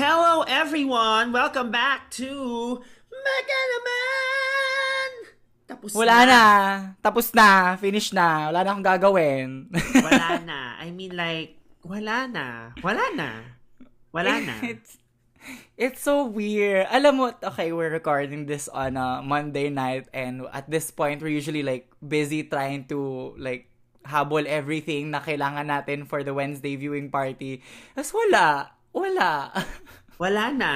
Hello everyone! Welcome back to Baka naman! Tapos Wala na. Tapos na. Finish na. Wala na akong gagawin. wala na. I mean like, wala na. Wala na. Wala na. It's, it's so weird. Alam mo, okay, we're recording this on a Monday night and at this point, we're usually like busy trying to like habol everything na kailangan natin for the Wednesday viewing party. Tapos wala. Wala. Wala na.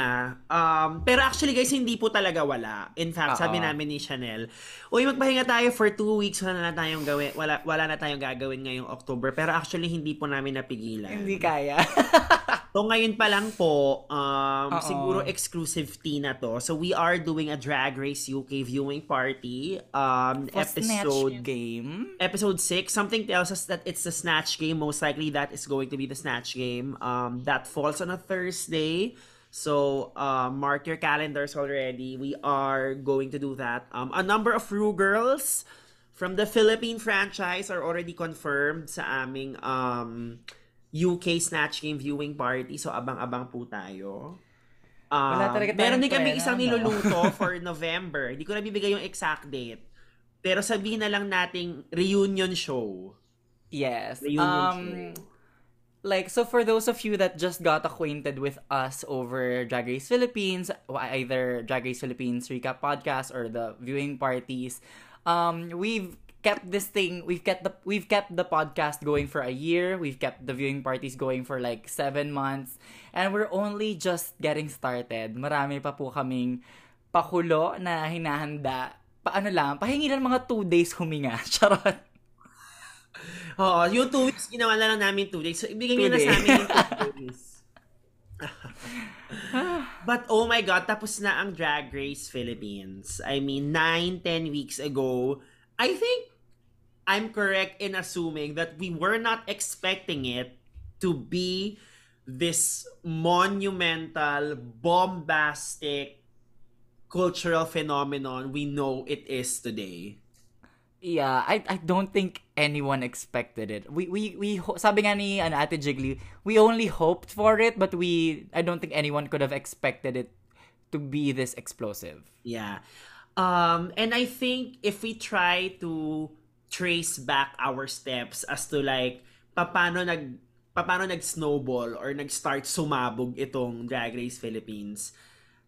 Um, pero actually guys, hindi po talaga wala. In fact, sabi Oo. namin ni Chanel, uy, magpahinga tayo for two weeks. Wala na tayong gawin. Wala, wala na tayong gagawin ngayong October. Pero actually, hindi po namin napigilan. Hindi kaya. So ngayon pa lang po, um, siguro exclusive tea na to. So we are doing a Drag Race UK viewing party. Um, For episode game. episode 6 something tells us that it's the snatch game most likely that is going to be the snatch game um that falls on a thursday so uh, mark your calendars already we are going to do that um a number of Ru girls from the philippine franchise are already confirmed sa aming um UK Snatch Game viewing party so abang-abang po tayo um, Wala talaga tayong meron din kami isang niluluto for November. Hindi ko na bibigay yung exact date. Pero sabihin na lang nating reunion show. Yes. Reunion Um, show. Like so for those of you that just got acquainted with us over Drag Race Philippines, either Drag Race Philippines recap podcast or the viewing parties, um, we've kept this thing we've kept the we've kept the podcast going for a year. We've kept the viewing parties going for like seven months. And we're only just getting started. Marami pa po kaming pakulo na hinahanda. Paano lang pahingi lang mga two days huminga. Charot Oo, yung two weeks, ginawa na lang namin two days. So, ibigay nyo na sa amin yung two days. But oh my God, tapos na ang Drag Race Philippines. I mean, 9, 10 weeks ago, I think I'm correct in assuming that we were not expecting it to be this monumental, bombastic cultural phenomenon we know it is today. Yeah, I I don't think anyone expected it. We we we sabi nga ni ano, Ate Jiggly, we only hoped for it but we I don't think anyone could have expected it to be this explosive. Yeah. Um, and I think if we try to trace back our steps as to like paano nag paano nag-snowball or nag-start sumabog itong Drag Race Philippines.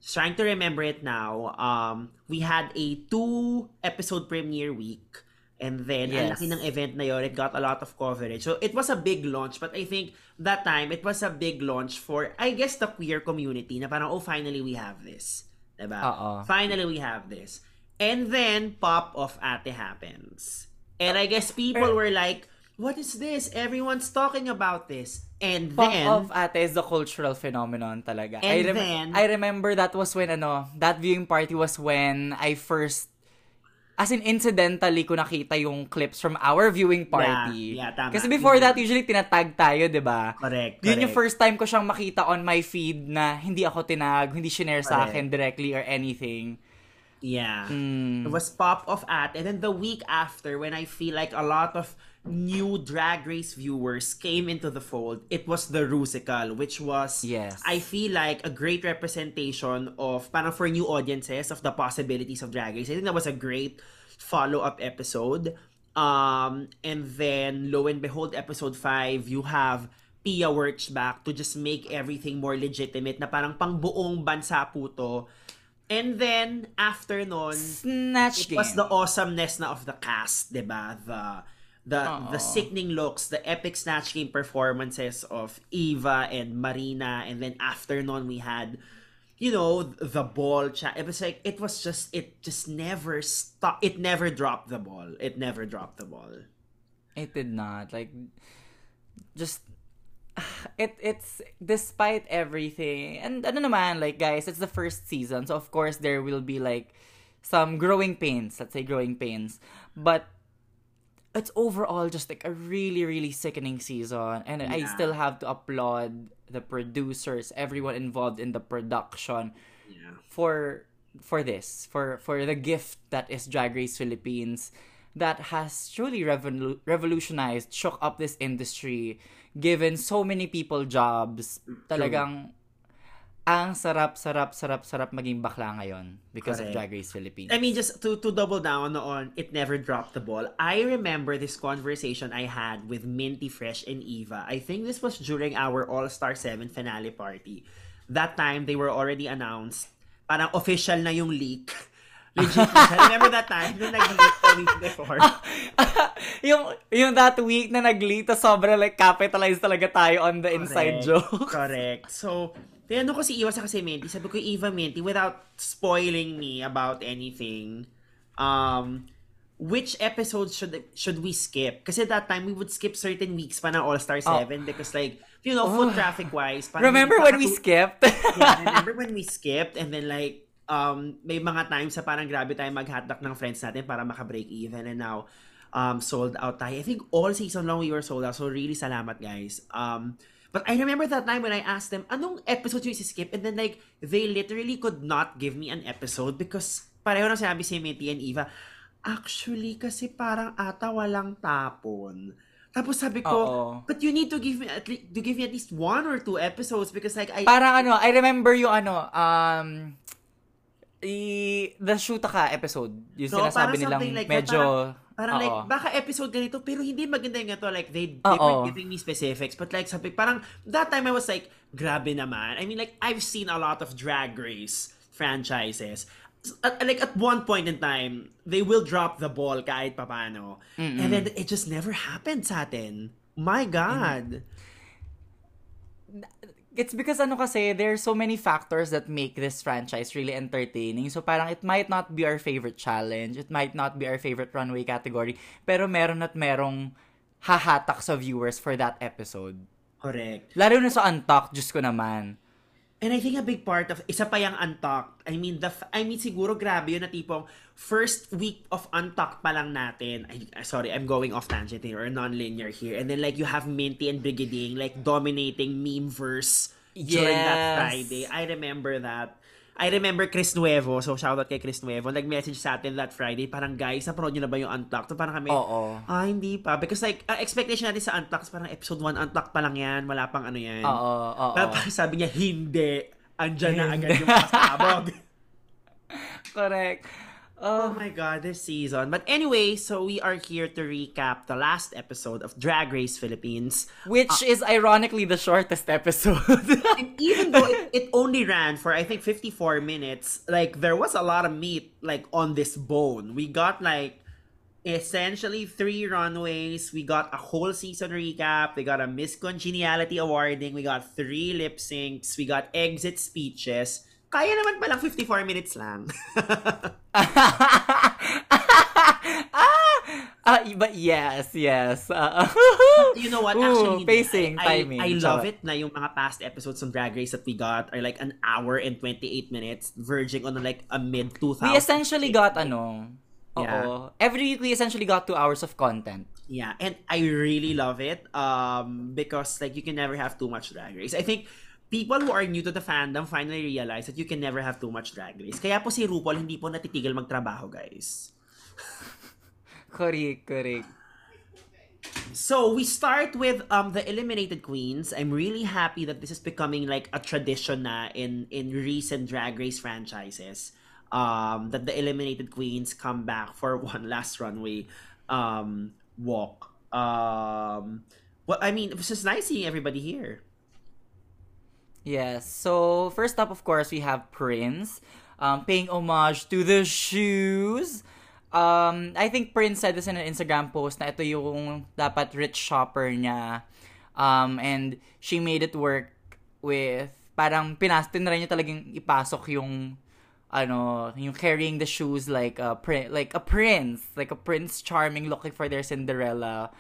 Trying to remember it now, um, we had a two episode premiere week and then ang Yes. laki ng event na yun, it got a lot of coverage. So it was a big launch but I think that time it was a big launch for I guess the queer community na parang oh finally we have this. Diba? Oo. Finally, we have this. And then, pop of Ate happens. And I guess people were like, what is this? Everyone's talking about this. And Pop then, of ate is a cultural phenomenon talaga. I, And then- I remember that was when ano, that viewing party was when I first as in incidentally ko nakita yung clips from our viewing party. yeah, tama. Kasi before Mhm. that usually tinatag tayo, 'di ba? correct, Yun yung correct. first time ko siyang makita on my feed na hindi ako tinag, hindi shinare sa Correct. akin directly or anything. Yeah. Mm. It was pop of at. And then the week after, when I feel like a lot of new Drag Race viewers came into the fold, it was the Rusical, which was, Yes. I feel like, a great representation of, parang for new audiences, of the possibilities of Drag Race. I think that was a great follow-up episode. Um, and then, lo and behold, episode 5, you have Pia Works back to just make everything more legitimate na parang pang buong bansa po to. And then, after nun, Snatch it was game. the awesomeness na of the cast, ba? The the the sickening looks, the epic snatch game performances of Eva and Marina, and then after nun we had, you know, the ball chat. It was like it was just it just never stop. It never dropped the ball. It never dropped the ball. It did not. Like just it it's despite everything. And ano naman, like guys, it's the first season. So of course there will be like some growing pains, let's say growing pains. But it's overall just like a really really sickening season and I still have to applaud the producers, everyone involved in the production Yeah. for for this for for the gift that is Drag Race Philippines that has truly revolu- revolutionized, shook up this industry, given so many people jobs. Mm, Talagang ang sarap, sarap, sarap, sarap maging bakla ngayon because Correct. of Drag Race Philippines. I mean, just to, to double down on it never dropped the ball. I remember this conversation I had with Minty Fresh and Eva. I think this was during our All Star 7 finale party. That time, they were already announced. Parang official na yung leak. Legit. Remember that time nung nag-leak week before. yung yung that week na nag-leak, tas sobrang like capitalized talaga tayo on the inside Correct. joke. Correct. So, tinanong ko si Eva sa kasi Minty. Sabi ko, Eva Minty, without spoiling me about anything, um, which episodes should should we skip? Kasi that time, we would skip certain weeks pa ng All-Star 7 because like, you know, foot traffic-wise. Oh. Remember hindi when we skipped? yeah, remember when we skipped and then like, um, may mga times sa parang grabe tayo mag-hotdog ng friends natin para maka-break even and now, um, sold out tayo. I think all season long we were sold out. So really salamat guys. Um, but I remember that time when I asked them, anong episode yung skip? And then like, they literally could not give me an episode because pareho na sinabi si Minty and Eva, actually kasi parang ata walang tapon. Tapos sabi ko, Oo. but you need to give me at least to give me at least one or two episodes because like I Parang ano, I remember yung ano, um, i, the Shutaka episode. Yung No, sinasabi nilang like medyo, Parang like, oo. baka episode ganito, pero hindi maganda yung ito. Like, they, they Oo. were giving me specifics. But like, sabi, parang, that time I was like, grabe naman. I mean, like, I've seen a lot of Drag Race franchises. At, like, at one point in time, they will drop the ball kahit papano. And then, it just never happened sa atin. My God. It's because ano kasi, there's so many factors that make this franchise really entertaining. So parang it might not be our favorite challenge. It might not be our favorite runway category. Pero meron at merong hahatak sa viewers for that episode. Correct. Lalo na sa Untucked, Diyos ko naman. And I think a big part of, isa pa yung Untucked. I mean, the, I mean, siguro grabe yun na tipong first week of Untucked pa lang natin. I, sorry, I'm going off tangent here or non-linear here. And then like you have Minty and Brigading like dominating meme verse during that Yes. Friday. I remember that. I remember Chris Nuevo, so shoutout kay Chris Nuevo, nag-message sa atin that Friday, parang guys, napanood nyo na ba yung Untucked? So parang kami, Oo. ah, hindi pa. Because like, uh, expectation natin sa Untucked, parang episode 1, Untucked pa lang yan, wala pang ano yan. Oo, oo. Pero parang sabi niya, hindi. Andyan na agad yung pasabog. Correct. Oh my God, this season. But anyway, so we are here to recap the last episode of Drag Race Philippines. which uh, is ironically the shortest episode. And even though it, it only ran for, I think, 54 minutes, like, there was a lot of meat, like, on this bone. We got, like, essentially three runways. We got a whole season recap. We got a Miss Congeniality awarding. We got three lip syncs. We got exit speeches. Kaya naman palang 54 minutes lang. ah, but yes, yes. Uh, you know what? Ooh, Actually, hindi. pacing, I, timing. I, I love it na yung mga past episodes ng Drag Race that we got are like an hour and 28 minutes, verging on like a mid 2000. we essentially got ano. Yeah. Oo. Every week we essentially got two hours of content. Yeah, and I really love it um because like you can never have too much Drag Race. I think people who are new to the fandom finally realize that you can never have too much Drag Race. Kaya po si RuPaul hindi po natitigil magtrabaho, guys. Correct, correct. So we start with um the eliminated queens. I'm really happy that this is becoming like a tradition na in in recent drag race franchises. Um that the eliminated queens come back for one last runway um walk. Um well I mean it was just nice seeing everybody here. Yes. So first up, of course, we have Prince, um, paying homage to the shoes. Um, I think Prince said this in an Instagram post na ito yung dapat rich shopper niya. Um, and she made it work with parang pinastin na rin niya talagang ipasok yung ano, yung carrying the shoes like a prin- like a prince, like a prince charming looking for their Cinderella.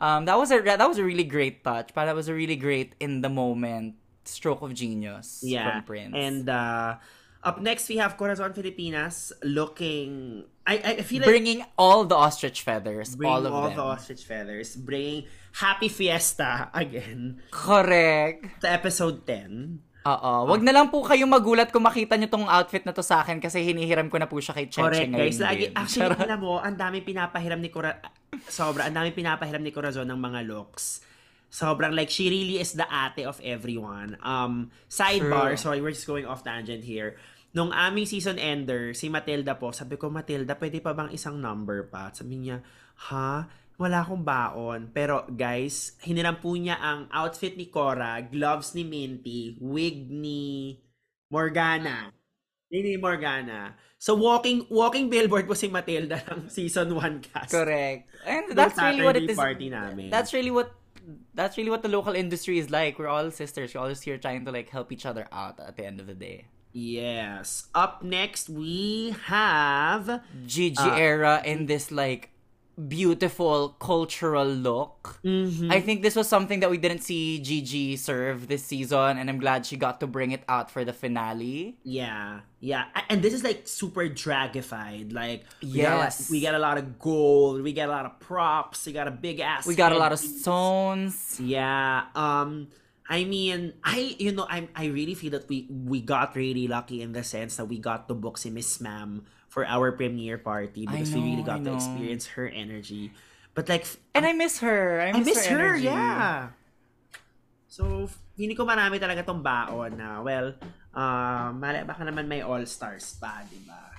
Um, that was a that was a really great touch. But that was a really great in the moment stroke of genius Yeah. from Prince. And uh up next we have Corazon Filipinas looking I I feel like bringing all the ostrich feathers, bring all of all them. the ostrich feathers, bringing Happy Fiesta again Correct. to episode 10. Oo. Wag na lang po kayo magulat kung makita nyo tong outfit na to sa akin kasi hinihiram ko na po siya kay Cheche Correct, ngayon. guys. Lagi, actually, alam mo, ang daming pinapahiram ni Cora... Sobra, ang daming pinapahiram ni Corazon ng mga looks. Sobrang like, she really is the ate of everyone. Um, sidebar, True. sorry, we're just going off tangent here. Nung aming season ender, si Matilda po, sabi ko, Matilda, pwede pa bang isang number pa? Sabi niya, ha? Wala akong baon. Pero guys, hiniram po niya ang outfit ni Cora, gloves ni Minty, wig ni Morgana. Ni Morgana. So walking walking billboard po si Matilda ng season 1 cast. Correct. And that's really what it is. party namin. That's really what that's really what the local industry is like. We're all sisters. We're all just here trying to like help each other out at the end of the day. Yes. Up next we have Gigi Ah. era in this like beautiful cultural look. Mhm. I think this was something that we didn't see Gigi serve this season, and I'm glad she got to bring it out for the finale. Yeah, yeah, and this is like super dragified. Like, we got, a lot- Yes. we got a lot of gold, we got a lot of props, we got a big ass. We got a lot of stones. Yeah. Um. I mean, I you know I I really feel that we we got really lucky in the sense that we got to book si Miss Ma'am for our premiere party because we really got to experience her energy. But like, And I miss her. I I miss, miss her, yeah. So, hindi ko marami talaga tong baon na, well, uh, mali, baka naman may all-stars pa, di ba?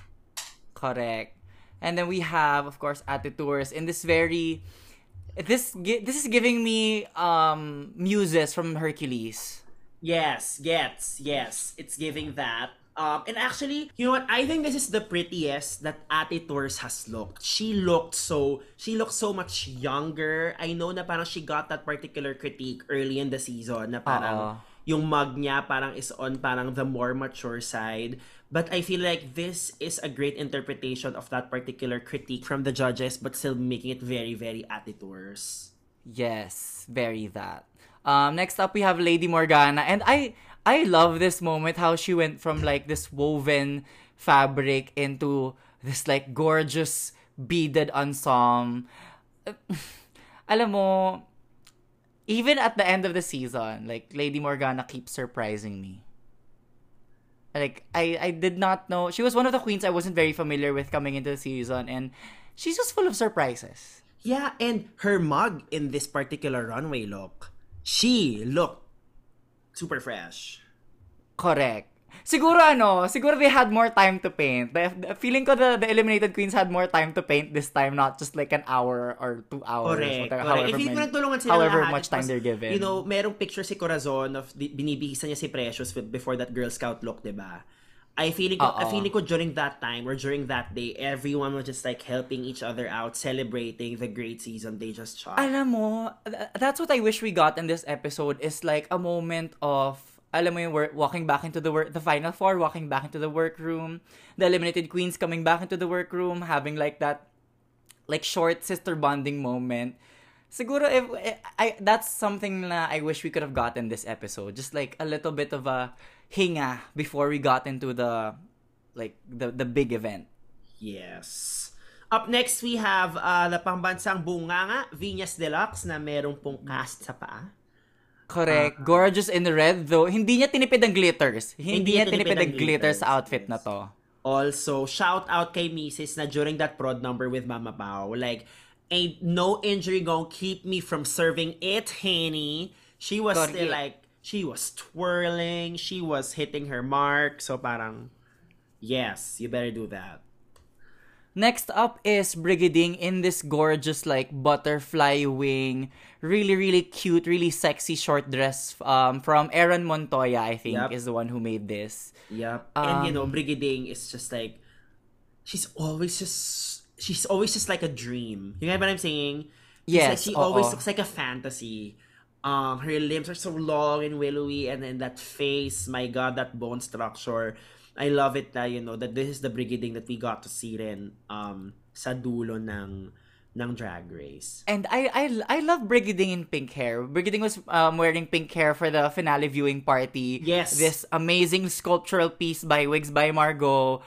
Correct. And then we have, of course, Ate Tours in this very this this is giving me um muses from Hercules. Yes, yes, yes. It's giving that. Um, and actually, you know what? I think this is the prettiest that Ate Tours has looked. She looked so, she looked so much younger. I know na parang she got that particular critique early in the season na parang Oo. yung mug niya parang is on parang the more mature side. But I feel like this is a great interpretation of that particular critique from the judges but still making it very, very Ate Tours. Yes, very that. Um, next up we have Lady Morgana, and I I love this moment how she went from like this woven fabric into this like gorgeous beaded ensemble. Alam mo, even at the end of the season, like Lady Morgana keeps surprising me. Like I I did not know she was one of the queens I wasn't very familiar with coming into the season, and she's just full of surprises. Yeah, and her mug in this particular runway look, she looked super fresh. Correct. Siguro ano, siguro they had more time to paint. The, the- feeling ko the, the eliminated queens had more time to paint this time, not just like an hour or two hours. Correct. whatever, correct. however, many- nagtulungan sila however lahat, much time was, they're given. You know, merong picture si Corazon of di- binibihisa niya si Precious with, before that Girl Scout look, di ba? I feeling ko, I Oo. feeling ko during that time or during that day, everyone was just like helping each other out, celebrating the great season they just shot. alam mo, th- that's what I wish we got in this episode is like a moment of alam mo yung work, walking back into the work, the final four walking back into the workroom, the eliminated queens coming back into the workroom, having like that like short sister bonding moment. Siguro if eh, I that's something na I wish we could have gotten this episode. Just like a little bit of a hinga before we got into the like the the big event. Yes. Up next, we have uh, the pambansang bunganga, Venus Deluxe, na merong pong cast sa paa. Correct. Gorgeous in red though. Hindi niya tinipid ang glitters. Hindi, niya tinipid, ang glitters sa outfit yes. na to. Also, shout out kay Mrs. na during that prod number with Mama Pao, like, ain't no injury gonna keep me from serving it, Henny. She was Correct. still like, she was twirling, she was hitting her mark, so parang, yes, you better do that. Next up is Brigading in this gorgeous like butterfly wing, really really cute, really sexy short dress um from Aaron Montoya, I think Yep. is the one who made this. Yep. and you know, Um, Brigading is just like she's always just she's always just like a dream. You know what I'm saying? She's Yes, like, she oo. always looks like a fantasy. Um, her limbs are so long and willowy, and then that face, my god, that bone structure. I love it na, you know, that this is the brigading that we got to see rin um, sa dulo ng, ng Drag Race. And I I I love Brigading in pink hair. Brigading was um, wearing pink hair for the finale viewing party. Yes. This amazing sculptural piece by Wigs by Margot.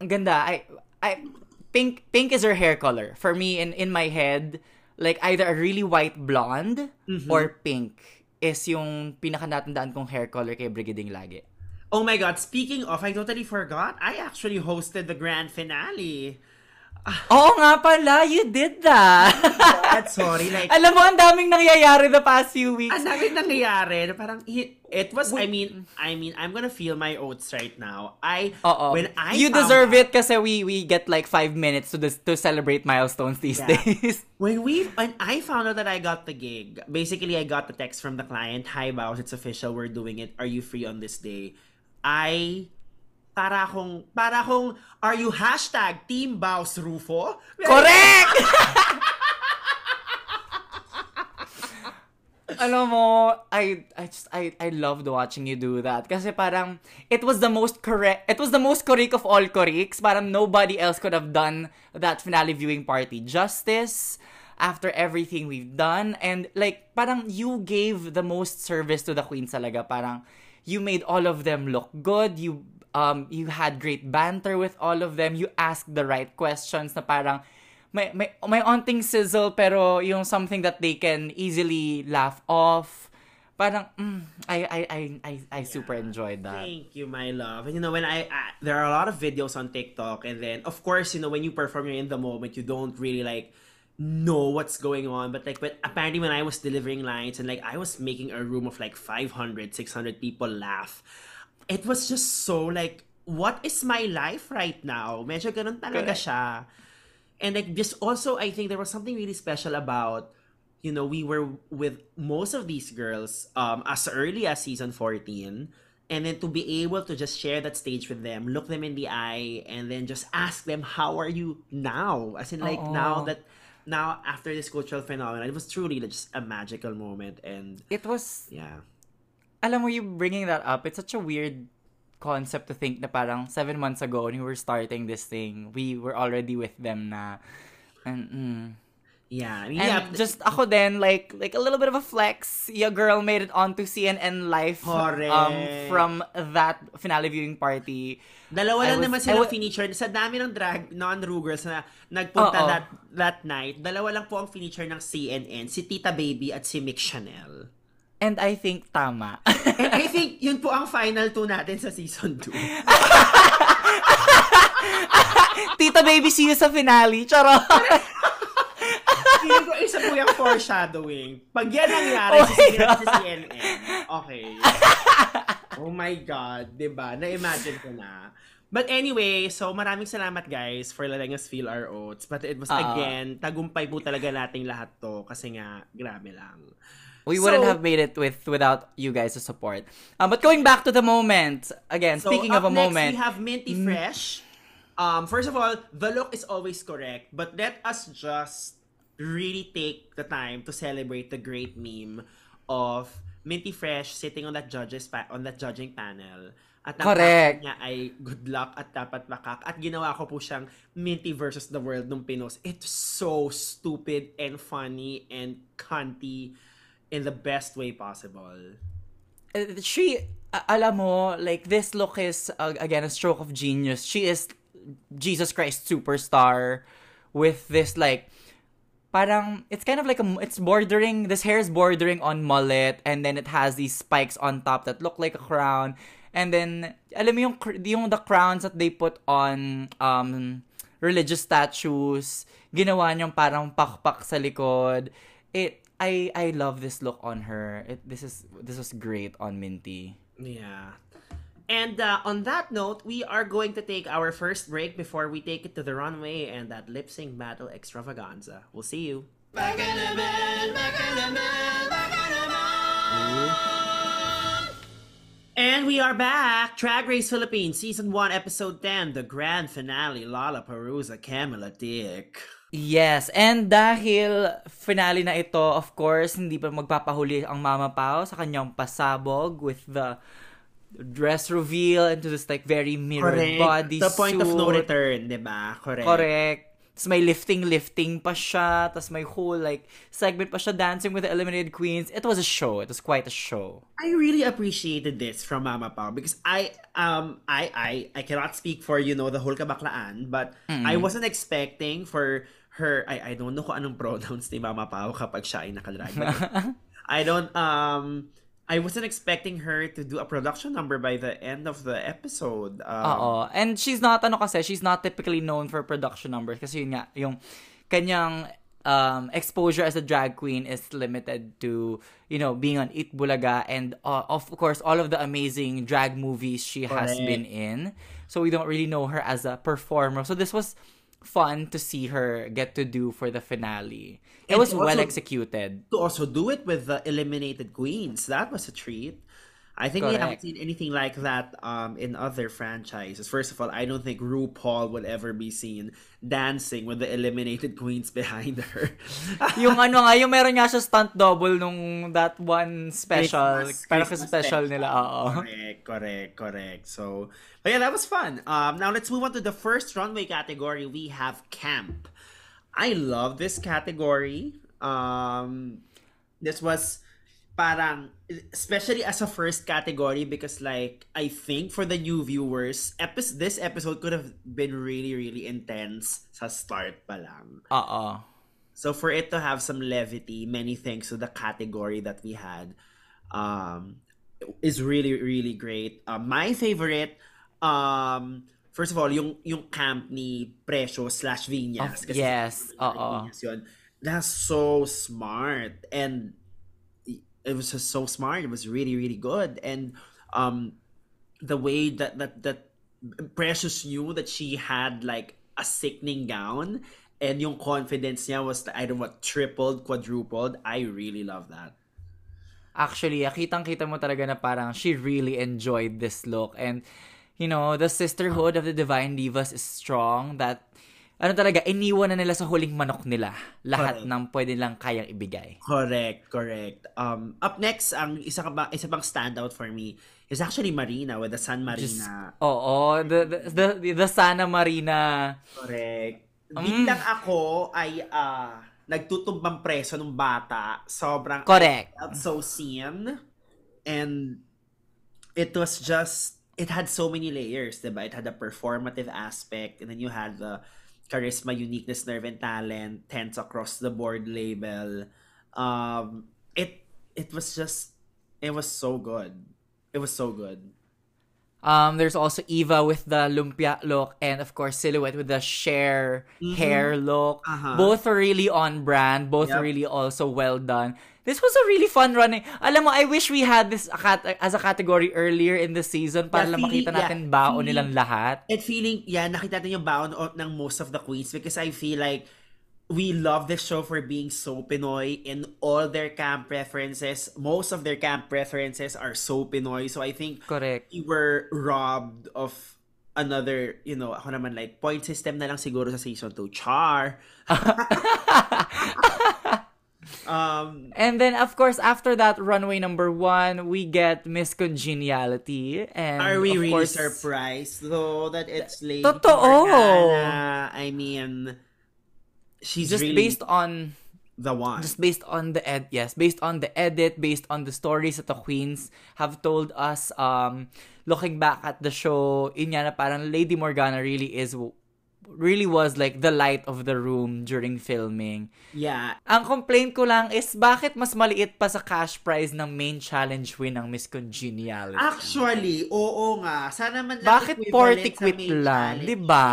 Ang ganda. I I pink pink is her hair color. For me in in my head, like either a really white blonde Mm-hmm. or pink. is yung pinaka-natandaan kong hair color kay Brigading lagi. Oh my God, speaking of, I totally forgot. I actually hosted the grand finale. Oo nga pala, you did that. God, sorry, like, Alam mo, ang daming nangyayari the past few weeks. ang dami nangyayari. na Parang, it, was, I mean, I mean, I'm gonna feel my oats right now. I, Oo. when I you deserve out- it kasi we we get like five minutes to dis- to celebrate milestones these Yeah. days. When we when I found out that I got the gig, basically I got the text from the client, "Hi Baus, it's official, we're doing it. Are you free on this day?" I para akong para akong are you hashtag Team Baus Rufo? Correct! Alam mo, I I just I I loved watching you do that kasi parang it was the most correct it was the most correct of all corrects. Parang nobody else could have done that finale viewing party justice after everything we've done and like parang you gave the most service to the queens talaga. Parang you made all of them look good. You um you had great banter with all of them. You asked the right questions na parang may may may onting sizzle pero yung something that they can easily laugh off. Parang mm, I I I I I super enjoyed that. Thank you, my love. And you know, when I, I there are a lot of videos on TikTok, and then of course, you know, when you perform, you're in the moment. You don't really like know what's going on. But like, but apparently, when I was delivering lines and like I was making a room of like 500, 600 people laugh, it was just so like, what is my life right now? Medyo ganun talaga Correct. siya. And like just also, I think there was something really special about you know, we were with most of these girls um, as early as season 14. And then to be able to just share that stage with them, look them in the eye, and then just ask them, how are you now? As in, like, Oo. now that, now after this cultural phenomenon, it was truly just a magical moment. And It was yeah. Alam mo you bringing that up, it's such a weird concept to think na parang seven months ago when we were starting this thing, we were already with them na and mm. Yeah. I mean, And yeah. just ako then like like a little bit of a flex. Your girl made it onto CNN Live um Correct. from that finale viewing party. Dalawa I lang was- naman sila wa- feature. Sa dami ng drag, non-Ru girls na nagpunta Oo. that, that night, dalawa lang po ang feature ng CNN, si Tita Baby at si Mick Chanel. And I think tama. And I think yun po ang final two natin sa season 2. Tita baby, see you sa finale. Charot. Feeling ko isa po yung foreshadowing. Pag yan nangyari, Oh sa CNN. Okay. Oh my God. ba? Na-imagine ko na. But anyway, so maraming salamat guys for letting us feel our oats. But it was Ah. again, tagumpay po talaga nating lahat to kasi nga, grabe lang. We wouldn't So- have made it with without you guys' support. Um, but going back to the moment, again, So speaking of a next, moment, we have Minty Fresh. Um, first of all, the look is always correct, but let us just really take the time to celebrate the great meme of Minty Fresh sitting on that judges pa- on that judging panel. At ang Correct. niya ay good luck at dapat makak. At ginawa ko po siyang Minty versus the world nung pinos. It's so stupid and funny and cunty in the best way possible. she, alam mo, like, this look is, again, a stroke of genius. She is Jesus Christ superstar with this, like, parang, it's kind of like a, it's bordering, this hair is bordering on mullet, and then it has these spikes on top that look like a crown. And then, alam mo yung, yung the crowns that they put on, um, religious statues, ginawa niyang parang pakpak sa likod. It, I, I love this look on her. It, this is, this was great on Minty. Yeah. And uh, on that note, we are going to take our first break before we take it to the runway and that lip sync battle extravaganza. We'll see you. And we are back. Drag Race Philippines, Season 1, Episode 10, the grand finale, Lollapalooza, Camila Dick. Yes, and dahil finale na ito, of course, hindi pa magpapahuli ang Mama Pao sa kanyang pasabog with the dress reveal into this like very mirrored body The point of no return, di ba? Correct. Correct. Tapos may lifting-lifting pa siya. Tapos may whole like segment pa siya dancing with the eliminated queens. It was a show. It was quite a show. I really appreciated this from Mama Pao because I um I I I cannot speak for you know the whole kabaklaan but I wasn't expecting for her I I don't know kung anong pronouns ni Mama Pao kapag siya ay nakadrag I don't um I wasn't expecting her to do a production number by the end of the episode. Um, Oo. And she's not, ano kasi, she's not typically known for production numbers. Kasi yun nga, yung kanyang um, exposure as a drag queen is limited to, you know, being on It Bulaga and, uh, of course, all of the amazing drag movies she has Correct. been in. So we don't really know her as a performer. So this was fun to see her get to do for the finale. It And was also- well executed. to also do it with the eliminated queens. That was a treat. I think we haven't seen anything like that um, in other franchises. First of all, I don't think RuPaul will ever be seen dancing with the eliminated queens behind her. yung ano nga, yung meron nga siya stunt double nung that one special. Christmas- Parang Christmas special nila, oo. Correct, correct, correct. So, but yeah, that was fun. Um, now let's move on to the first runway category. We have camp. I love this category. Um, this was parang especially as a first category because like I think for the new viewers, epi- this episode could have been really really intense sa start pa lang. Oo. So for it to have some levity, many thanks to the category that we had, um, is really really great. Um, my favorite, um, first of all, yung yung camp ni Presyo slash Vinyas. Kasi yes. Vinyas yun. That's so smart and it was just so smart. It was really really good and um, the way that that that Precious knew that she had like a sickening gown and yung confidence niya was I don't know tripled, quadrupled. I really love that. Actually, kitang-kita mo talaga na parang she really enjoyed this look. And, you know, the sisterhood of the Divine Divas is strong that, ano talaga, iniwan na nila sa huling manok nila lahat Correct. ng pwede lang kayang ibigay. Correct, correct. Um, up next, ang isa ka ba, isa pang standout for me is actually Marina with the San Just, Marina. oo, the, the, the, the Sana Marina. Correct. Mm. Bilang ako ay ah nagtutumbang preso nung bata. Sobrang Correct. I felt so seen. And it was just it had so many layers, diba? It had a performative aspect and then you had the charisma, uniqueness, nerve, and talent, tense across the board label. Um it it was just it was so good. It was so good. Um, there's also Eva with the lumpia look and of course Silhouette with the share hair look. Uh-huh. Both are really on brand. Both Yep. are really also well done. This was a really fun running. Alam mo, I wish we had this cat- as a category earlier in the season para Yeah, lang feeling- makita natin yeah, baon feeling- nilang lahat. And feeling, yeah, nakita natin yung baon ng most of the queens because I feel like we love this show for being so Pinoy in all their camp references. Most of their camp references are so Pinoy. So I think Correct. we were robbed of another, you know, ako naman like, point system na lang siguro sa season 2. Char! um, And then, of course, after that runway number one, we get Miss Congeniality. And are we of really course, surprised though that it's Lady Totoo! Morgana? I mean, she's Just really based on the one. just based on the ed yes based on the edit based on the stories that the queens have told us um looking back at the show nga na parang Lady Morgana really is really was like the light of the room during filming yeah, ang complaint ko lang is bakit mas maliit pa sa cash prize ng main challenge win ng Miss Congeniality Actually, oo nga. Sana man lang bakit 40 equivalent sa quit lang di ba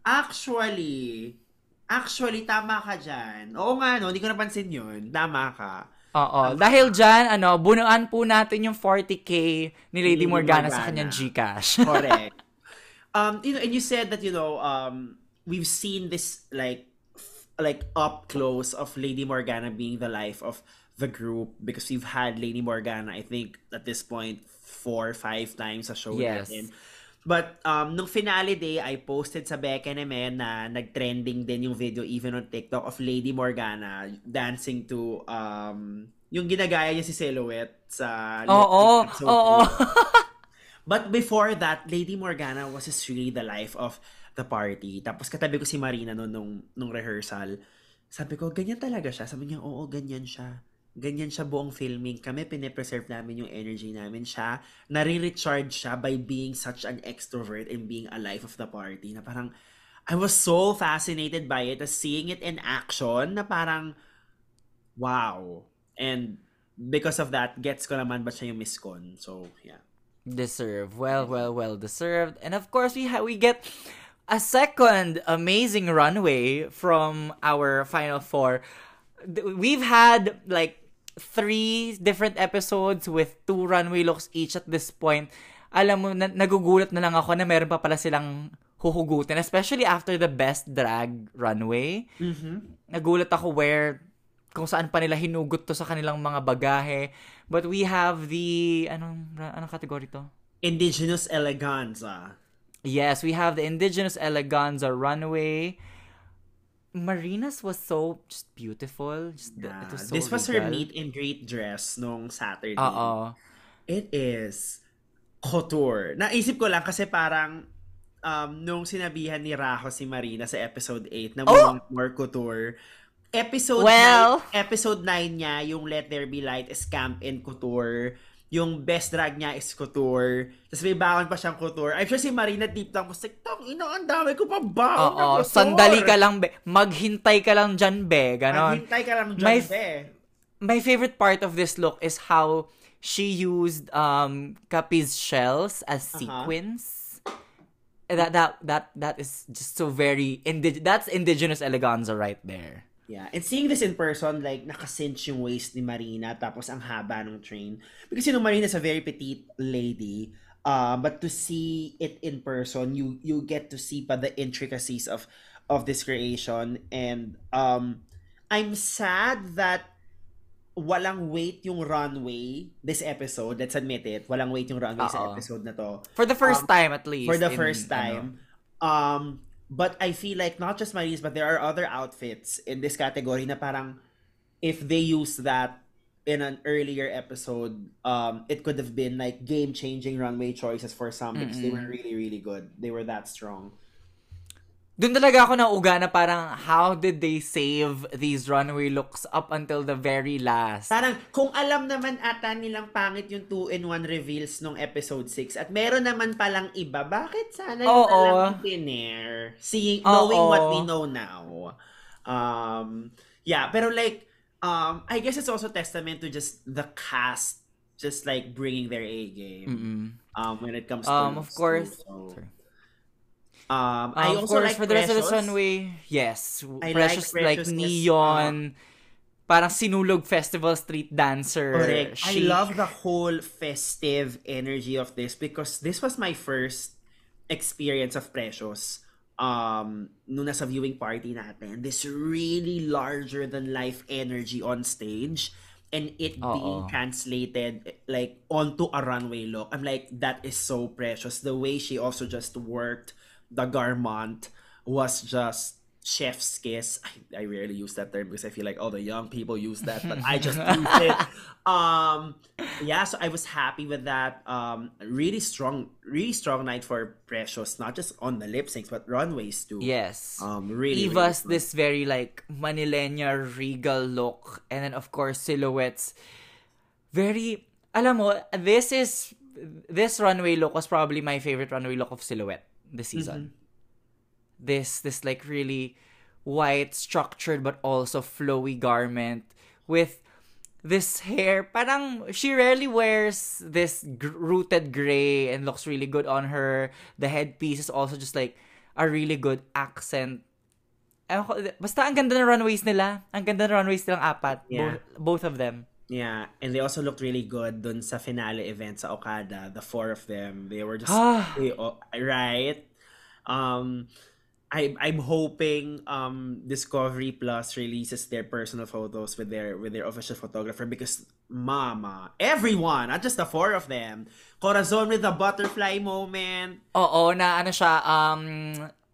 Actually, actually, tama ka dyan. Oo nga, no? Hindi ko napansin yun. Tama ka. Oo. Dahil dyan, ano, bunuan po natin yung 40k ni Lady Lady Morgana, sa Morgana. kanyang Gcash. Correct. um, you know, and you said that, you know, um, we've seen this, like, f- like, up close of Lady Morgana being the life of the group because we've had Lady Morgana, I think, at this point, four, five times sa show Yes. natin. But um, nung finale day, I posted sa Becca and Men na nag-trending din yung video even on TikTok of Lady Morgana dancing to um, yung ginagaya niya si Silhouette sa Oo, oo. But before that, Lady Morgana was just really the life of the party. Tapos katabi ko si Marina noon nung, nung rehearsal. Sabi ko, ganyan talaga siya. Sabi niya, oo, ganyan siya. Ganyan siya buong filming. Kami, pinipreserve namin yung energy namin. Siya, nare-recharge siya by being such an extrovert and being a life of the party. Na parang, I was so fascinated by it. As seeing it in action, na parang, wow. And because of that, gets ko naman ba siya yung Miss Con. So, yeah. Deserve. Well, well, well deserved. And of course, we ha- we get a second amazing runway from our final four. We've had like three different episodes with two runway looks each at this point. Alam mo, na- nagugulat na lang ako na meron pa pala silang huhugutin, especially after the best drag runway. Mm-hmm. Nagulat ako where kung saan pa nila hinugot to sa kanilang mga bagahe. But we have the anong anong category to? Indigenous eleganza. Yes, we have the Indigenous eleganza runway. Marina's was so just beautiful. Just, Yeah. it was so this was her regal. meet and greet dress nung Saturday. Oo. It is couture. Naisip ko lang kasi parang um, nung sinabihan ni Raho si Marina sa episode 8 na Oh! more couture, episode Well. 9, episode 9 niya, yung Let There Be Light is Camp and Couture. Yung best drag niya is couture. Tapos may baon pa siyang couture. I'm sure si Marina deep down was like, tang ina, ang dami ko pa baon na Oo, couture. sandali ka lang, be. Maghintay ka lang dyan, be. Ganon. Maghintay ka lang dyan, May- be. My favorite part of this look is how she used um Capiz shells as Uh-huh. sequins. That that that that is just so very indig- that's indigenous eleganza right there. Yeah, and seeing this in person, like, nakacinch yung waist ni Marina, tapos ang haba ng train. Because, you know, Marina's a very petite lady, uh, but to see it in person, you you get to see pa the intricacies of of this creation. And um, I'm sad that walang weight yung runway this episode. Let's admit it. Walang weight yung runway sa Oo. episode na to For the first Um, time at least. for the in, first ano. time. Um, but I feel like not just Marie's, but there are other outfits in this category na parang if they use that in an earlier episode, um, it could have been like game-changing runway choices for some because they were really, really good. They were that strong. Doon talaga ako nauga na parang how did they save these runway looks up until the very last? Parang kung alam naman ata nilang pangit yung 2-in-1 reveals nung episode 6 at meron naman palang iba, bakit sana yun Oo. na lang pinair? Seeing, knowing Oo. what we know now. Um, yeah, pero like, um, I guess it's also testament to just the cast just like bringing their A game um, when it comes to Um, of course. too. So. Um, I of also course, like for the rest of the Precious. runway, yes. I Precious, like, Precious neon, parang sinulog festival street dancer. Correct. I love the whole festive energy of this because this was my first experience of Precious um nung nasa viewing party natin. This really larger than life energy on stage and it being Oo. translated like onto a runway look. I'm like that is so precious. The way she also just worked the garment was just chef's kiss. I, I rarely use that term because I feel like all the young people use that, but I just use it. Um, yeah, so I was happy with that. Um, really strong, really strong night for Precious, not just on the lip syncs, but runways too. Yes. Um, really, Eva's really this very like Manilena regal look and then of course silhouettes very alam mo this is this runway look was probably my favorite runway look of silhouette this season. This this like really white structured but also flowy garment with this hair. Parang she rarely wears this gr- rooted gray and looks really good on her. The headpiece is also just like a really good accent. Ewan ko, basta ang ganda ng runways nila. Ang ganda ng runways nilang apat. Yeah. both, both of them Yeah, and they also looked really good dun sa finale event sa Okada. The four of them, they were just Ah. they, oh, right. Um, I I'm hoping um Discovery Plus releases their personal photos with their with their official photographer because mama, everyone, not just the four of them. Corazon with the butterfly moment. oo na ano siya um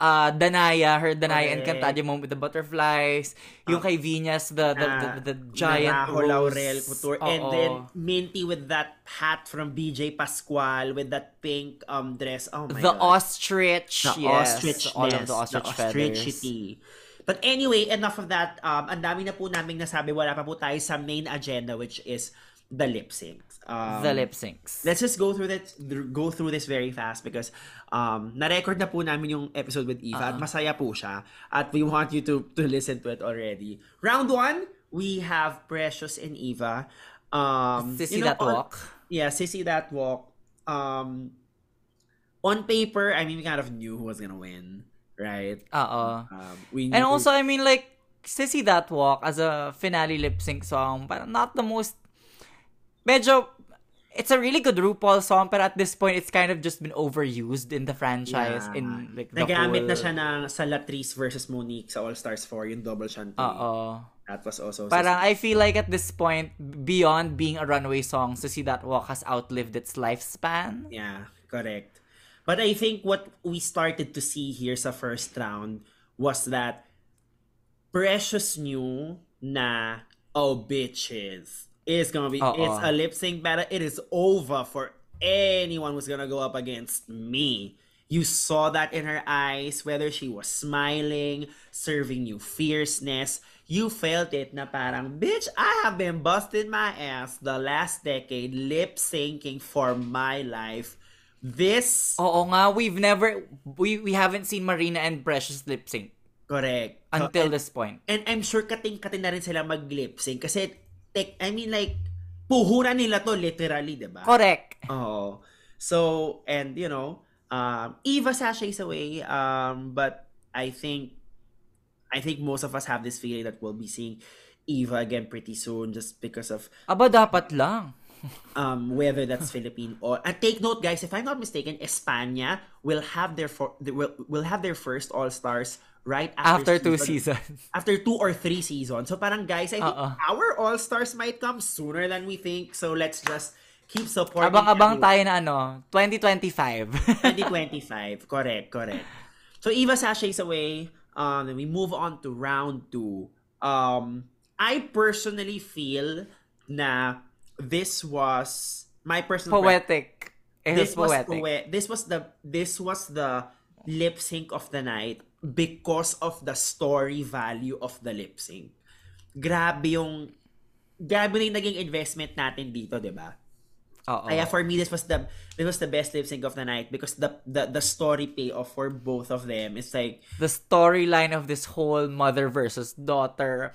uh, Danaya her Danaya Correct. Encantadia moment with the butterflies yung kay Vinyas the the, the, Ah, the, giant Narajo rose. Laurel Couture. And Oo. then Minty with that hat from BJ Pascual with that pink um dress. Oh my the god. ostrich the yes ostrich all of the ostrich feathers ostrichity. But anyway, enough of that. Um, ang dami na po naming nasabi. Wala pa po tayo sa main agenda which is the lip syncs. Um, the lip syncs Let's just go through that go through this very fast because um na-record na po namin yung episode with Eva at masaya po siya at we want you to to listen to it already. Round 1, we have Precious and Eva. Um, Sissy you know, that on- walk. yeah, Sissy that walk. Um, on paper, I mean, we kind of knew who was gonna win, right? Oo. Um, we And also, I mean, like, Sissy That Walk as a finale lip sync song, parang not the most, medyo, it's a really good RuPaul song, but at this point, it's kind of just been overused in the franchise, Yeah. in, like, the Nagamit whole... na siya ng sa Latrice versus Monique sa All Stars 4, yung double shanty. Oo. That was also Parang, I feel like at this point, beyond being a runway song, Sissy That Walk has outlived its lifespan. Yeah, correct. But I think what we started to see here sa first round was that Precious knew na, oh, bitches, it's gonna be, Oo. it's a lip sync battle. It is over for anyone who's gonna go up against me. You saw that in her eyes, whether she was smiling, serving you fierceness. You felt it na parang, bitch, I have been busting my ass the last decade lip syncing for my life. This, Oo nga, we've never, we, we haven't seen Marina and Precious lip sync correct. until and, this point. and I'm sure kating-kating na rin sila mag-lip sync kasi, tek, I mean like, puhunan nila to literally, di ba? Correct. Oh, so and you know, um, Eva sashays away. Um, but I think, I think most of us have this feeling that we'll be seeing Eva again pretty soon, just because of Aba, dapat lang. um whether that's Philippine or and take note, guys. If I'm not mistaken, España will have their for will will have their first All Stars right After after, two season- seasons. after two or three seasons. So parang guys, I think Oo. our All Stars might come sooner than we think. So let's just keep supporting. Abang-abang tayo na ano, 2025. 2025. correct, correct. So Eva sashays away. Um, then we move on to round two. Um, I personally feel na this was my personal pre- poetic. It this is was poetic. poe- this was the this was the lip sync of the night because of the story value of the lip sync. Grabe yung grabe na yung naging investment natin dito, 'di ba? Oo. Kaya for me this was the this was the best lip sync of the night because the the the story payoff for both of them is like the storyline of this whole mother versus daughter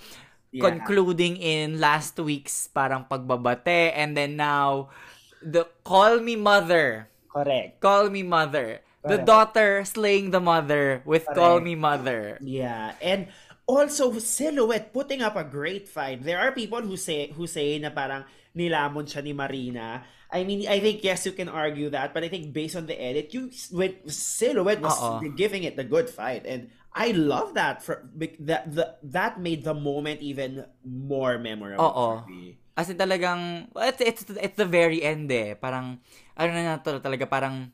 Yeah. concluding in last week's parang pagbabate and then now the call me mother correct. call me mother the Correct. daughter slaying the mother with call Correct. me mother Yeah, and also Silhouette putting up a great fight. There are people who say who say na parang nilamon siya ni Marina. I mean, I think yes, you can argue that, but I think based on the edit, you when Silhouette was Oo. giving it the good fight, and I love that. For that the that made the moment even more memorable. Oo. for me. As in talagang, it's, it's, it's the very end eh. Parang, ano na to, talaga, parang,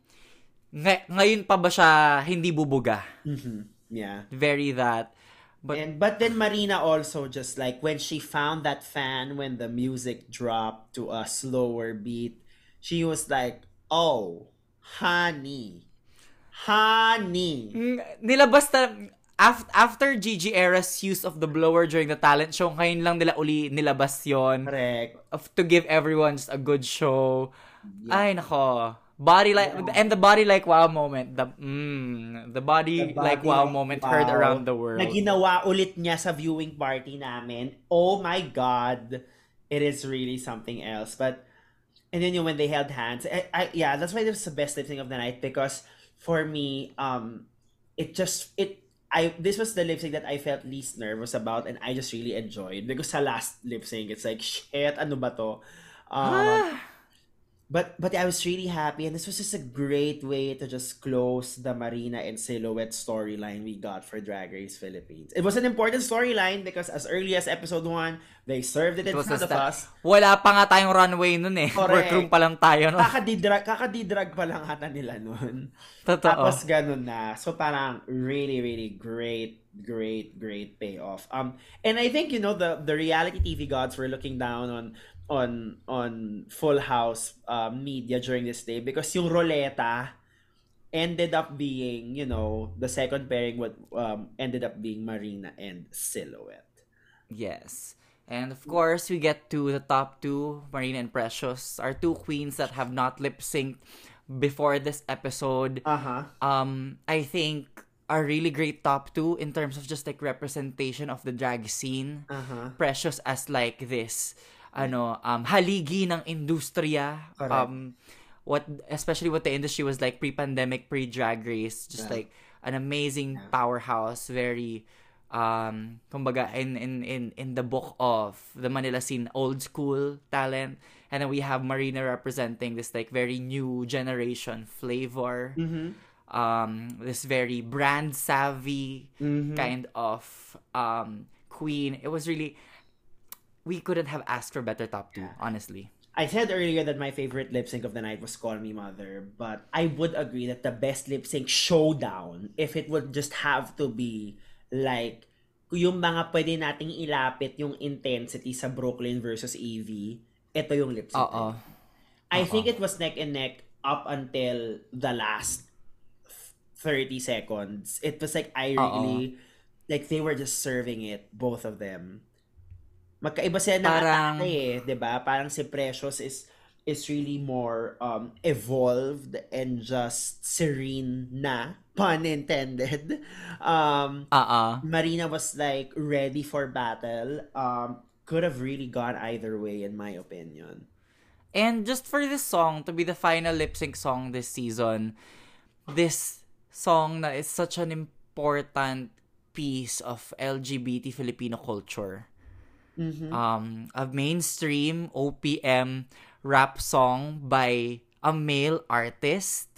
ngay- ngayon pa ba siya hindi bubuga? Mhm. Yeah. Very that. But, and but then Marina also just like when she found that fan when the music dropped to a slower beat, she was like, "Oh, honey, honey." Nilabas na, af- after Gigi Era's use of the blower during the talent show, ngayon lang nila uli nilabas yon Correct. of, to give everyone just a good show. Ay, nako. Body like, and the body like wow moment. The, mm, the body, The like wow like moment wow heard around the world. Na ginawa ulit niya sa viewing party namin. Oh my God. It is really something else. But, and then you know, when they held hands, I, I, yeah, that's why this was the best lip sync of the night because for me, um, it just, it, I, this was the lip sync that I felt least nervous about and I just really enjoyed because sa last lip sync, it's like, shit, ano ba to? Um, But but I was really happy, and this was just a great way to just close the Marina and Silhouette storyline we got for Drag Race Philippines. It was an important storyline because as early as episode one, they served it It in front of us. Wala pa nga tayong runway nun eh. Correct. Workroom pa lang tayo nun. Kakadidrag, kakadidrag pa lang ata nila nun. Totoo. Tapos ganun na. So parang really, really great, great, great payoff. Um, and I think you know the the reality TV gods were looking down on on on Full House uh, media during this day because yung Roleta ended up being you know the second pairing what um ended up being Marina and Silhouette. Yes. And of course, we get to the top two, Marina and Precious, our two queens that have not lip synced before this episode. Uh huh. Um, I think are really great top two in terms of just like representation of the drag scene. Uh huh. Precious as like this ano um haligi ng industriya Correct. um what especially what the industry was like pre-pandemic pre-drag race just Yeah. like an amazing Yeah. powerhouse very um kumbaga in in in in the book of the Manila scene old school talent and then we have Marina representing this like very new generation flavor Mhm. um this very brand savvy Mhm. kind of um queen it was really we couldn't have asked for better top two honestly I said earlier that my favorite lip sync of the night was Call Me Mother, but I would agree that the best lip sync showdown, if it would just have to be like yung mga pwede nating ilapit yung intensity sa Brooklyn versus Evie, ito yung lip sync. Oo. I think it was neck and neck up until the last 30 seconds. It was like I really like they were just serving it both of them. Magkaiba sila ng Parang- atake eh, 'di ba? Parang si Precious is is really more um evolved and just serene na pun intended. Um uh Marina was like ready for battle. Um could have really gone either way in my opinion. And just for this song to be the final lip sync song this season, this song na is such an important piece of LGBT Filipino culture. Mhm. Um, a mainstream OPM rap song by a male artist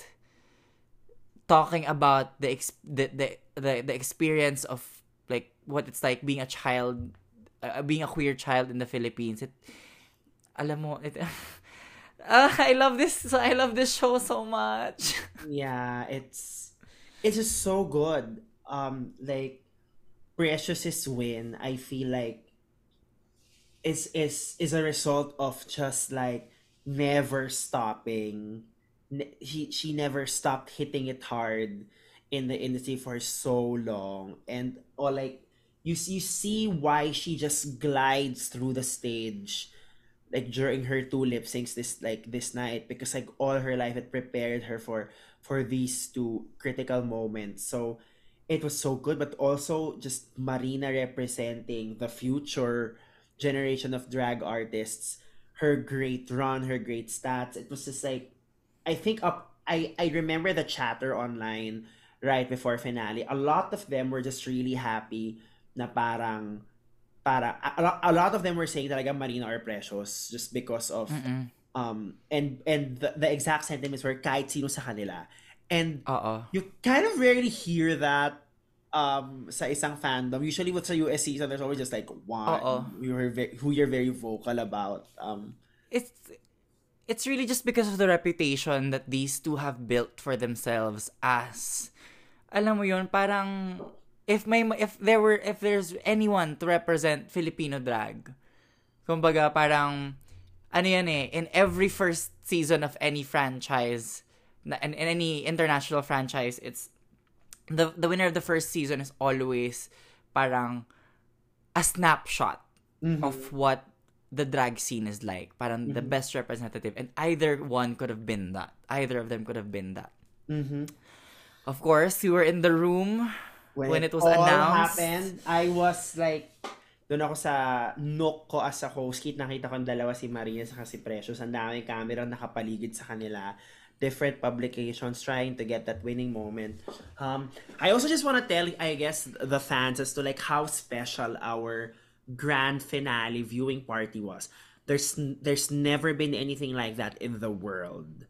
talking about the ex- the, the the the experience of like what it's like being a child uh, being a queer child in the Philippines. It alam mo it Ah, I love this I love this show so much. Yeah it's it's just so good. Um like precious's win i feel like is is is a result of just like never stopping. Ne- he she never stopped hitting it hard in the industry for so long. And or like you you see why she just glides through the stage like during her two lip syncs this like this night because like all her life it prepared her for for these two critical moments. So it was so good but also just marina representing the future generation of drag artists her great run her great stats it was just like i think up i i remember the chatter online right before finale a lot of them were just really happy na parang para a, a lot- a lot of them were saying talaga Marina or Precious just because of Mm-mm. um and and the, the exact sentiments were kahit sino sa kanila and Oo. you kind of rarely hear that um sa isang fandom usually with sa US season there's always just like one Oo. you're ve- who you're very vocal about um it's it's really just because of the reputation that these two have built for themselves as alam mo yun parang if may if there were if there's anyone to represent Filipino drag kumbaga parang ano yan eh in every first season of any franchise na, in, in any international franchise it's the the winner of the first season is always parang a snapshot of what the drag scene is like. Parang the best representative. And either one could have been that. Either of them could have been that. mhm. Of course, you were in the room when, it was all announced. happened I was like doon ako sa nook ko as a host kit nakita ko ang dalawa si Maria sa si Precious ang daming camera nakapaligid sa kanila different publications trying to get that winning moment um I also just want to tell I guess the fans as to like how special our grand finale viewing party was there's there's never been anything like that in the world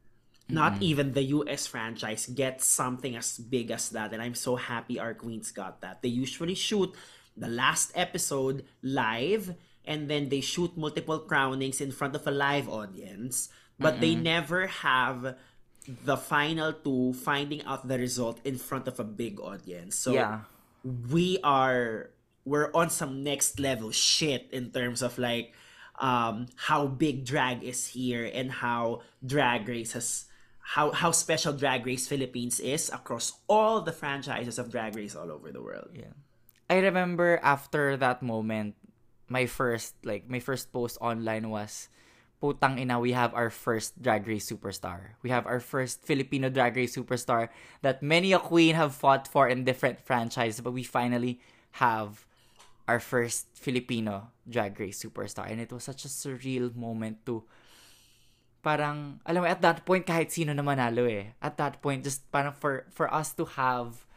not even the US franchise gets something as big as that. And I'm so happy our queens got that. They usually shoot the last episode live and then they shoot multiple crownings in front of a live audience, but they never have the final two finding out the result in front of a big audience. So Yeah. we are we're on some next level shit in terms of like um how big drag is here and how drag race has how how special drag race philippines is across all the franchises of drag race all over the world Yeah. I remember after that moment, my first like my first post online was putang ina we have our first drag race superstar. We have our first Filipino drag race superstar that many a queen have fought for in different franchises but we finally have our first Filipino drag race superstar. And it was such a surreal moment to parang, alam mo, at that point, kahit sino na manalo eh. At that point, just parang for, for us to have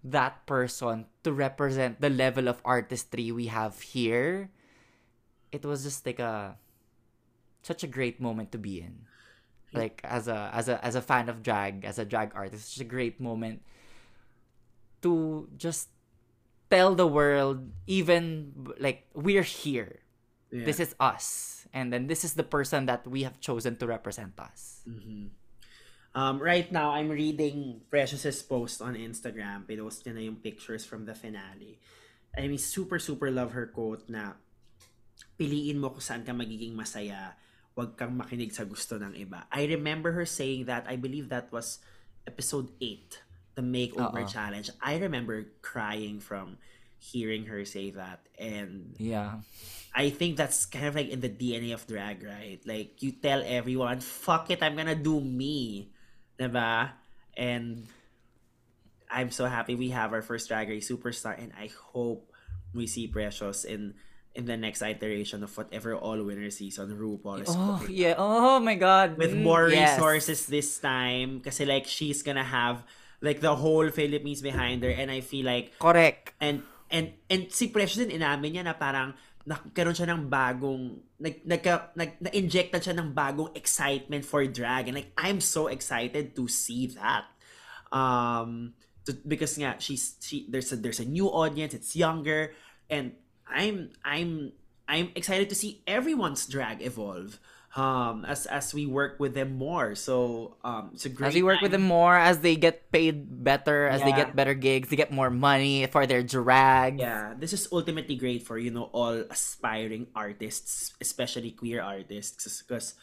that person to represent the level of artistry we have here, it was just like a, such a great moment to be in. Like, as a, as a, as a fan of drag, as a drag artist, such a great moment to just tell the world, even, like, we're here. Yeah. This is us and then this is the person that we have chosen to represent us. Mm-hmm. Um, right now, I'm reading Precious's post on Instagram. Pinost niya na yung pictures from the finale. I mean, super, super love her quote na piliin mo kung saan ka magiging masaya. Huwag kang makinig sa gusto ng iba. I remember her saying that. I believe that was episode 8, the makeover Uh-oh. challenge. I remember crying from hearing her say that. And Yeah. I think that's kind of like in the DNA of drag, right? Like you tell everyone, "Fuck it, I'm gonna do me," diba? And I'm so happy we have our first Drag Race superstar, and I hope we see Precious in in the next iteration of whatever all winner season RuPaul is Oh, yeah. Oh my god. with Mm, more yes. resources this time, kasi like she's gonna have like the whole Philippines behind her, and I feel like Correct. And and and si Precious din inamin niya na parang nagkaroon siya ng bagong nag nagka, nag na-injectan siya ng bagong excitement for drag and like I'm so excited to see that. Um to, because nga she's she there's a there's a new audience, it's younger and I'm I'm I'm excited to see everyone's drag evolve um as as we work with them more. So um it's a great As we work with them more, as they get paid better, as they get better gigs, they get more money for their drag. Yeah, this is ultimately great for you know all aspiring artists, especially queer artists, because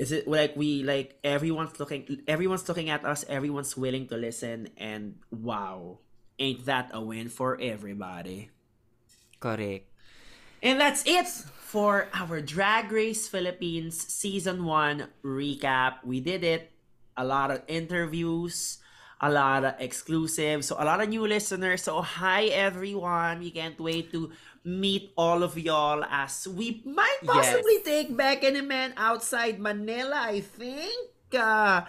is it like we like everyone's looking everyone's looking at us, everyone's willing to listen, and wow, ain't that a win for everybody? Correct. And that's it for our Drag Race Philippines Season 1 recap. We did it. A lot of interviews, a lot of exclusives, so a lot of new listeners. So, hi everyone. We can't wait to meet all of y'all as we might possibly take back an man outside Manila, I think. Uh,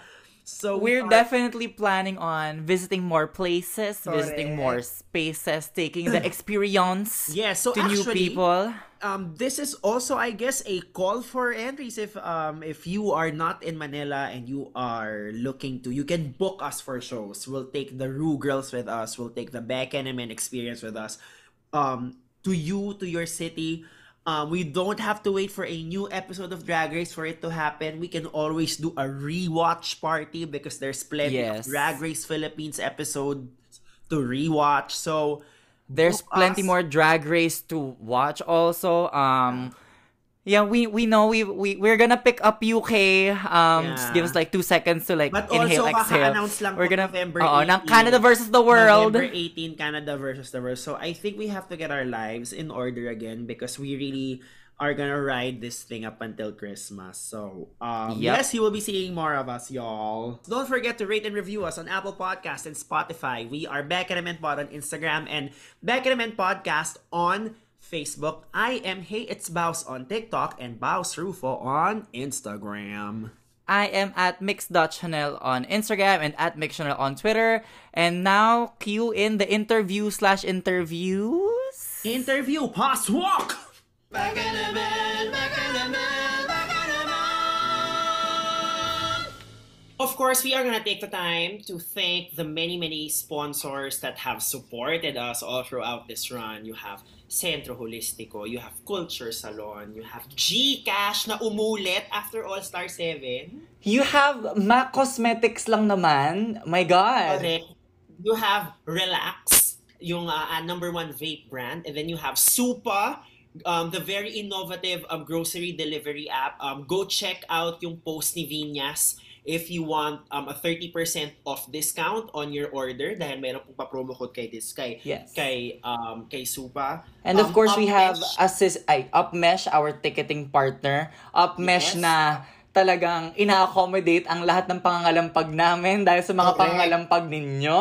so we We're definitely planning on visiting more places, visiting more spaces, taking the experience Yeah, so to new people. um this is also i guess a call for entries. If um if you are not in manila and you are looking to you can book us for shows. We'll take the Rue girls with us. We'll take the back and experience with us. Um to you to your city um, we don't have to wait for a new episode of Drag Race for it to happen. We can always do a rewatch party because there's plenty Yes. of Drag Race Philippines episodes to rewatch. So There's plenty us. more drag race to watch also. Um yeah, we we know we we we're gonna pick up UK. Um just give us like 2 seconds to like But inhale also, exhale. lang We're gonna November 18. ng Canada versus the world. November 18, Canada versus the world. So I think we have to get our lives in order again because we really are gonna ride this thing up until Christmas. So um, Yep. yes, you will be seeing more of us, y'all. Don't forget to rate and review us on Apple Podcast and Spotify. We are Back at Pod on Instagram and Back at Podcast on Facebook. I am Hey It's Bows on TikTok and Bows Rufo on Instagram. I am at mix.channel on Instagram and at mixchannel on Twitter. And now cue in the interview slash interviews. Interview Pass Walk! Back in a man, back in a man, Of course, we are gonna take the time to thank the many, many sponsors that have supported us all throughout this run. You have Centro Holistico, you have Culture Salon, you have Gcash na umulit after All Star 7. You have MAC Cosmetics lang naman. My God. Correct. You have Relax, yung uh, uh, number one vape brand. And then you have Supa, um, the very innovative um, grocery delivery app. Um, go check out yung post ni Vinyas if you want um, a 30% off discount on your order dahil meron pong pa-promo code kay this kay Yes. kay um kay Supa. And of Um, course, we have Upmesh, assist ay Upmesh, our ticketing partner. Upmesh Yes. na talagang ina-accommodate ang lahat ng pangangalampag namin dahil sa mga Correct. pangangalampag ninyo.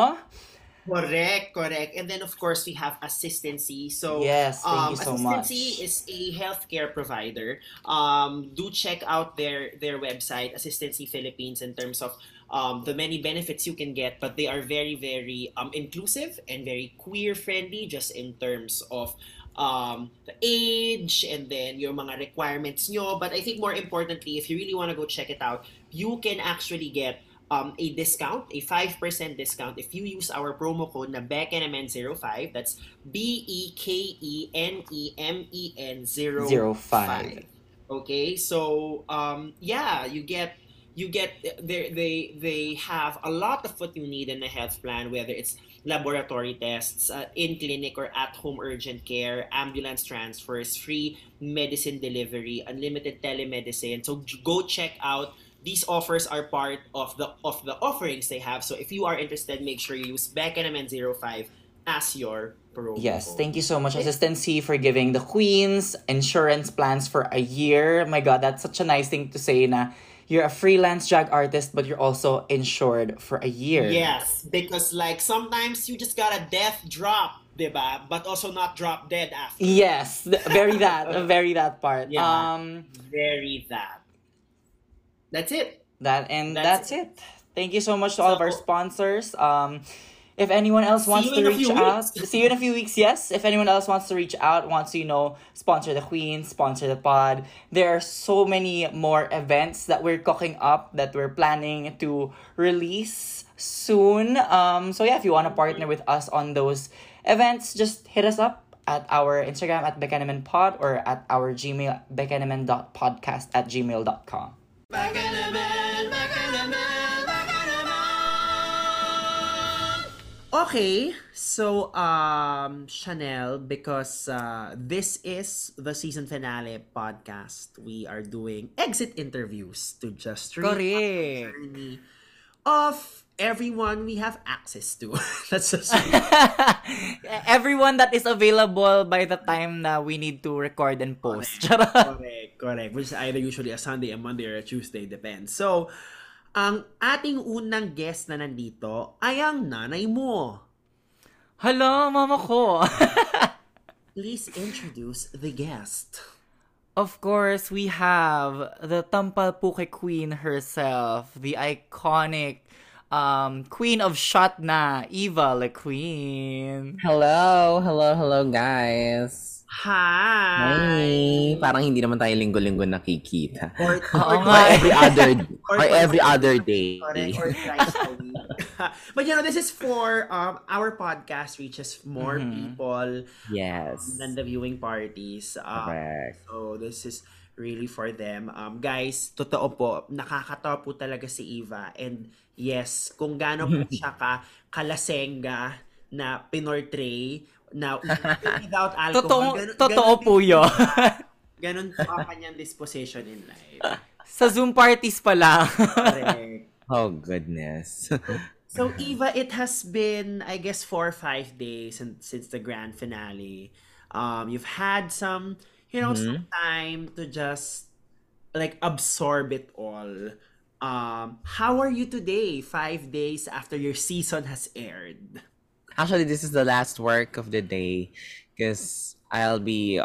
Correct, correct. And then of course we have assistancy. So Yes, thank um, you so assistancy much. is a healthcare provider. Um, do check out their their website, Assistancy Philippines, in terms of um, the many benefits you can get. But they are very very um, inclusive and very queer friendly, just in terms of um, the age and then your mga requirements nyo. But I think more importantly, if you really want to go check it out, you can actually get um, a discount, a 5% discount if you use our promo code na BEKENEMEN05. That's E B-E-K-E-N-E-M-E-N 05. Zero five. Okay, so um, yeah, you get you get they they they have a lot of what you need in a health plan, whether it's laboratory tests, uh, in clinic or at home urgent care, ambulance transfers, free medicine delivery, unlimited telemedicine. So go check out. These offers are part of the of the offerings they have. So if you are interested, make sure you use Beckenham05 as your promo. Yes, code. thank you so much, Assistancy, for giving the queens insurance plans for a year. My God, that's such a nice thing to say na you're a freelance drag artist, but you're also insured for a year. Yes, because like sometimes you just got a death drop, diba? But also not drop dead after. Yes, very that, very that part. Yeah. Um, Very that. That's it. that and That's that's, it. Thank you so much to all of our sponsors. Um, if anyone else wants to reach out, see you in a few weeks. Yes, if anyone else wants to reach out, wants to you know sponsor the Queen, sponsor the pod. There are so many more events that we're cooking up that we're planning to release soon. Um, so yeah, if you want to partner with us on those events, just hit us up at our Instagram at Bekenemen Pod or at our Gmail bekenemen.podcast at gmail.com. Okay, so um Chanel, because uh, this is the season finale podcast, we are doing exit interviews to just Correct. journey of everyone we have access to. That's just Everyone that is available by the time na we need to record and post. Charot. correct, correct. Which is either usually a Sunday, a Monday, or a Tuesday, depends. So, ang ating unang guest na nandito ay ang nanay mo. Hello, mama ko. Please introduce the guest. of course, we have the Tampalpuke Queen herself, the iconic um, Queen of Shot na, Eva Le Queen. Hello, hello, hello guys. Hi! Hi. Parang hindi naman tayo linggo-linggo nakikita. Or, or, Or every other Or- or every other day. Correct, or thrice a week. but you know, this is for um, our podcast reaches more Mhm. people Yes. than the viewing parties. Um, Correct. So this is really for them. Um, guys, totoo po, nakakatawa po talaga si Eva. And yes, kung gaano po siya ka kalasenga na pinortray na without alcohol. Totoo, ganun- totoo ganun po yun. Ganun po ang kanyang disposition in life. Sa Zoom parties pa lang. Correct. Oh goodness. So Eva, it has been I guess four or five days since, since the grand finale. Um, you've had some, you know, some time to just like absorb it all. Um, how are you today? Five days after your season has aired. Actually, this is the last work of the day because I'll be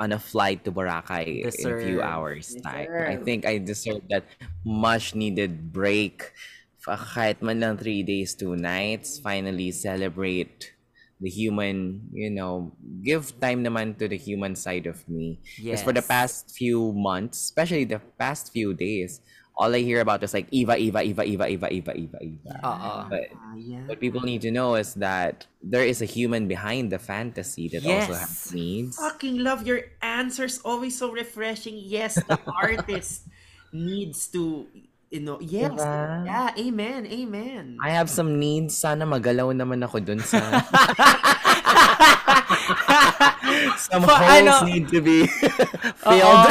on a flight to Boracay in a few hours time. I think I deserve that much needed break. Fa- Kahit man lang three days, two nights. Finally celebrate the human, you know, give time naman to the human side of me. Because for the past few months, especially the past few days, all I hear about is like Eva, Eva, Eva, Eva, Eva, Eva, Eva, Eva. Oo. But Ah, yeah. what people need to know is that there is a human behind the fantasy that also has needs. Fucking love your answers. Always so refreshing. Yes, the artist needs to, you know, yes. Diba? Yeah, amen, amen. I have some needs. Sana magalaw naman ako dun sa... some Pa- holes ano? need to be Oo. filled.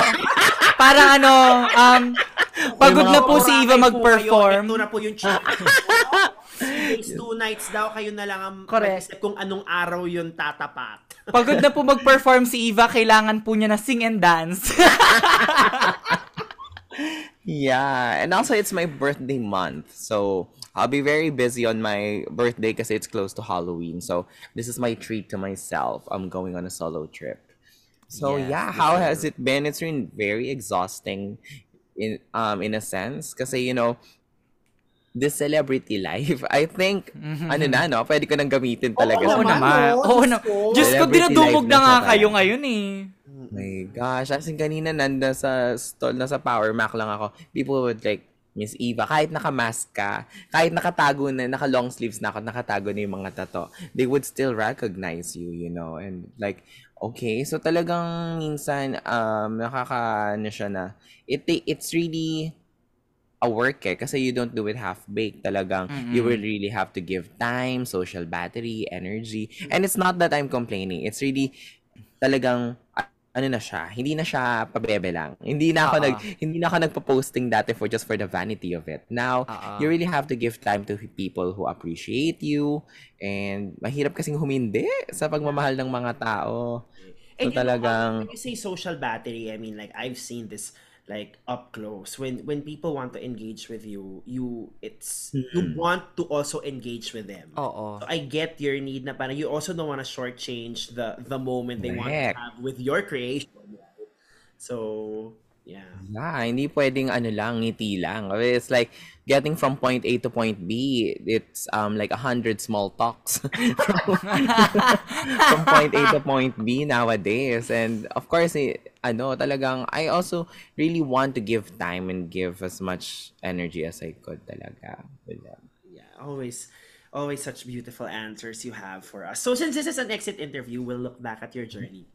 Parang ano, um, pagod na po si Eva mag-perform. kayo. Ito na po yung. Three days, two nights daw. Kayo na lang ang Correct. mag-isip kung anong araw yun tatapat. Pagod na po mag-perform si Eva, kailangan po niya na sing and dance. Yeah, and also it's my birthday month. So I'll be very busy on my birthday because it's close to Halloween. So this is my treat to myself. I'm going on a solo trip. So Yes, yeah, how sure. has it been? It's been very exhausting in um in a sense kasi you know this celebrity life, I think, ano na, no? Pwede ko nang gamitin talaga. Oo sa naman? Oo Diyos na. ko. Diyos ko, life na na nga kayo ngayon eh. My gosh, as in kanina nanda sa stall, nasa Power Mac lang ako. People would like, Miss Eva, kahit naka-mask ka, kahit nakatago na, naka-long sleeves na ako, nakatago na yung mga tato, they would still recognize you, you know? And like, okay, so talagang minsan, um, nakaka, ano siya na, it, it's really a work eh, kasi you don't do it half-baked. Talagang, you will really have to give time, social battery, energy. And it's not that I'm complaining. It's really, talagang, ano na siya, hindi na siya pabebe lang. Hindi na ako Oo. nag hindi na ako nagpo-posting dati for just for the vanity of it. Now, Oo. you really have to give time to people who appreciate you and mahirap kasing humindi sa pagmamahal ng mga tao. So And you know, talagang um, when you say social battery, I mean like I've seen this like up close. When when people want to engage with you, you it's you want to also engage with them. Oo. So I get your need na parang you also don't want to shortchange the the moment they want to Correct. have with your creation. Right? So yeah. Yeah, hindi pwedeng ano lang, ngiti lang. It's like getting from point A to point B. It's um like a hundred small talks from point A to point B nowadays. And of course, eh, ano, talagang I also really want to give time and give as much energy as I could talaga. Yeah, always always such beautiful answers you have for us. So since this is an exit interview, we'll look back at your journey.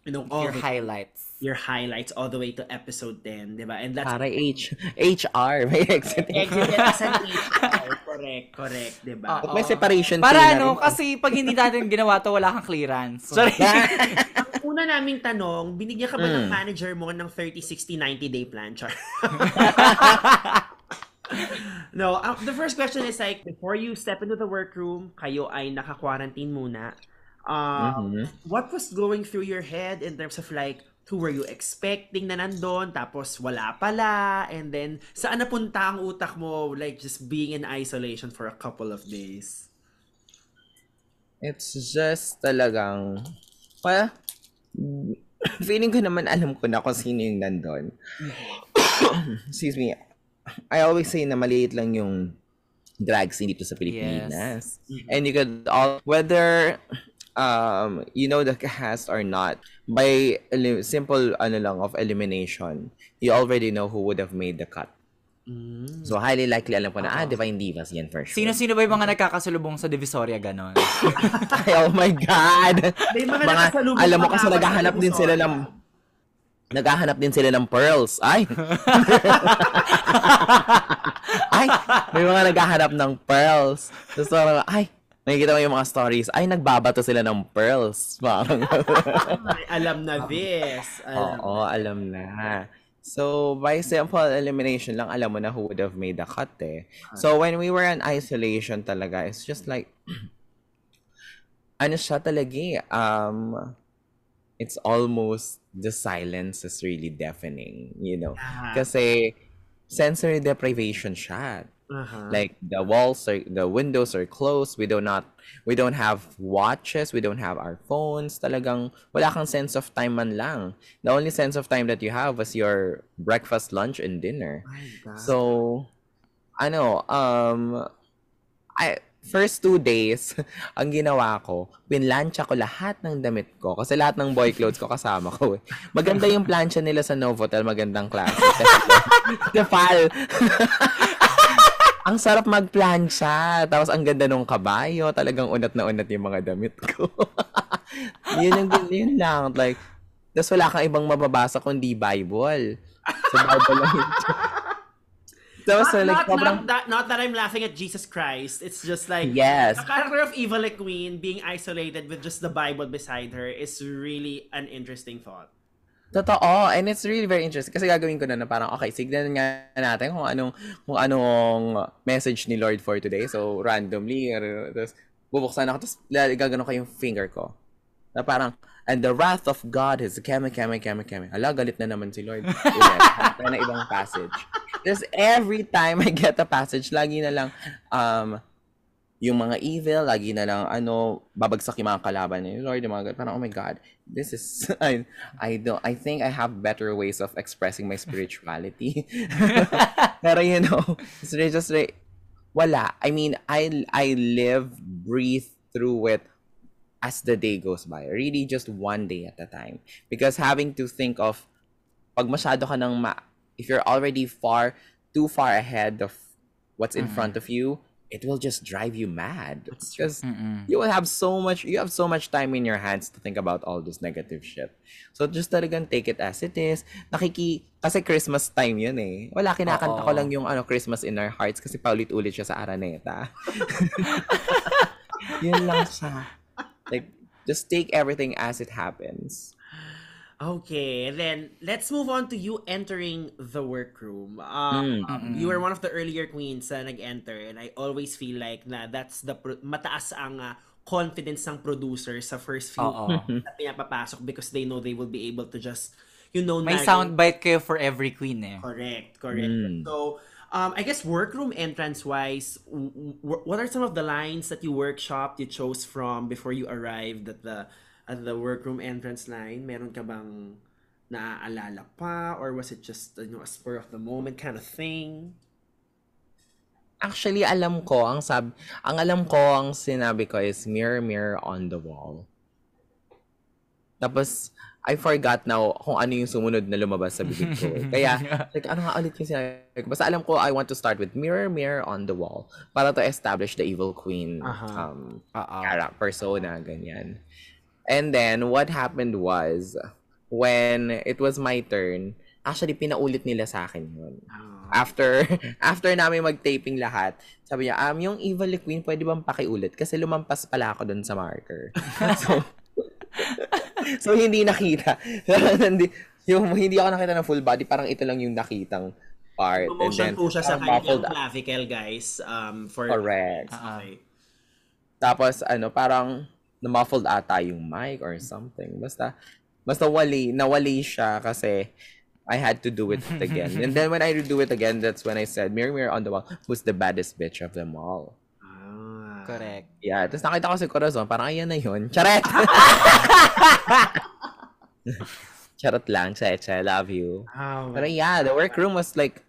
You know, all Your the, highlights. your highlights all the way to episode 10, di ba? And that's Para H, HR, may exit. exit as an HR. correct, correct, di ba? Oo. May separation Para ano, kasi pag hindi natin ginawa to, wala kang clearance. Sorry. Ang una naming tanong, binigyan ka ba ng Mm. manager mo ng 30, 60, 90 day plan, Char? no, um, the first question is like, before you step into the workroom, kayo ay naka-quarantine muna. Um, Mhm. What was going through your head in terms of like, who were you expecting na nandun, tapos wala pala, and then saan napunta ang utak mo, like just being in isolation for a couple of days? It's just talagang, pa, feeling ko naman alam ko na kung sino yung nandun. Excuse me. I always say na maliit lang yung drag scene dito sa Pilipinas. And you could all, whether um, you know the cast or not, by elim- simple ano lang of elimination, you already know who would have made the cut. So highly likely alam ko na, ah, Divine Divas yan for sure. Sino-sino ba yung mga nagkakasalubong sa Divisoria ganon? Ay, oh my God! May mga mga, alam mo kasi naghahanap din sila ng naghahanap din sila ng pearls. Ay! ay! May mga naghahanap ng pearls. Tapos parang, ay! Nakikita mo yung mga stories. Ay, nagbabato sila ng pearls. Parang, Ay, alam na this. Alam. oo, alam na. So, by simple elimination lang, alam mo na who would have made the cut eh. So, when we were in isolation talaga, it's just like, ano siya talaga eh, um, it's almost, the silence is really deafening, you know? Ah. Kasi, sensory deprivation siya. Aha. Like the walls are the windows are closed. We do not we don't have watches, we don't have our phones. Talagang wala kang sense of time man lang. The only sense of time that you have was your breakfast, lunch and dinner. So ano, um I first two days, ang ginawa ko, pinlansya ko lahat ng damit ko. Kasi lahat ng boy clothes ko kasama ko eh. Maganda yung plancha nila sa Novotel, magandang klase. Tefal. ang sarap magplancha. Tapos ang ganda nung kabayo. Talagang unat na unat yung mga damit ko. yun yung yun lang. Like, tapos wala kang ibang mababasa kundi Bible. Sa Bible lang yun. Tapos not, like, not, sobrang... not, that, not that I'm laughing at Jesus Christ. It's just like Yes. the character of Eva Le Queen being isolated with just the Bible beside her is really an interesting thought. Totoo. And it's really very interesting. Kasi gagawin ko na na parang, okay, signan nga natin kung anong, kung anong message ni Lord for today. So, randomly, tapos bubuksan ako, tapos gaganon ko yung finger ko. Na parang, and the wrath of God is keme, keme, keme, keme. Ala, galit na naman si Lord. Ulit. Ng ibang passage. Just every time I get a passage, lagi na lang, um, yung mga evil, lagi na lang, ano, babagsak yung mga kalaban ni Lord, yung mga, parang, oh my God, this is, I, I don't, I think I have better ways of expressing my spirituality. Pero, you know, it's just like, wala. I mean, I, I live, breathe through it as the day goes by. Really, just one day at a time. Because having to think of, pag masyado ka ng ma, if you're already far, too far ahead of what's in front of you, it will just drive you mad. Because you will have so much, you have so much time in your hands to think about all this negative shit. So just talagang take it as it is. Nakiki, kasi Christmas time yun eh. Wala, kinakanta ko lang yung ano, Christmas in Our Hearts kasi paulit-ulit siya sa Araneta. yun lang siya. Like, just take everything as it happens. Okay, and then let's move on to you entering the workroom. Um, Mm. You were one of the earlier queens na nag-enter and I always feel like na that's the pro- mataas ang ah, confidence ng producer sa first few Oo. na pinapapasok because they know they will be able to just, you know, May narrate- soundbite kayo for every queen eh. Correct, correct. Mm. So, um, I guess workroom entrance wise, w- w- what are some of the lines that you workshopped, you chose from before you arrived at the at the workroom entrance line? Meron ka bang naaalala pa or was it just you know a spur of the moment kind of thing? Actually, alam ko, ang sab ang alam ko, ang sinabi ko is mirror, mirror on the wall. Tapos, I forgot now kung ano yung sumunod na lumabas sa bibig ko. Kaya, like, ano nga ulit yung sinabi ko? Basta alam ko, I want to start with mirror, mirror on the wall para to establish the evil queen Aha. um, Oo. character, persona, ganyan. And then, what happened was, when it was my turn, actually, pinaulit nila sa akin yun after after namin mag-taping lahat, sabi niya, um, yung Evil Queen, pwede bang pakiulit? Kasi lumampas pala ako dun sa marker. so, so, hindi nakita. yung, hindi ako nakita ng full body, parang ito lang yung nakitang part. Promotion po siya sa kanyang clavicle, guys. Um, for Correct. Ah, Okay. Tapos, ano, parang na-muffled ata yung mic or something. Basta, basta wali, nawali siya kasi I had to do it again. And then when I do it again, that's when I said, Mirror, mirror on the wall, who's the baddest bitch of them all? Ah. Correct. Yeah, tapos nakita ko si Corazon, parang ayan na yun. Charet! Charot lang, Cheche, I love you. Ah, Pero yeah, the workroom was like,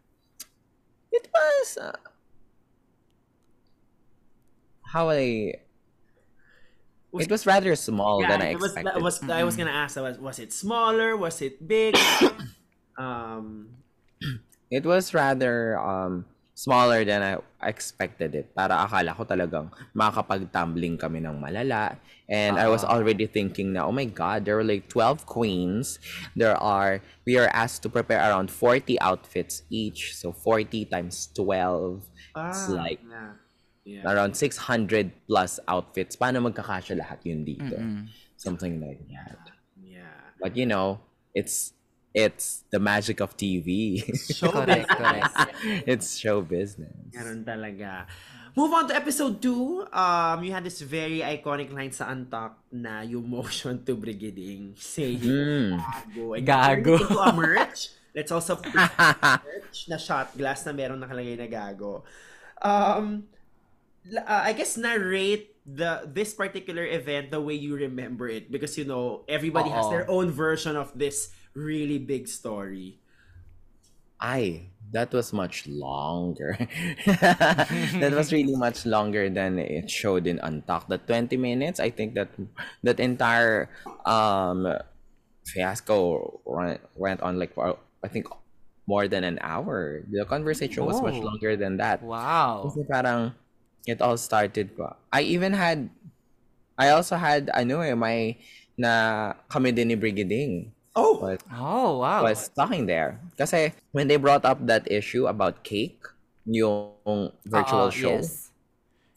it was, uh, how would I, it was rather small than I was, expected. that was I was gonna ask was was it smaller? Was it big? um, It was rather um smaller than I expected it. Para akala ko talagang makakapag-tumbling kami ng malala. And I was Ah. already thinking na, oh my God, there were like 12 queens. There are, we are asked to prepare around 40 outfits each. So 40 times 12. It's ah, like yeah. Yeah. around 600 plus outfits. Paano magkakasya lahat yun dito? Mm-mm. Something like that. yeah. But you know, it's it's the magic of TV. Show Correct, business. correct. it's show business. Ganun talaga. Move on to episode 2. Um, you had this very iconic line sa Untalk na you motion to Brigading saying Mm. gago. And Gago. into a merch. Let's also put merch na shot glass na meron nakalagay na gago. Um, uh, I guess narrate the this particular event the way you remember it because you know everybody has their own version of this really big story. I that was much longer. that was really much longer than it showed in Untalk. The 20 minutes, I think that that entire um fiasco went, went on like for I think more than an hour. The conversation was much Oh. longer than that. Wow. Kasi parang it all started pa. I even had I also had ano eh my na kami din ni Brigading Oh, was, Oh, wow. was talking there. Kasi when they brought up that issue about cake, yung virtual Oo, show, Yes.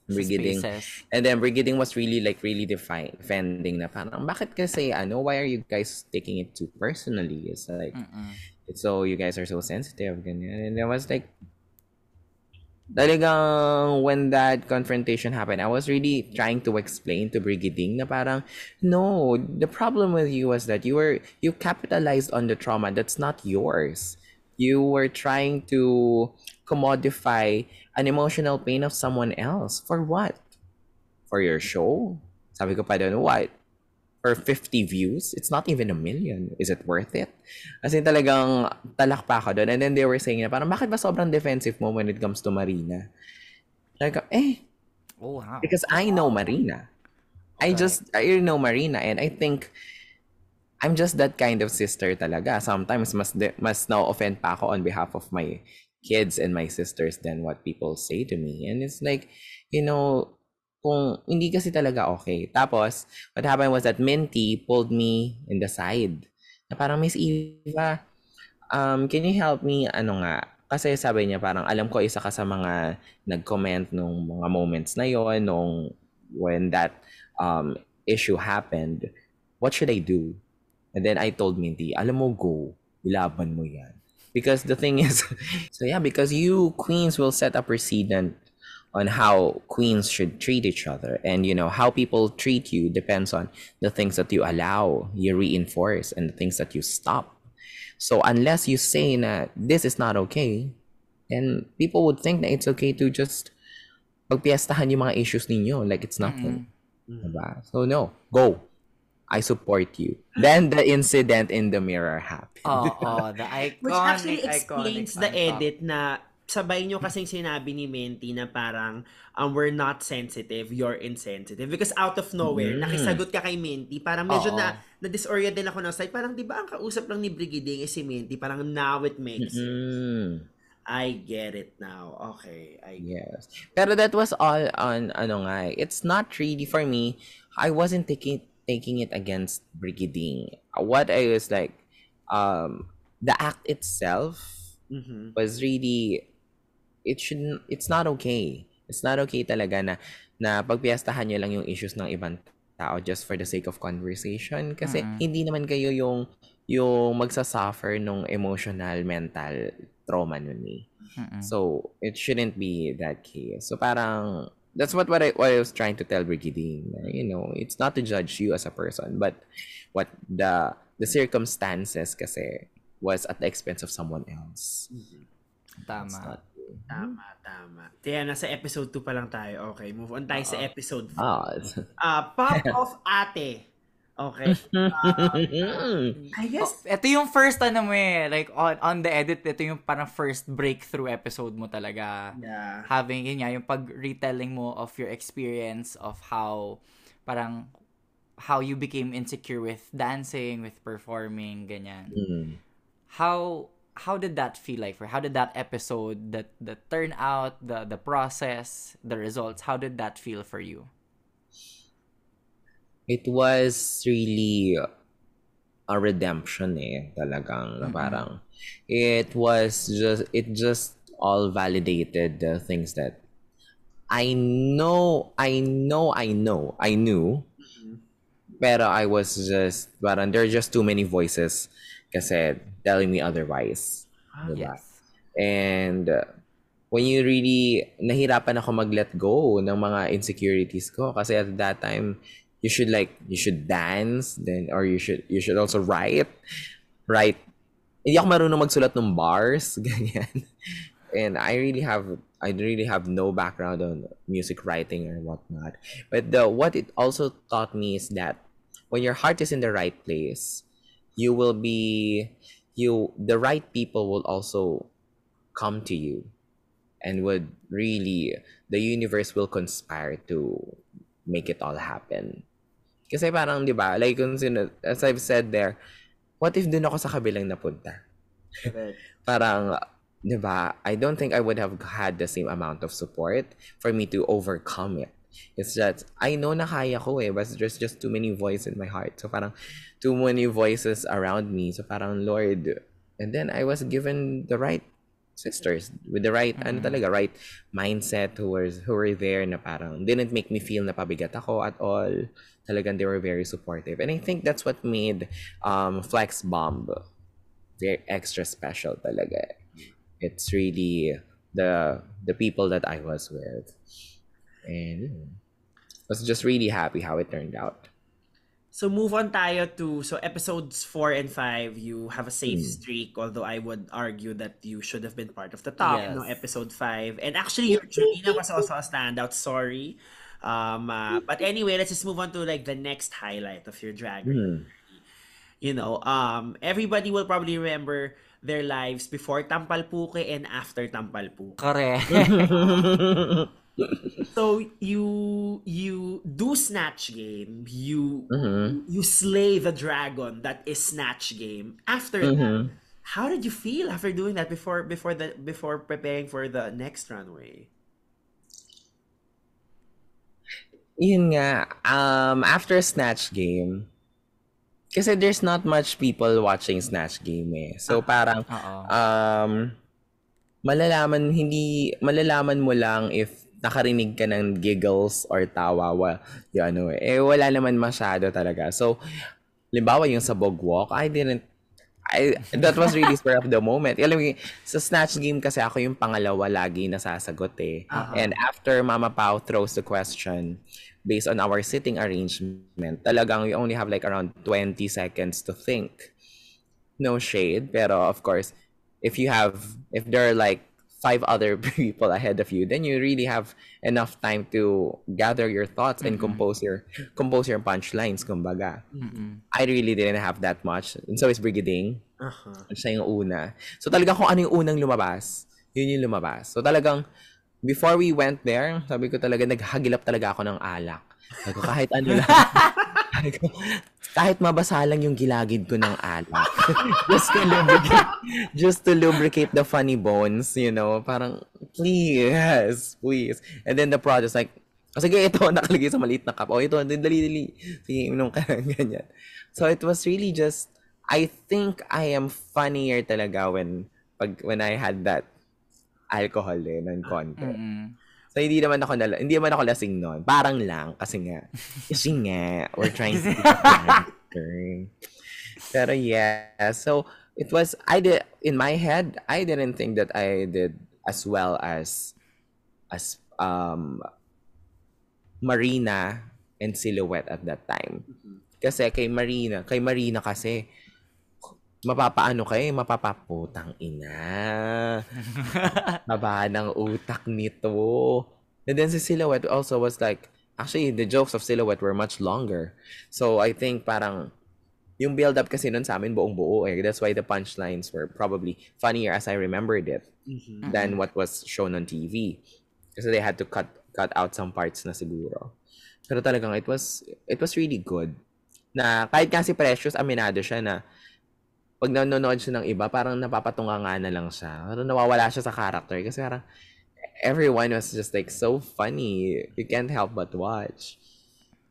Brigading. Spaces. And then Brigading was really like really defi- defending na parang bakit kasi ano why are you guys taking it too personally? It's like Mm-mm. so you guys are so sensitive ganyan. And I was like talagang when that confrontation happened, I was really trying to explain to Brigading na parang no, the problem with you was that you were you capitalized on the trauma that's not yours. You were trying to commodify an emotional pain of someone else. For what? For your show? Sabi ko pa doon, what? For 50 views? It's not even a million. Is it worth it? Kasi talagang talak pa ako doon. And then they were saying na parang, bakit ba sobrang defensive mo when it comes to Marina? Like, eh, Oh, wow. because I know Marina. I Okay. just I know Marina and I think I'm just that kind of sister talaga. Sometimes mas de- mas na-offend pa ako on behalf of my kids and my sisters than what people say to me. And it's like, you know, kung hindi kasi talaga okay. Tapos, what happened was that Minty pulled me in the side. Na parang, Miss Eva, um, can you help me, ano nga, kasi sabi niya parang, alam ko isa ka sa mga nag-comment nung mga moments na yon nung when that um, issue happened, what should I do? And then I told Minty, alam mo, go. Ilaban mo yan. Because the thing is, so yeah, because you queens will set a precedent on how queens should treat each other. And, you know, how people treat you depends on the things that you allow, you reinforce, and the things that you stop. So unless you say that this is not okay, then people would think that it's okay to just pagpiestahan yung mga issues ninyo like it's nothing. Mm-hmm. Diba? So no, go. I support you. Then the incident in the mirror happened. Oh, oh, the iconic, Which actually explains the fan talk. edit na sabay nyo kasing sinabi ni Menti na parang um, we're not sensitive, you're insensitive. Because out of nowhere, Mm. nakisagot ka kay Menti. Parang medyo Oo. na, na-disorient din ako ng side. Parang di ba ang kausap lang ni Brigading is si Menti? Parang now it makes sense. Mm, I get it now. Okay. I get yes. Pero that was all on ano nga. eh. It's not really for me. I wasn't taking taking it against Brigading. What I was like um the act itself Mhm. was really it shouldn't it's not okay it's not okay talaga na na pagpiestahan nyo lang yung issues ng ibang tao just for the sake of conversation kasi Mm. hindi naman kayo yung yung magsasuffer nung emotional mental trauma nun eh. Mm-mm. So it shouldn't be that case. So parang that's what what I, what I was trying to tell Brigidine. You know, it's not to judge you as a person, but what the the circumstances kasi was at the expense of someone else. It's Tama. not Tama, tama. Kaya nasa episode 2 pa lang tayo. Okay, move on tayo sa episode 4. Ah. Ah, Pop of Ate. Okay. I guess Oh, ito yung first ano mo eh, like on, on the edit, ito yung parang first breakthrough episode mo talaga. yeah. Having, yun nga, yung pag-retelling mo of your experience of how, parang, how you became insecure with dancing, with performing, ganyan. Mm. How, how did that feel like for how did that episode that the turnout the the process the results how did that feel for you? It was really a redemption eh, talagang Mhm. parang it was just it just all validated the things that I know I know I know I knew. Pero I was just parang there are just too many voices kasi telling me otherwise. Diba? yes. And uh, when you really nahirapan ako mag-let go ng mga insecurities ko kasi at that time you should like you should dance then or you should you should also write write. Hindi ako marunong magsulat ng bars ganyan. And I really have I really have no background on music writing or whatnot. But the what it also taught me is that when your heart is in the right place you will be you the right people will also come to you and would really the universe will conspire to make it all happen. Kasi parang 'di ba like kung sino, as I've said there what if dun ako sa kabilang napunta? Correct. parang 'di ba I don't think I would have had the same amount of support for me to overcome it. It's that I know na kaya ko eh but there's just too many voices in my heart. So parang too many voices around me. So parang Lord and then I was given the right sisters with the right ano Mhm. talaga right mindset who were who were there na parang didn't make me feel na pabigat ako at all. Talagang they were very supportive. And I think that's what made um Flex Bomb very extra special talaga. It's really the the people that I was with. And I was just really happy how it turned out So move on tayo to so episodes 4 and 5 you have a safe Hmm. streak although I would argue that you should have been part of the top Yes. no episode 5 and actually your Julina was also a standout sorry um uh, but anyway let's just move on to like the next highlight of your drag Hmm. you know um everybody will probably remember their lives before Tampalpuke and after Tampalpuke Correct. so you you do snatch game you Mhm. you slay the dragon that is snatch game after that Mhm. how did you feel after doing that before before the before preparing for the next runway Yun nga, um, after Snatch Game, kasi there's not much people watching Snatch Game eh. So parang, Oo. um, malalaman, hindi, malalaman mo lang if nakarinig ka ng giggles or tawa, wa, yung ano eh, eh, wala naman masyado talaga. So, limbawa yung sa Bogwalk, I didn't, I, that was really spur of the moment. Alam mo, sa Snatch Game kasi ako yung pangalawa lagi nasasagot eh. And after Mama Pao throws the question, based on our sitting arrangement, talagang we only have like around 20 seconds to think. No shade, pero of course, if you have, if there are like five other people ahead of you, then you really have enough time to gather your thoughts and compose your compose your punchlines, kumbaga. Mm-mm. I really didn't have that much. And so is Brigading. uh-huh. Siya yung una. So talagang kung ano yung unang lumabas, yun yung lumabas. So talagang, before we went there, sabi ko talaga, naghagilap talaga ako ng alak. Sabi ko, kahit ano lang. Sabi ko, kahit mabasa lang yung gilagid ko ng alak. just to lubricate, just to lubricate the funny bones, you know. Parang, please, please. And then the process, like, oh, sige, ito, nakalagay sa maliit na cup. Oh, ito, dali, dali. Sige, inom ka ng ganyan. So it was really just, I think I am funnier talaga when, pag, when I had that alcohol eh, ng konti. Mm-mm. So, hindi naman ako nala- hindi naman ako lasing noon. Parang lang, kasi nga, kasi nga, we're trying to. Pero yeah, so, it was, I did, in my head, I didn't think that I did as well as, as, um, Marina and Silhouette at that time. Kasi kay Marina, kay Marina kasi, mapapaano kayo, mapapaputang ina. Baba ng utak nito. And then si Silhouette also was like, actually, the jokes of Silhouette were much longer. So I think parang, yung build-up kasi nun sa amin buong buo eh. That's why the punchlines were probably funnier as I remembered it Mhm. than what was shown on TV. Kasi they had to cut cut out some parts na siguro. Pero talagang it was it was really good. Na kahit nga si Precious aminado siya na pag nanonood siya ng iba, parang napapatunga nga na lang siya. Parang nawawala siya sa character kasi parang everyone was just like so funny. You can't help but watch.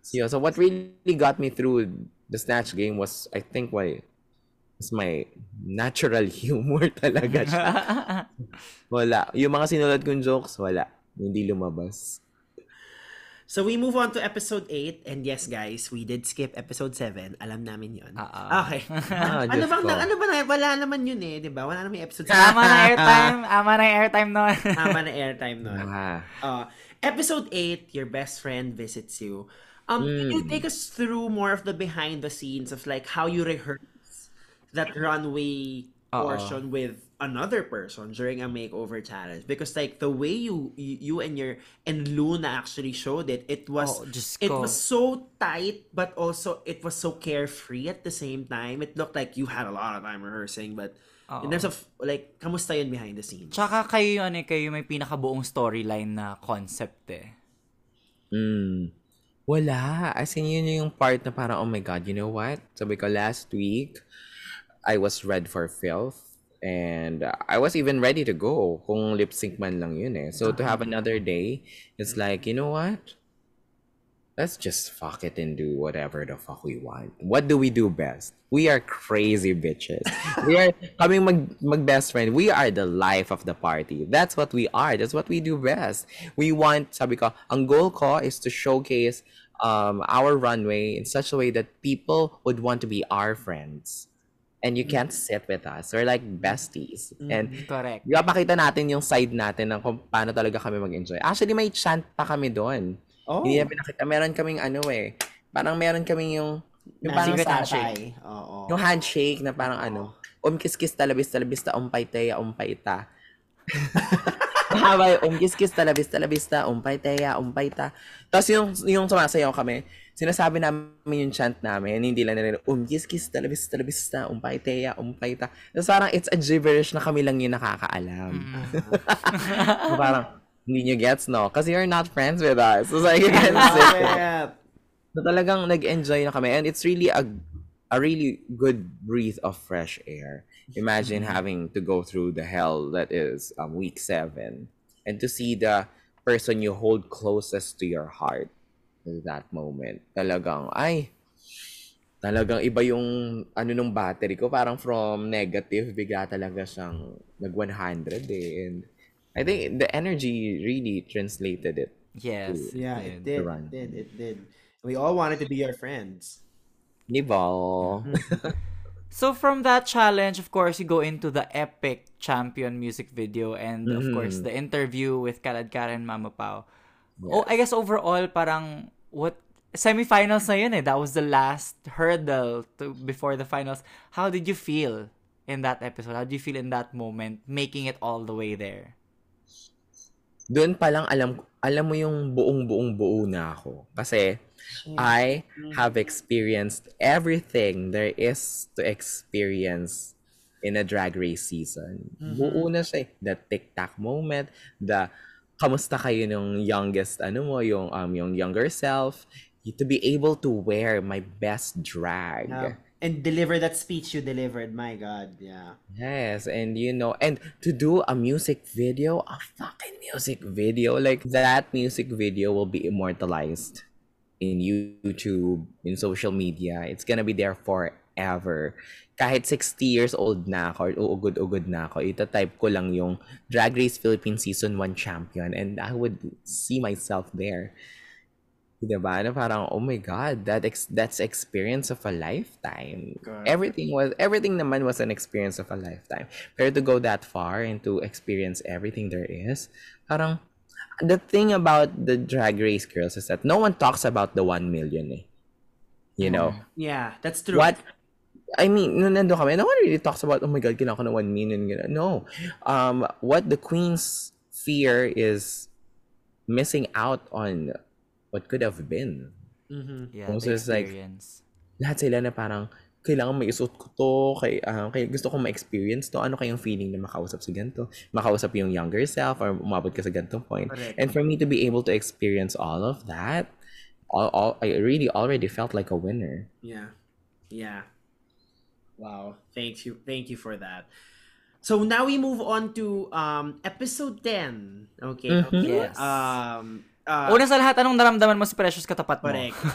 So, yun. so what really got me through the Snatch game was, I think, why was my natural humor talaga siya. Wala. Yung mga sinulad kong jokes, wala. Hindi lumabas. So we move on to episode 8 and yes guys, we did skip episode 7. Alam namin 'yon. Ah, ah. Okay. Ah, ano bang ko. ano ba na wala naman 'yun eh, 'di ba? Wala naman episode 7. Ama na airtime. Ama na airtime nun. Tama na airtime. Ah. Uh, episode 8, your best friend visits you. Um, Can you Hmm. take us through more of the behind the scenes of like how you rehearse that runway Oo. portion with another person during a makeover challenge? Because like the way you you, you and your and Luna actually showed it, it was Oh, it was so tight, but also it was so carefree at the same time. It looked like you had a lot of time rehearsing, but in Oo. terms of like, kamusta yun behind the scenes? Tsaka kayo, ano, kayo may pinakabuong storyline na concept eh. Mm. Wala. As in, yun yung part na parang, oh my God, you know what? Sabi ko, last week, I was red for filth. And I was even ready to go kung lip sync man lang yun eh. So to have another day, it's like, you know what? Let's just fuck it and do whatever the fuck we want. What do we do best? We are crazy bitches. we are coming mag, mag best friend. We are the life of the party. That's what we are. That's what we do best. We want, sabi ko, ang goal ko is to showcase um, our runway in such a way that people would want to be our friends. And you can't sit with us. We're like besties. And Correct. Ipapakita natin yung side natin ng kung paano talaga kami mag-enjoy. Actually, may chant pa kami doon. Oh. Hindi na pinakita. Meron kaming ano eh. Parang meron kaming yung Yung parang secret handshake. Oo. Yung handshake na parang ano, um kiss kiss talabis talabis ta umpay teya umpay ta. Mahaba yung um kiss talabis talabis ta umpay teya umpay ta. Tapos yung yung sumasayaw kami, sinasabi namin yung chant namin, hindi lang nila um kiss kiss talabis talabis ta umpay teya umpay ta. Tapos parang it's a gibberish na kami lang yung nakakaalam. So parang hindi nyo gets, no? Kasi you're not friends with us. So, like, you can sit it. So talagang nag-enjoy na kami and it's really a a really good breath of fresh air. Imagine having to go through the hell that is um, week seven and to see the person you hold closest to your heart that moment. Talagang, ay, talagang iba yung ano nung battery ko. Parang from negative, bigla talaga siyang nag-100 eh. And I think the energy really translated it. Yes. Yeah, it did. It did. It did. We all wanted to be your friends. Di ba? So from that challenge, of course, you go into the epic champion music video and of course the interview with Kalad Karen Mama Pao. Oh, I guess overall parang what semifinals na yun eh. That was the last hurdle to before the finals. How did you feel in that episode? How did you feel in that moment making it all the way there? doon pa lang alam alam mo yung buong buong buo na ako kasi I have experienced everything there is to experience in a drag race season. Buo na siya. eh. The TikTok moment, the kamusta kayo nung youngest ano mo, yung um yung younger self, to be able to wear my best drag. Yeah. And deliver that speech you delivered. My God. Yeah. Yes, and you know, and to do a music video, a fucking music video, like that music video will be immortalized in YouTube, in social media. It's gonna be there forever. Kahit 60 years old na ako, or ugod-ugod na ako, itatype ko lang yung Drag Race Philippines Season 1 champion and I would see myself there. Diba? Na parang, oh my God, that ex- that's experience of a lifetime. Correct. Everything was, everything naman was an experience of a lifetime. Pero to go that far and to experience everything there is, parang, the thing about the drag race girls is that no one talks about the 1 million eh. You know? Yeah, that's true. What I mean, nung nandun kami, no one really talks about, oh my God, kailangan ko ng 1 million. Gano'n. No. Um, what the queens fear is missing out on what could have been. Mhm. Yeah, Also, the it's like- experience. Lahat sila na parang, kailangan maisuot ko to, kay, ah, kay, gusto kong ma-experience to, ano kayong feeling na makausap sa ganito, makausap yung younger self, or umabot ka sa ganitong point. Correct. And for me to be able to experience all of that, all, all, I really already felt like a winner. Yeah. Yeah. Wow. Thank you. Thank you for that. So now we move on to um episode 10. Okay. Mhm. Yes. Um uh, Una sa lahat, anong naramdaman mo si Precious katapat mo? correct.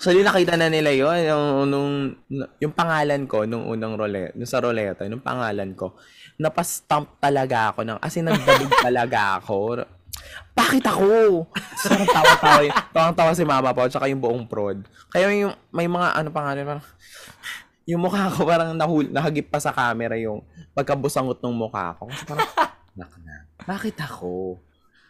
Actually, nakita na nila yon yung, nung, yung pangalan ko, nung unang role, nung sa roleta, nung pangalan ko, napastamp talaga ako ng, as in, nagdalig talaga ako. Bakit ako? So, tawa-tawa, yun. tawa-tawa si mama po, tsaka yung buong prod. Kaya yung, may mga, ano pangalan, parang, yung mukha ko parang nahul, nahagip pa sa camera yung pagkabusangot ng mukha ko. Kasi parang, nak na, bakit ako?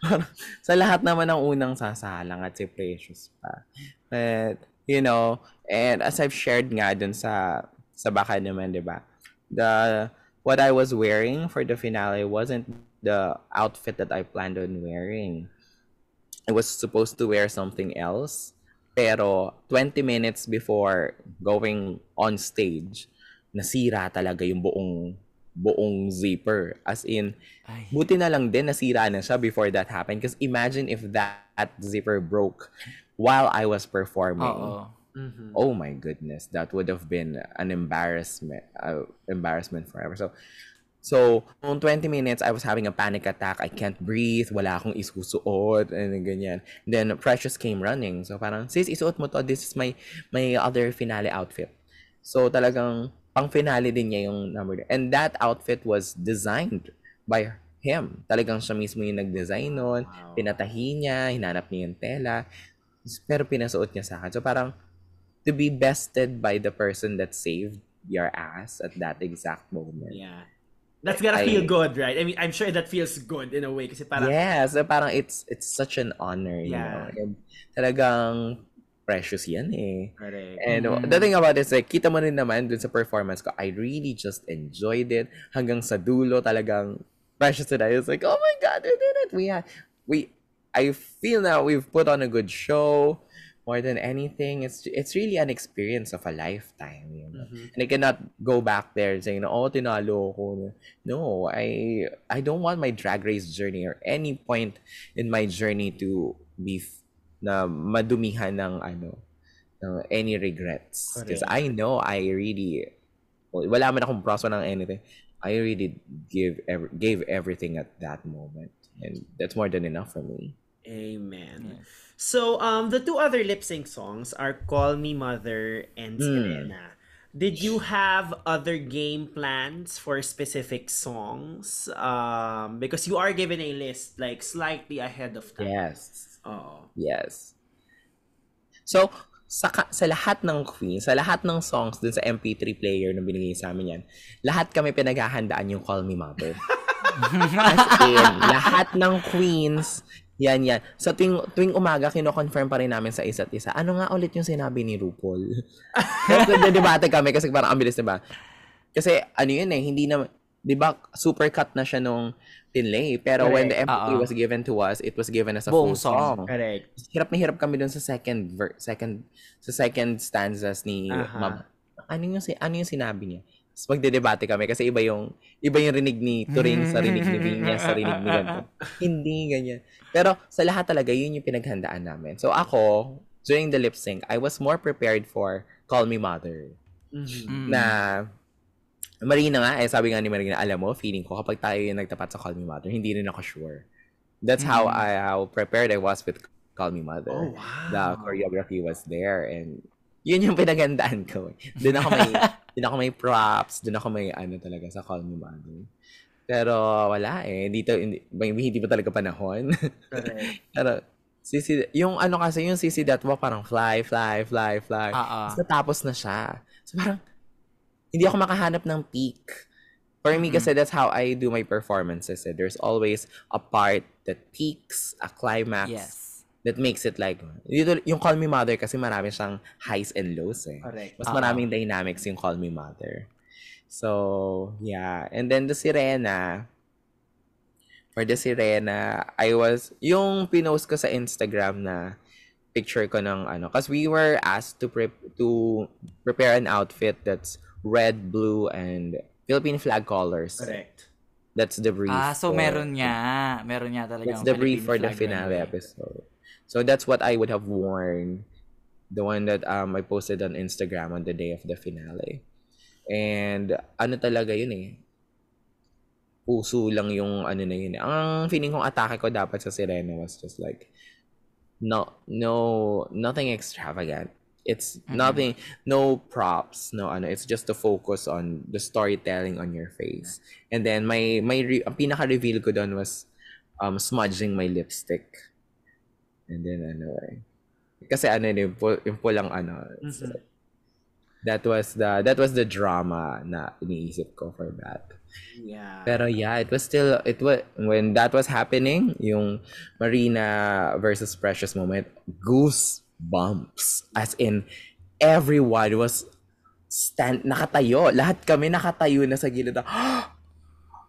Parang, sa lahat naman ng unang sasalang at si Precious pa. But, you know, and as I've shared nga dun sa, sa baka naman, di ba? The, what I was wearing for the finale wasn't the outfit that I planned on wearing. I was supposed to wear something else. Pero 20 minutes before going on stage, nasira talaga yung buong buong zipper. As in, Ay. buti na lang din nasira na siya before that happened. Because imagine if that, that zipper broke while I was performing. Oo. Mhm. Oh my goodness, that would have been an embarrassment, uh, embarrassment forever. So, so noong 20 minutes, I was having a panic attack. I can't breathe. Wala akong isusuot and ganyan. Then Precious came running. So parang, sis, isuot mo to. This is my my other finale outfit. So talagang pang finale din niya yung number. And that outfit was designed by him. Talagang siya mismo yung nag-design nun. Wow. Pinatahi niya, hinanap niya yung tela. Pero pinasuot niya sa akin. So parang, to be bested by the person that saved your ass at that exact moment. Yeah. That's gotta I- feel good, right? I mean, I'm sure that feels good in a way kasi parang yeah, so parang it's it's such an honor, you Yeah. know. And talagang precious yan eh. Correct. And Mhm. the thing about it is like, kita mo rin naman dun sa performance ko, I really just enjoyed it. Hanggang sa dulo talagang precious and I was like, oh my God, we did it. We had, we, I feel now we've put on a good show. More than anything, it's it's really an experience of a lifetime. You know? Mhm. And I cannot go back there saying, oh, tinalo ko. No, I I don't want my drag race journey or any point in my journey to be f- na madumihan ng ano, ng any regrets. Because I know I really, well, wala man akong proso ng anything. I really give ev- gave everything at that moment. And that's more than enough for me. Amen. Yes. So, um, the two other lip sync songs are "Call Me Mother" and Hmm. "Serena." Did you have other game plans for specific songs? Um, because you are given a list like slightly ahead of time. Yes. Oo. Yes. So, sa, sa lahat ng queen, sa lahat ng songs dun sa MP3 player na binigay sa amin yan, lahat kami pinaghahandaan yung Call Me Mother. As in, lahat ng queens, yan yan. Sa tuwing, tuwing umaga, kino-confirm pa rin namin sa isa't isa, ano nga ulit yung sinabi ni RuPaul? Kasi debate kami kasi parang ang bilis, diba? Kasi ano yun eh, hindi na, di ba, super cut na siya nung tinlay. Pero when the MP3 Oo. was given to us, it was given as a Buong full song. song Correct. hirap na hirap kami dun sa second ver- second sa second stanzas ni Aha. Ma'am. Ano yung ano yung sinabi niya? Tapos magdedebate kami kasi iba yung iba yung rinig ni Turing sa rinig ni Vinya sa rinig ni ganito. Hindi ganyan. Pero sa lahat talaga yun yung pinaghandaan namin. So ako during the lip sync, I was more prepared for Call Me Mother. Mhm. Mm. Na Marina nga, eh, sabi nga ni Marina, alam mo, feeling ko kapag tayo yung nagtapat sa Call Me Mother, hindi rin ako sure. That's how Mm. I how prepared I was with Call Me Mother Oh, wow. the choreography was there and yun yung pinagandaan ko. Doon ako may doon ako may props, doon ako may ano talaga sa Call Me Mother. Pero wala eh, dito hindi, hindi pa talaga panahon. Pero sisi yung ano kasi yung that mo parang fly, fly, fly, fly. Ah. Tapos natapos na siya. So parang hindi ako makahanap ng peak. For me kasi that's how I do my performances. Eh. There's always a part that peaks, a climax Yes. That makes it like dito yung Call Me Mother kasi marami siyang highs and lows eh. Correct. Mas Oo. maraming dynamics yung Call Me Mother. So, yeah. And then the Sirena, for the Sirena, I was, yung pinost ko sa Instagram na picture ko ng ano, because we were asked to pre- to prepare an outfit that's red, blue, and Philippine flag colors. Correct. That's the brief. Ah, so for- meron niya. Meron niya talaga. That's the brief for the finale episode. So that's what I would have worn. The one that um I posted on Instagram on the day of the finale. And ano talaga yun eh. Puso lang yung ano na yun. eh. Ang feeling kong atake ko dapat sa Sirena was just like no no nothing extravagant. It's Mhm. nothing no props, no ano, it's just to focus on the storytelling on your face. And then my my re- ang pinaka-reveal ko doon was um smudging my lipstick. And then ano eh. Kasi ano yun, yung, pu- yung pulang ano. so, Mhm. that was the that was the drama na iniisip ko for that. Yeah. Pero yeah, it was still it was when that was happening, yung Marina versus Precious moment, goose bumps. As in everyone was stand nakatayo. Lahat kami nakatayo na sa gilid. Ha!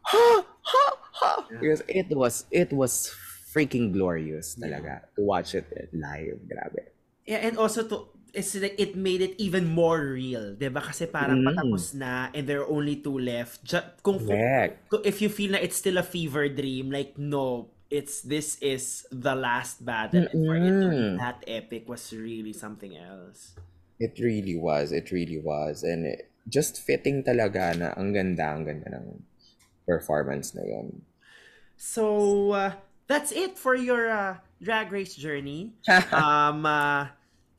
Ha! Ha! Ha! Because it was it was freaking glorious talaga to watch it live. Grabe. Yeah, and also to it's like it made it even more real, 'di ba? Kasi parang Mm. patapos na and there are only two left. Ju- kung, Correct. kung if you feel na it's still a fever dream, like no, it's this is the last battle. And for it to be that epic was really something else. It really was. It really was. And it, just fitting talaga na ang ganda, ang ganda ng performance na yun. So uh, that's it for your uh, drag race journey. um, uh,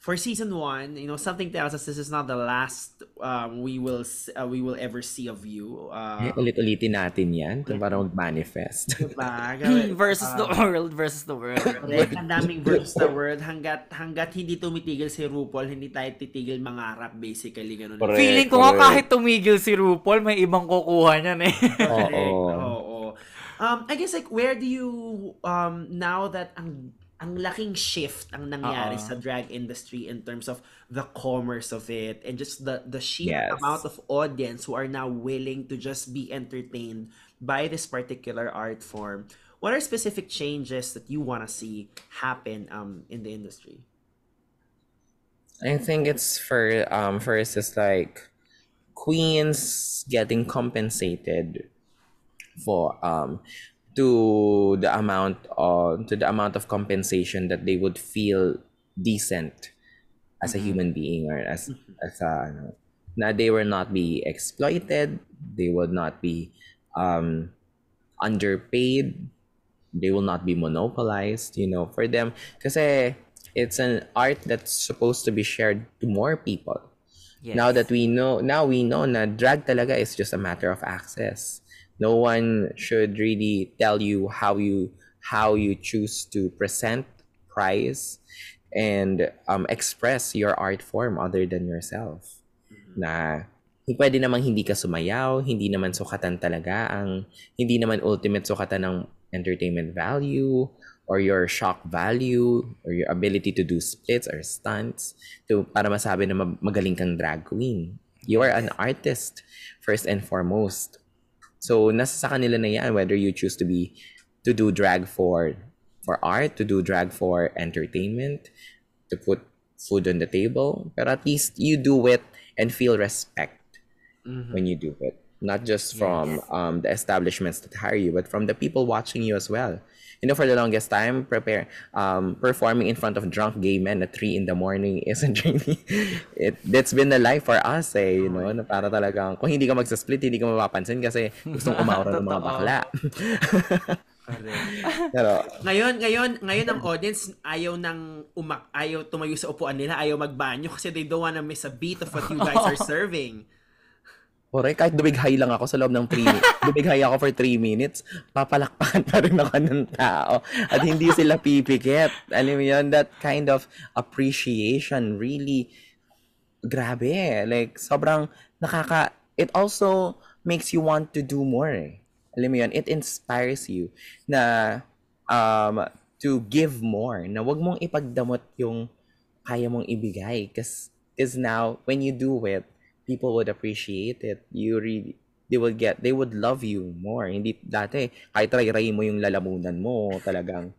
for season one, you know something tells us this is not the last um, we will uh, we will ever see of you. Uh, ulit-ulitin natin yan kung para mag-manifest. diba? versus the Uh, world versus the world. Correct. Ang daming versus the world hanggat hanggat hindi tumitigil si RuPaul, hindi tayo titigil mangarap basically ganun. Correct. Feeling ko nga kahit tumigil si RuPaul, may ibang kukuha niyan eh. Oo. Oo. Um I guess like where do you um now that ang ang laking shift ang nangyari Oo. sa drag industry in terms of the commerce of it and just the the sheer Yes. amount of audience who are now willing to just be entertained by this particular art form. What are specific changes that you want to see happen um in the industry? I think it's for um first is like queens getting compensated for um to the amount of to the amount of compensation that they would feel decent as a human being or as as a ano, na they will not be exploited they would not be um underpaid they will not be monopolized you know for them. Kasi it's an art that's supposed to be shared to more people. Yes. now that we know now we know na drag talaga is just a matter of access no one should really tell you how you how you choose to present price and um, express your art form other than yourself na hindi pwede namang hindi ka sumayaw, hindi naman sukatan talaga ang, hindi naman ultimate sukatan ng entertainment value or your shock value or your ability to do splits or stunts to para masabi na ma- magaling kang drag queen. You are an artist first and foremost. So nasa sa kanila na yan whether you choose to be to do drag for for art, to do drag for entertainment, to put food on the table, but at least you do it and feel respect when you do it. Not just from um, the establishments that hire you, but from the people watching you as well. You know, for the longest time, prepare um, performing in front of drunk gay men at 3 in the morning isn't really it that's been the life for us eh, you know, na para talagang kung hindi ka magsa-split, hindi ka mapapansin kasi gustong umawra ng mga bakla. Pero Ngayon, ngayon, ngayon ang audience ayaw nang umak ayaw tumayo sa upuan nila, ayaw magbanyo kasi they don't wanna miss a beat of what you guys are serving. Correct, kahit dumighay lang ako sa loob ng 3 minutes, dumighay ako for 3 minutes, papalakpakan pa rin ako ng tao. At hindi sila pipikit. Alam mo yun, that kind of appreciation really, grabe. Like, sobrang nakaka, it also makes you want to do more. eh. Alam mo yun, it inspires you na um, to give more. Na wag mong ipagdamot yung kaya mong ibigay. Because now, when you do it, people would appreciate it. You really, they will get, they would love you more. Hindi dati, kahit ray-ray mo yung lalamunan mo, talagang,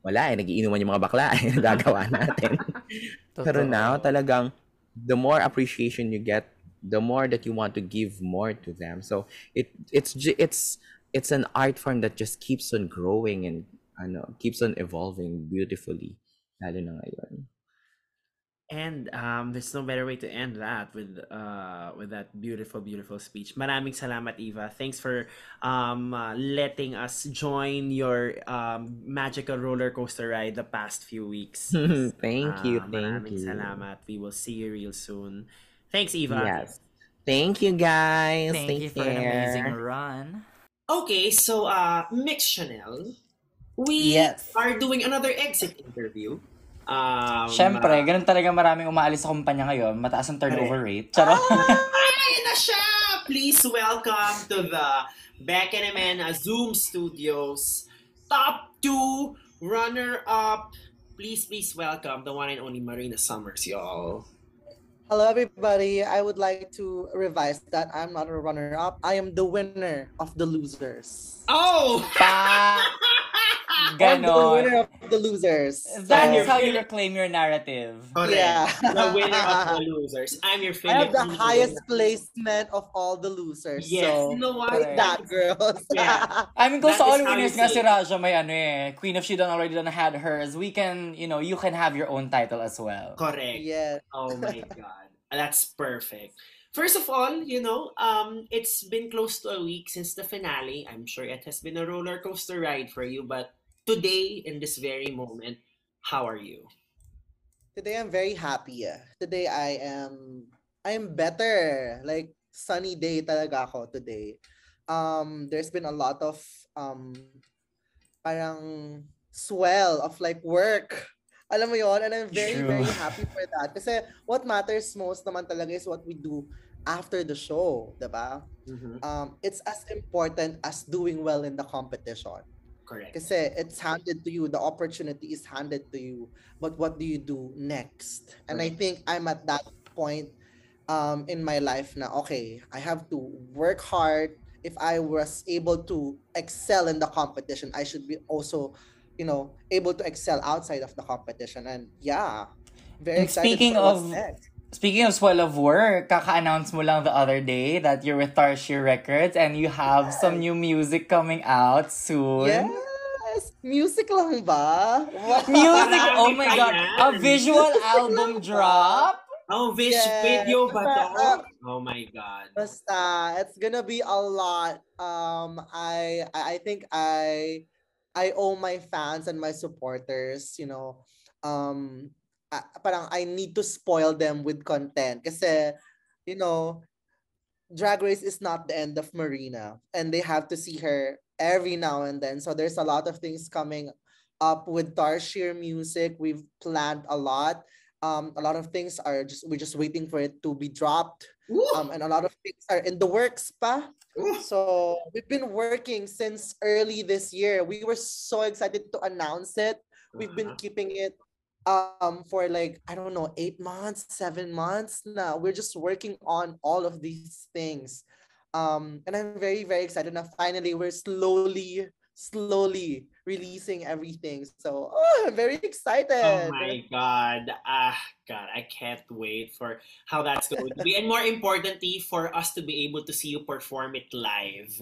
wala eh, nagiinuman yung mga bakla eh, gagawa natin. Pero now, talagang, the more appreciation you get, the more that you want to give more to them. So, it, it's, it's, it's an art form that just keeps on growing and, ano, keeps on evolving beautifully. Lalo na ngayon. And um, there's no better way to end that with uh, with that beautiful, beautiful speech. Maraming salamat, Eva. Thanks for um, uh, letting us join your um, magical roller coaster ride the past few weeks. thank you, Ah, thank maraming you. salamat. We will see you real soon. Thanks, Eva. Yes. Thank you, guys. Thank Take you for an amazing run. Okay, so uh, Mix Chanel, we Yes. are doing another exit interview. Um, Siyempre, ganun talaga maraming umaalis sa kumpanya ngayon. Mataas ang turnover rate. Charot. Ayan na siya! Please welcome to the Beck and Emena Zoom Studios top two runner-up. Please, please welcome the one and only Marina Summers, y'all. Hello, everybody. I would like to revise that I'm not a runner up. I am the winner of the losers. Oh! Pa! I'm the winner of the losers. That's So- how you reclaim your narrative. Correct. Yeah. The winner of the losers. I'm your I have the Filipino highest winner. placement of all the losers. Yes. So, you know what? Correct. that, girls. Yeah. I mean, because That sa is all how winners you nga say si. Raja may ano eh, Queen of She done already done had hers, we can, you know, you can have your own title as well. Correct. yeah. Oh my god. That's perfect. First of all, you know, um, it's been close to a week since the finale. I'm sure it has been a roller coaster ride for you, but today, in this very moment, how are you? Today I'm very happy. Today I am I am better. Like sunny day talaga ako today. Um there's been a lot of um parang swell of like work. Alam mo yon and I'm very True. very happy for that. Kasi what matters most naman talaga is what we do after the show, 'di ba? Um it's as important as doing well in the competition. Correct. Kasi it's handed to you, the opportunity is handed to you. But what do you do next? And I think I'm at that point um in my life now. Okay, I have to work hard. If I was able to excel in the competition, I should be also, you know, able to excel outside of the competition. And yeah, very And excited speaking of- next. Speaking of Swell of Work, kaka-announce mo lang the other day that you're with Tarshir Records and you have some new music coming out soon. Yes! Music lang ba? Wow. Music! Oh my God! A visual album drop? Oh, vis- Yes. video ba to? Oh my God. Basta, it's gonna be a lot. Um, I, I I think I I owe my fans and my supporters, you know, um, ah, parang I need to spoil them with content kasi, you know, Drag Race is not the end of Marina and they have to see her every now and then. So there's a lot of things coming up with Tarshir music. We've planned a lot. Um, a lot of things are just we're just waiting for it to be dropped. Um, and a lot of things are in the works pa. Woo! So we've been working since early this year. We were so excited to announce it. We've been Uh-huh. keeping it um for like I don't know eight months, seven months now. We're just working on all of these things. Um, and I'm very, very excited now. Finally, we're slowly, slowly releasing everything. So oh, I'm very excited. Oh my God. Ah, God, I can't wait for how that's going to be. And more importantly, for us to be able to see you perform it live.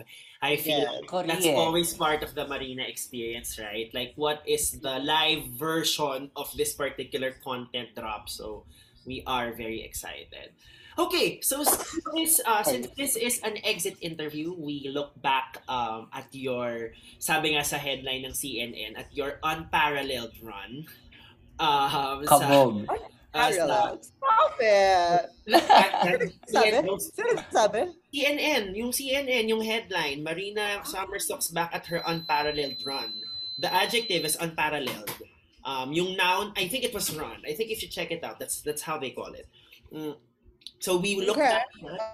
I feel like that's always part of the Marina experience, right? Like, what is the live version of this particular content drop? So, we are very excited. Okay, so since this, uh, since this is an exit interview, we look back um, at your, sabi nga sa headline ng CNN, at your unparalleled run. Um, sa, Kabog. uh, Stop it. Sabi? Sino nagsasabi? CNN, yung CNN, yung headline, Marina Summerstock's back at her unparalleled run. The adjective is unparalleled. Um, yung noun, I think it was run. I think if you check it out, that's that's how they call it. Mm. So we look Okay. back,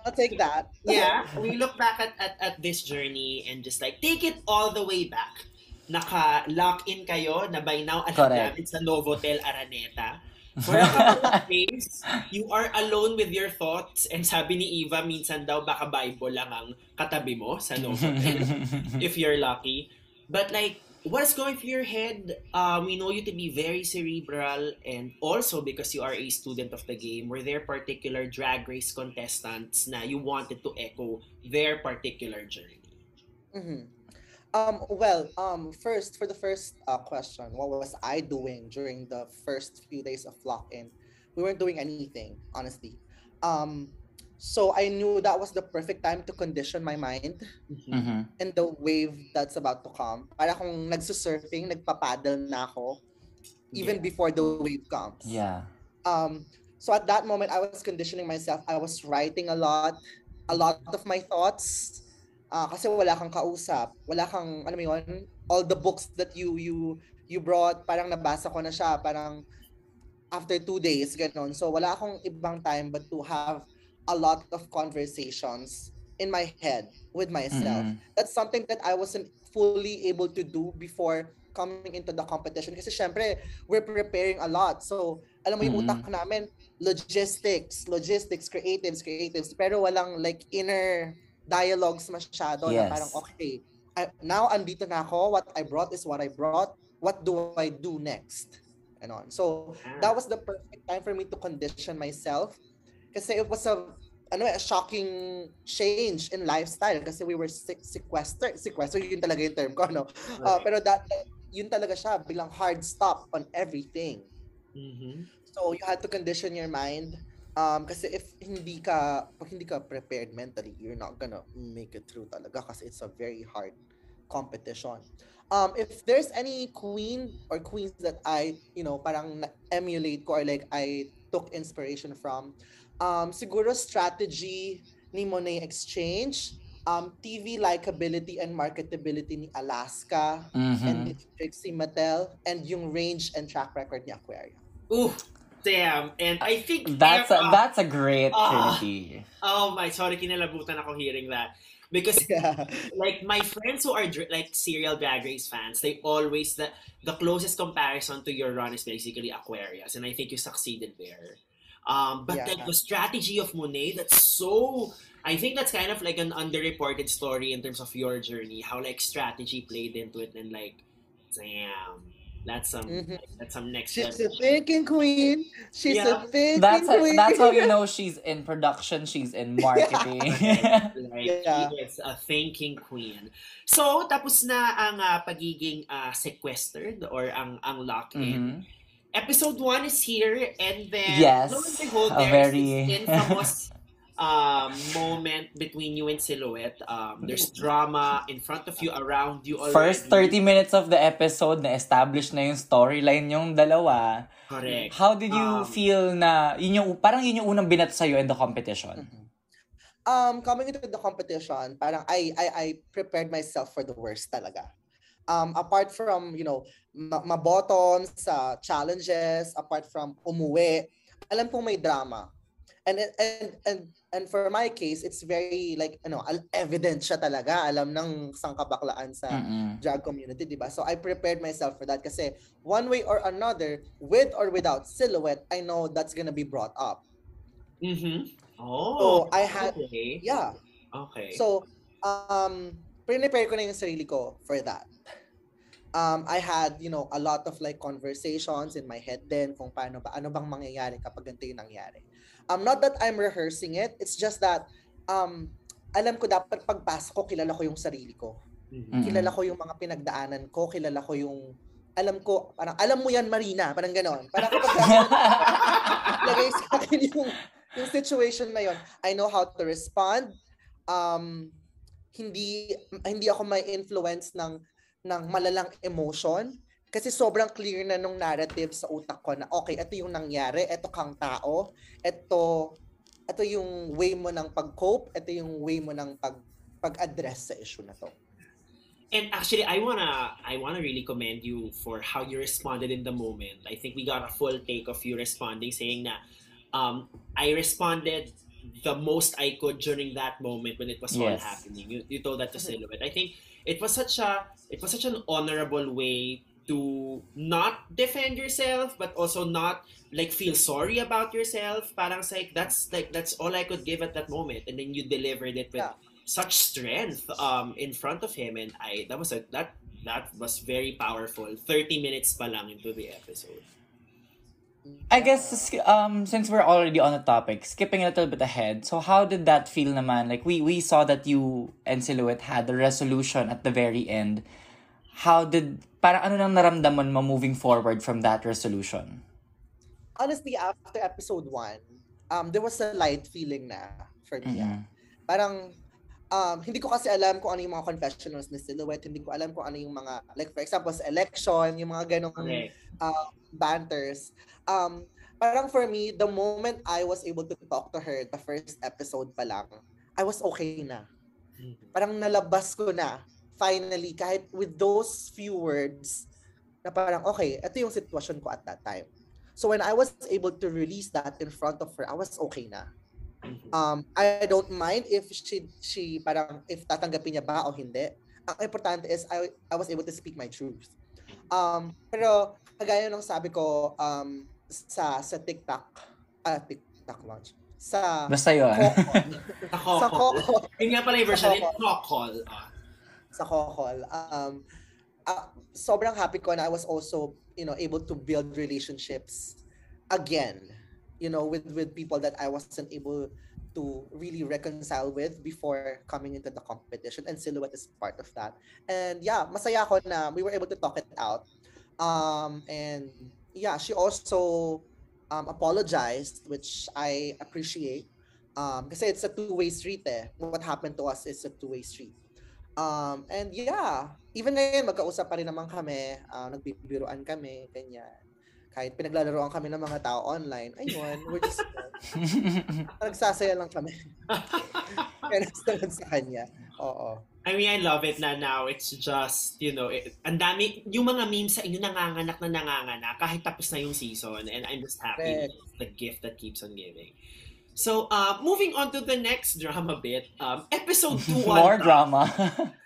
I'll take that. yeah, we look back at, at, at this journey and just like take it all the way back. Naka-lock in kayo na by now alam Correct. namin sa Novotel Araneta. For a couple of days, you are alone with your thoughts and sabi ni Eva, minsan daw baka Bible lang ang katabi mo sa Novotel if you're lucky. But like, what's going through your head? Um, we know you to be very cerebral and also because you are a student of the game, were there particular drag race contestants na you wanted to echo their particular journey? Mhm. Um, well, um, first for the first uh, question, what was I doing during the first few days of lock-in? We weren't doing anything, honestly. Um, so I knew that was the perfect time to condition my mind Mhm. in the wave that's about to come. Para kung nagsusurfing, nagpapaddle na ako, even Yeah. before the wave comes. Yeah. um so at that moment i was conditioning myself i was writing a lot a lot of my thoughts uh, kasi wala kang kausap. Wala kang ano mo yun all the books that you you you brought parang nabasa ko na siya parang after two days ganon so wala akong ibang time but to have a lot of conversations in my head with myself. Mhm. that's something that I wasn't fully able to do before coming into the competition kasi syempre we're preparing a lot. So alam mo yung Mhm. utak namin logistics logistics creatives creatives. Pero walang like inner dialogues masyado na Yes. parang okay I, now andito na ako what I brought is what I brought what do I do next? And on so that was the perfect time for me to condition myself kasi it was a ano eh, a shocking change in lifestyle kasi we were se- sequestered sequestered yun talaga yung term ko no Uh, pero that yun talaga siya biglang hard stop on everything. Mhm. so you had to condition your mind um kasi if hindi ka pag hindi ka prepared mentally you're not gonna make it through talaga kasi it's a very hard competition. Um if there's any queen or queens that I you know parang emulate ko or like I took inspiration from um siguro strategy ni Monet Exchange um TV likability and marketability ni Alaska Mhm. and ni Trixie Mattel and yung range and track record ni Aquaria. Ooh, damn. And I think That's a, that's a great trinity. Oh my, sorry, kinalabutan ako hearing that. because Yeah. like my friends who are like serial drag race fans they always the the closest comparison to your run is basically aquarius and i think you succeeded there um but Yeah. like the strategy of monet that's so i think that's kind of like an underreported story in terms of your journey how like strategy played into it and like damn that's some Mhm. that's some next She's level a thinking queen. She's Yeah. a thinking That's queen. that's how you know she's in production, she's in marketing. like, Yeah. she is a thinking queen. So, tapos na ang ah, pagiging ah, sequestered or ang, ang lock-in. Mhm. Episode 1 is here and then Yes, lo and behold, a there's very- this infamous um, moment between you and Silhouette. Um, there's drama in front of you, around you already. First 30 minutes of the episode na establish na yung storyline yung dalawa. Correct. How did you Um, feel na yun yung parang yun yung unang binat sa in the competition? um coming into the competition, parang I I I prepared myself for the worst talaga. Um apart from, you know, ma- maboton sa challenges, apart from umuwi, alam kong may drama. And and and and for my case, it's very like, you know, al- evident siya talaga, alam ng sangkabaklaan sa Mm-mm. drag community, di ba? So I prepared myself for that kasi one way or another, with or without silhouette, I know that's gonna be brought up. Mhm. Oh, So I had okay. yeah. Okay. So, um, prepare ko na yung sarili ko for that. Um, I had, you know, a lot of like conversations in my head then kung paano ba, ano bang mangyayari kapag ganito yung nangyari. Um, not that I'm rehearsing it, it's just that, um, alam ko dapat pagpasok ko, kilala ko yung sarili ko. Mhm. Mm. Kilala ko yung mga pinagdaanan ko, kilala ko yung, alam ko, parang, alam mo yan, Marina, parang ganon. Parang kapag lagay sa akin yung, yung situation na yon I know how to respond. Um, hindi hindi ako may influence ng ng malalang emotion kasi sobrang clear na nung narrative sa utak ko na okay, ito yung nangyari, ito kang tao, ito ito yung way mo ng pag-cope, ito yung way mo ng pag pag-address sa issue na to. And actually, I wanna I wanna really commend you for how you responded in the moment. I think we got a full take of you responding, saying that um, I responded the most I could during that moment when it was all Yes. happening. You, you told that to Silhouette. I think it was such a it was such an honorable way to not defend yourself, but also not like feel sorry about yourself. Parang it's like that's like that's all I could give at that moment, and then you delivered it with Yeah. such strength um in front of him and I that was a that that was very powerful 30 minutes pa lang into the episode I guess um since we're already on the topic, skipping a little bit ahead. So how did that feel naman? Like we we saw that you and Silhouette had the resolution at the very end. How did para ano nang naramdaman mo moving forward from that resolution? Honestly, after episode 1, um, there was a light feeling na for me. Mhm. parang um, hindi ko kasi alam kung ano yung mga confessionals ni Silhouette, hindi ko alam kung ano yung mga, like for example, sa election, yung mga ganong okay banters. Um, parang for me, the moment I was able to talk to her, the first episode pa lang, I was okay na. Parang nalabas ko na, finally, kahit with those few words, na parang, okay, ito yung sitwasyon ko at that time. So when I was able to release that in front of her, I was okay na. Um, I don't mind if she, she parang, if tatanggapin niya ba o hindi. Ang importante is, I, I was able to speak my truth. Um, pero, kagaya nung sabi ko, um, sa, sa TikTok, ah, TikTok launch, sa Basta yun. Sa Kokol yun nga pala yung version Kokol ah. Sa Kokol, um, ah, sobrang happy ko na I was also, you know, able to build relationships again, you know, with with people that I wasn't able to really reconcile with before coming into the competition and Silhouette is part of that. And yeah, masaya ako na we were able to talk it out. Um, and yeah, she also um, apologized, which I appreciate. Um, kasi it's a two-way street eh. What happened to us is a two-way street. Um, and yeah, even ngayon, magkausap pa rin naman kami. Uh, nagbibiruan kami, ganyan. Kahit pinaglalaroan kami ng mga tao online, ayun, we're just, nagsasaya lang kami. Kaya nasa lang sa kanya. Oo. I mean, I love it na now it's just, you know, it, ang dami, yung mga memes sa inyo nanganganak na nanganganak kahit tapos na yung season and I'm just happy Correct. it's the gift that keeps on giving. So, uh, moving on to the next drama bit, um, episode 2 More drama.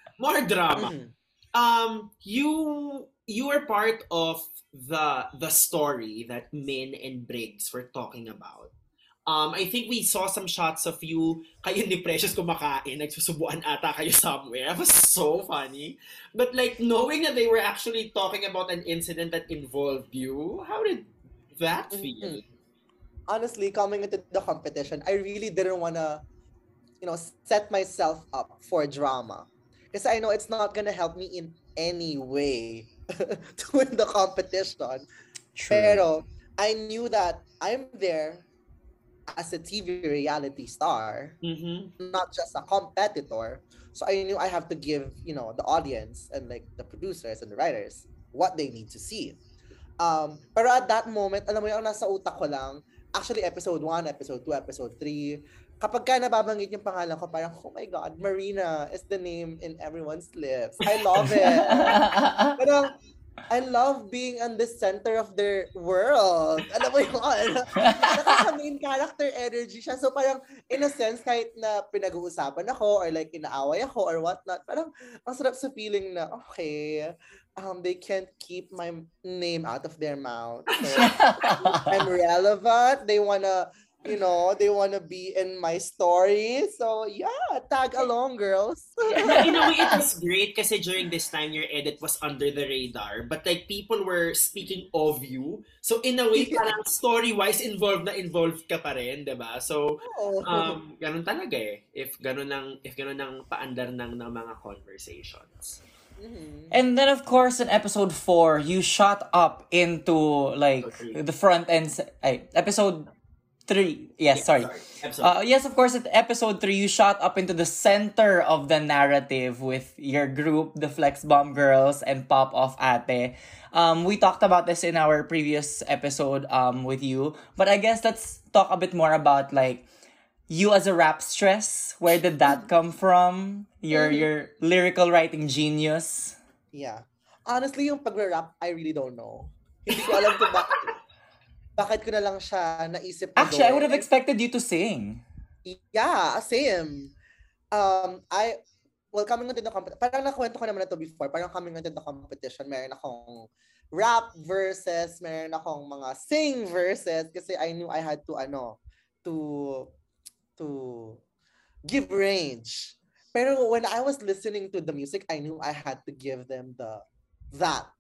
More drama. Mhm. Um, you you were part of the the story that Min and Briggs were talking about. Um, I think we saw some shots of you, kayo ni Precious kumakain, nagsusubuan ata kayo somewhere. That was so funny. But like, knowing that they were actually talking about an incident that involved you, how did that feel? Honestly, coming into the competition, I really didn't want to, you know, set myself up for drama. Because I know it's not going to help me in any way to win the competition. True. Pero I knew that I'm there as a TV reality star, Mm-hmm. not just a competitor. So I knew I have to give, you know, the audience and like the producers and the writers what they need to see. Um, pero at that moment, alam mo yung nasa utak ko lang, actually episode 1, episode 2, episode 3, kapag ka nababanggit yung pangalan ko, parang, oh my God, Marina is the name in everyone's lips. I love it. Parang, I love being on the center of their world. Alam mo yun? Nakaka-main character energy siya. So parang, in a sense, kahit na pinag-uusapan ako or like inaaway ako or whatnot, parang ang sarap sa feeling na, okay, um, they can't keep my name out of their mouth. So, I'm relevant. They wanna, you know, they wanna be in my story. So yeah, tag along, girls. Yeah, in a way, it was great kasi during this time, your edit was under the radar. But like, people were speaking of you. So in a way, parang story-wise, involved na involved ka pa rin, di ba? So, Oh. um, ganun talaga eh. If ganun ang, if ganun ang paandar ng, ng mga conversations. Mhm. And then of course in episode 4, you shot up into like the front end ay, episode 3. Yes, sorry. Episode. Uh, yes, of course, at episode 3, you shot up into the center of the narrative with your group, the Flex Bomb Girls and Pop Off Ate. Um, we talked about this in our previous episode um, with you, but I guess let's talk a bit more about like you as a rap stress. Where did that come from? Your your lyrical writing genius. Yeah. Honestly, yung pag-rap, I really don't know. Hindi ko alam kung bakit. bakit ko na lang siya naisip na Actually, I would have expected you to sing. Yeah, same. Um, I, well, coming into the competition, parang nakwento ko naman na to before, parang coming into the competition, meron akong rap verses, meron akong mga sing verses, kasi I knew I had to, ano, to, to give range. Pero when I was listening to the music, I knew I had to give them the, that,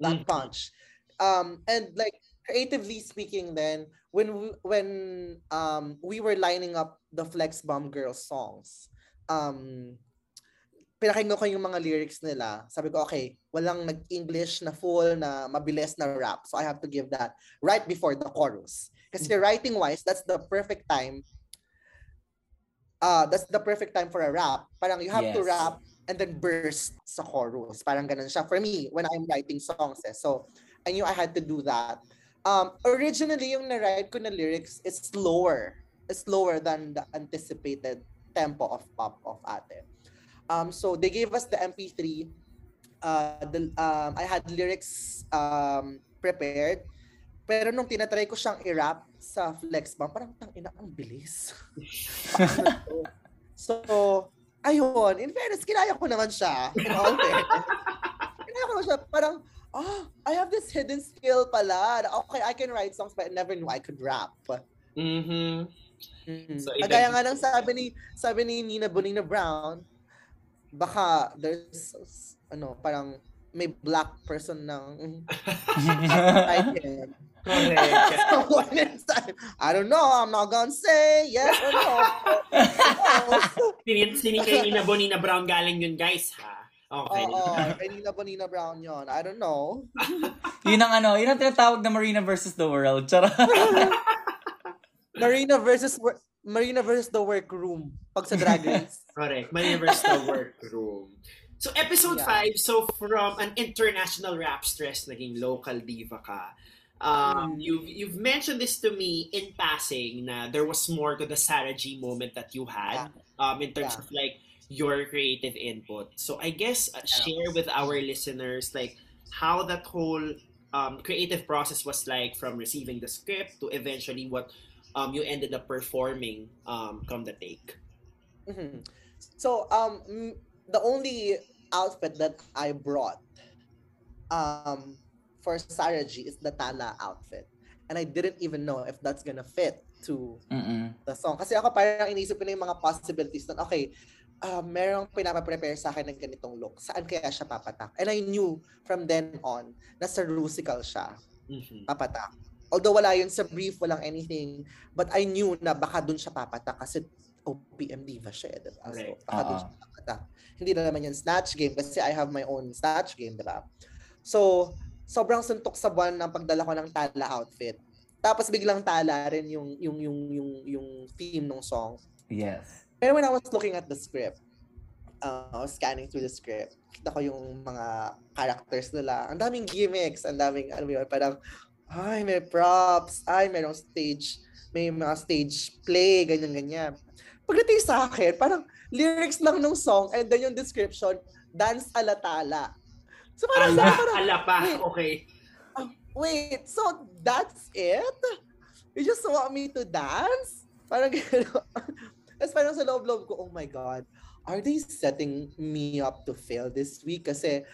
that Mhm. punch. Um, and like, creatively speaking then, when we, when um we were lining up the Flex Bomb Girls songs, um pinakinggan ko yung mga lyrics nila. Sabi ko, okay, walang nag-English na full na mabilis na rap. So I have to give that right before the chorus. Kasi writing-wise, that's the perfect time. Uh, that's the perfect time for a rap. Parang you have to Yes. rap and then burst sa chorus. Parang ganun siya for me when I'm writing songs. Eh. So I knew I had to do that. Um, originally, yung na-write ko na lyrics is slower. It's slower than the anticipated tempo of Pop of Ate. Um, so they gave us the MP3. Uh, the, um, I had lyrics um, prepared. Pero nung tinatry ko siyang i-rap sa Flexbomb, parang tang ina, ang bilis. so, ayun. In fairness, kinaya ko naman siya. In all fairness. kinaya ko naman siya. Parang, oh, I have this hidden skill pala. Okay, I can write songs but I never knew I could rap. Mm-hmm. Mm. So, Kagaya nga ng sabi ni, sabi ni Nina Bonina Brown, baka there's, ano, parang may black person ng inside him. I don't know. I'm not gonna say yes or no. Sini, kay Nina Bonina Brown galing yun, guys, ha? Okay. Oo, kay Nina Bonina Brown yon. I don't know. Yun ang ano, yun ang tinatawag na Marina versus the World. Charot. Marina versus Marina versus the workroom pag sa Drag Race. Correct. Maneuver's the workroom. So, episode Yeah. 5, so from an international rap stress, naging local diva ka. Um, Mm. you've, you've mentioned this to me in passing na there was more to the Sarah G moment that you had um, in terms Yeah. of like your creative input. So I guess uh, share with our listeners like how that whole um, creative process was like from receiving the script to eventually what um, you ended up performing um, come the take. Mhm. So um the only outfit that I brought um for Sarah G is the Tala outfit. And I didn't even know if that's gonna fit to Mm-mm. the song. Kasi ako parang inisip ko na yung mga possibilities nun. Okay, uh, merong pinapaprepare sa akin ng ganitong look. Saan kaya siya papatak? And I knew from then on na sa Rusical siya Mhm. papatak. Although wala yun sa brief, walang anything, but I knew na baka dun siya papatak kasi OPM diva siya, eh, diba? So, Correct. baka dun Oo. siya papatak. Hindi na naman yung snatch game kasi I have my own snatch game, diba? So, sobrang suntok sa buwan ng pagdala ko ng tala outfit. Tapos biglang tala rin yung yung yung yung yung theme ng song. Yes. Pero when I was looking at the script, uh, I was scanning through the script, kita ko yung mga characters nila. Ang daming gimmicks, ang daming, ano yun, parang, ay, may props, ay, merong stage, may mga stage play, ganyan-ganyan. Pagdating sa akin, parang lyrics lang ng song and then yung description, dance alatala. So parang, Ala, parang ala pa. wait. Okay. wait, so that's it? You just want me to dance? Parang gano'n. Tapos parang sa loob-loob ko, oh my God, are they setting me up to fail this week? Kasi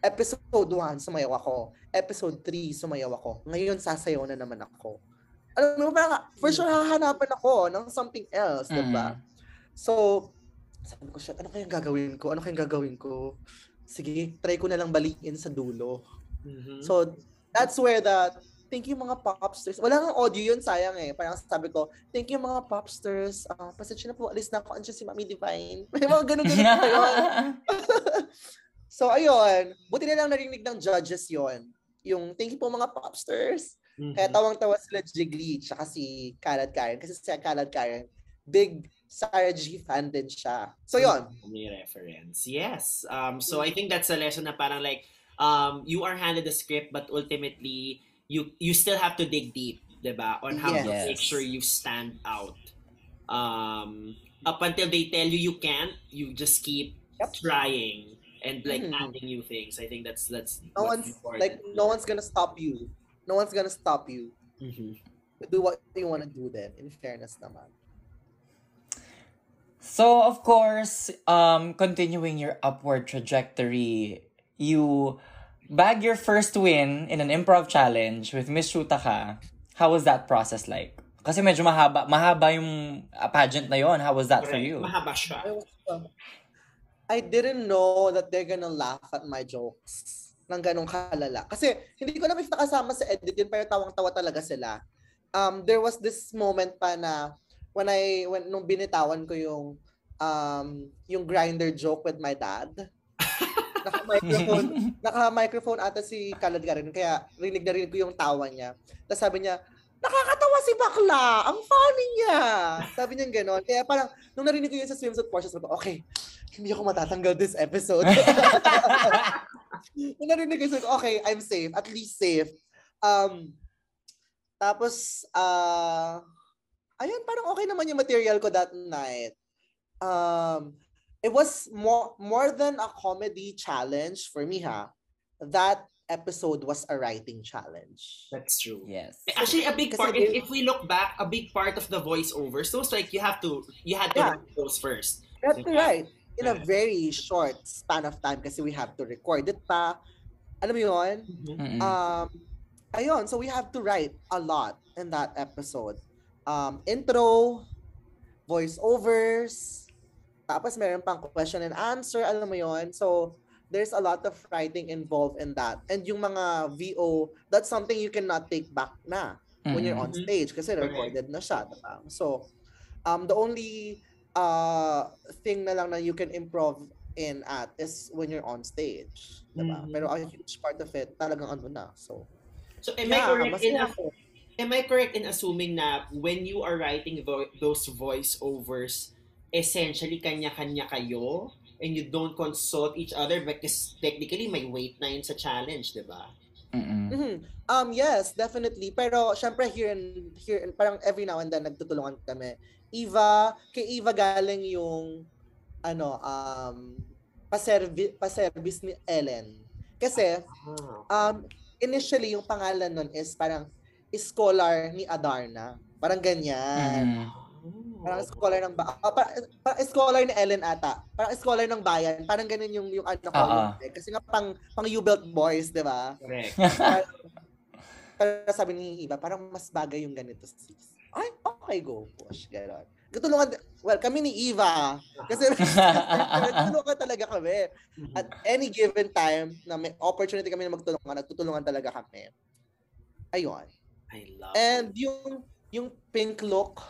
episode 1, sumayaw ako. Episode 3, sumayaw ako. Ngayon, sasayaw na naman ako. Alam mo, parang for sure hahanapan ako ng something else, di ba? So, sabi ko siya, ano kayang gagawin ko? Ano kayang gagawin ko? Sige, try ko na lang balikin sa dulo. Mhm. So, that's where the thank you mga popsters. Wala nga audio yun, sayang eh. Parang sabi ko, thank you mga popsters. Uh, pasensya na po, alis na ako. Andiyan si Mami Divine. May mga ganun-ganun pa yun. so, ayun. Buti na lang narinig ng judges yon Yung thank you po mga popsters. Mhm. Kaya tawang-tawa sila Jiggly tsaka si Kalad Karen. Kasi si Kalad Karen, big Sarah G fan din siya. So, yon May reference. Yes. Um, so I think that's a lesson na parang like, um, you are handed the script but ultimately, you you still have to dig deep, diba? On how to make sure you stand out. Um, up until they tell you you can't, you just keep Yep. trying and like Mhm. adding new things. I think that's that's No one's, important. like, no one's gonna stop you. No one's gonna stop you. Mhm. do what you want to do then, in fairness naman. So, of course, um, continuing your upward trajectory, you bag your first win in an improv challenge with Miss Shutaka. How was that process like? Kasi medyo mahaba, mahaba yung pageant na yon. How was that for Correct. you? Mahaba siya. Um, I didn't know that they're gonna laugh at my jokes ng ganong kalala. Kasi hindi ko alam if nakasama sa edit yun, pero tawang-tawa talaga sila. Um, there was this moment pa na when I, when, nung binitawan ko yung um, yung grinder joke with my dad, naka-microphone, naka-microphone ata si Kalad Garin, kaya rinig na rinig ko yung tawa niya. Tapos sabi niya, nakakatawa si bakla, ang funny niya. Sabi niya gano'n. Kaya parang, nung narinig ko yun sa swimsuit portion, sabi ko, okay, hindi ako matatanggal this episode. nung narinig ko, ko, okay, I'm safe. At least safe. Um, tapos, ah, ayun, parang okay naman yung material ko that night. Um, it was more more than a comedy challenge for me, ha. That episode was a writing challenge. That's true. yes. Actually, a big part. If, if we look back, a big part of the voiceovers, those like you have to, you had to Yeah. write those first. That's Diba? right. In a very short span of time kasi we have to record it pa. Alam mo yun? Mm-mm. Um, ayun, so we have to write a lot in that episode. Um, intro, voiceovers, tapos meron pang question and answer, alam mo yon So, there's a lot of writing involved in that. And yung mga VO, that's something you cannot take back na when you're on Mhm. stage kasi Correct. recorded na siya. Diba? So, um, the only uh, thing na lang na you can improv in at is when you're on stage. Diba? Mhm. Pero a huge part of it, talagang ano na. So, So am I yeah, correct in masaya ako. Am I correct in assuming na when you are writing vo- those voiceovers, essentially kanya-kanya kayo and you don't consult each other because technically may weight na yun sa challenge, di ba? Mm-mm. Mhm. Um yes, definitely. Pero syempre here and here and parang every now and then nagtutulungan kami. Eva, kay Eva galing yung ano um paservi paservice ni Ellen. Kasi um initially yung pangalan nun is parang scholar ni Adarna. Parang ganyan. Mm. Parang scholar ng ba ah, parang, parang scholar ni Ellen ata. Parang scholar ng bayan. Parang ganun yung yung ano ko. Yung- kasi nga pang pang U-Belt boys, 'di ba? Correct. Parang- Pero sabi ni Iba, parang mas bagay yung ganito sis. Ay, okay, go push. Ganon. Tutulungan, well, kami ni Eva. Kasi tutulungan talaga kami. At any given time na may opportunity kami na magtulungan, nagtutulungan talaga kami. Ayun. I love And yung yung pink look,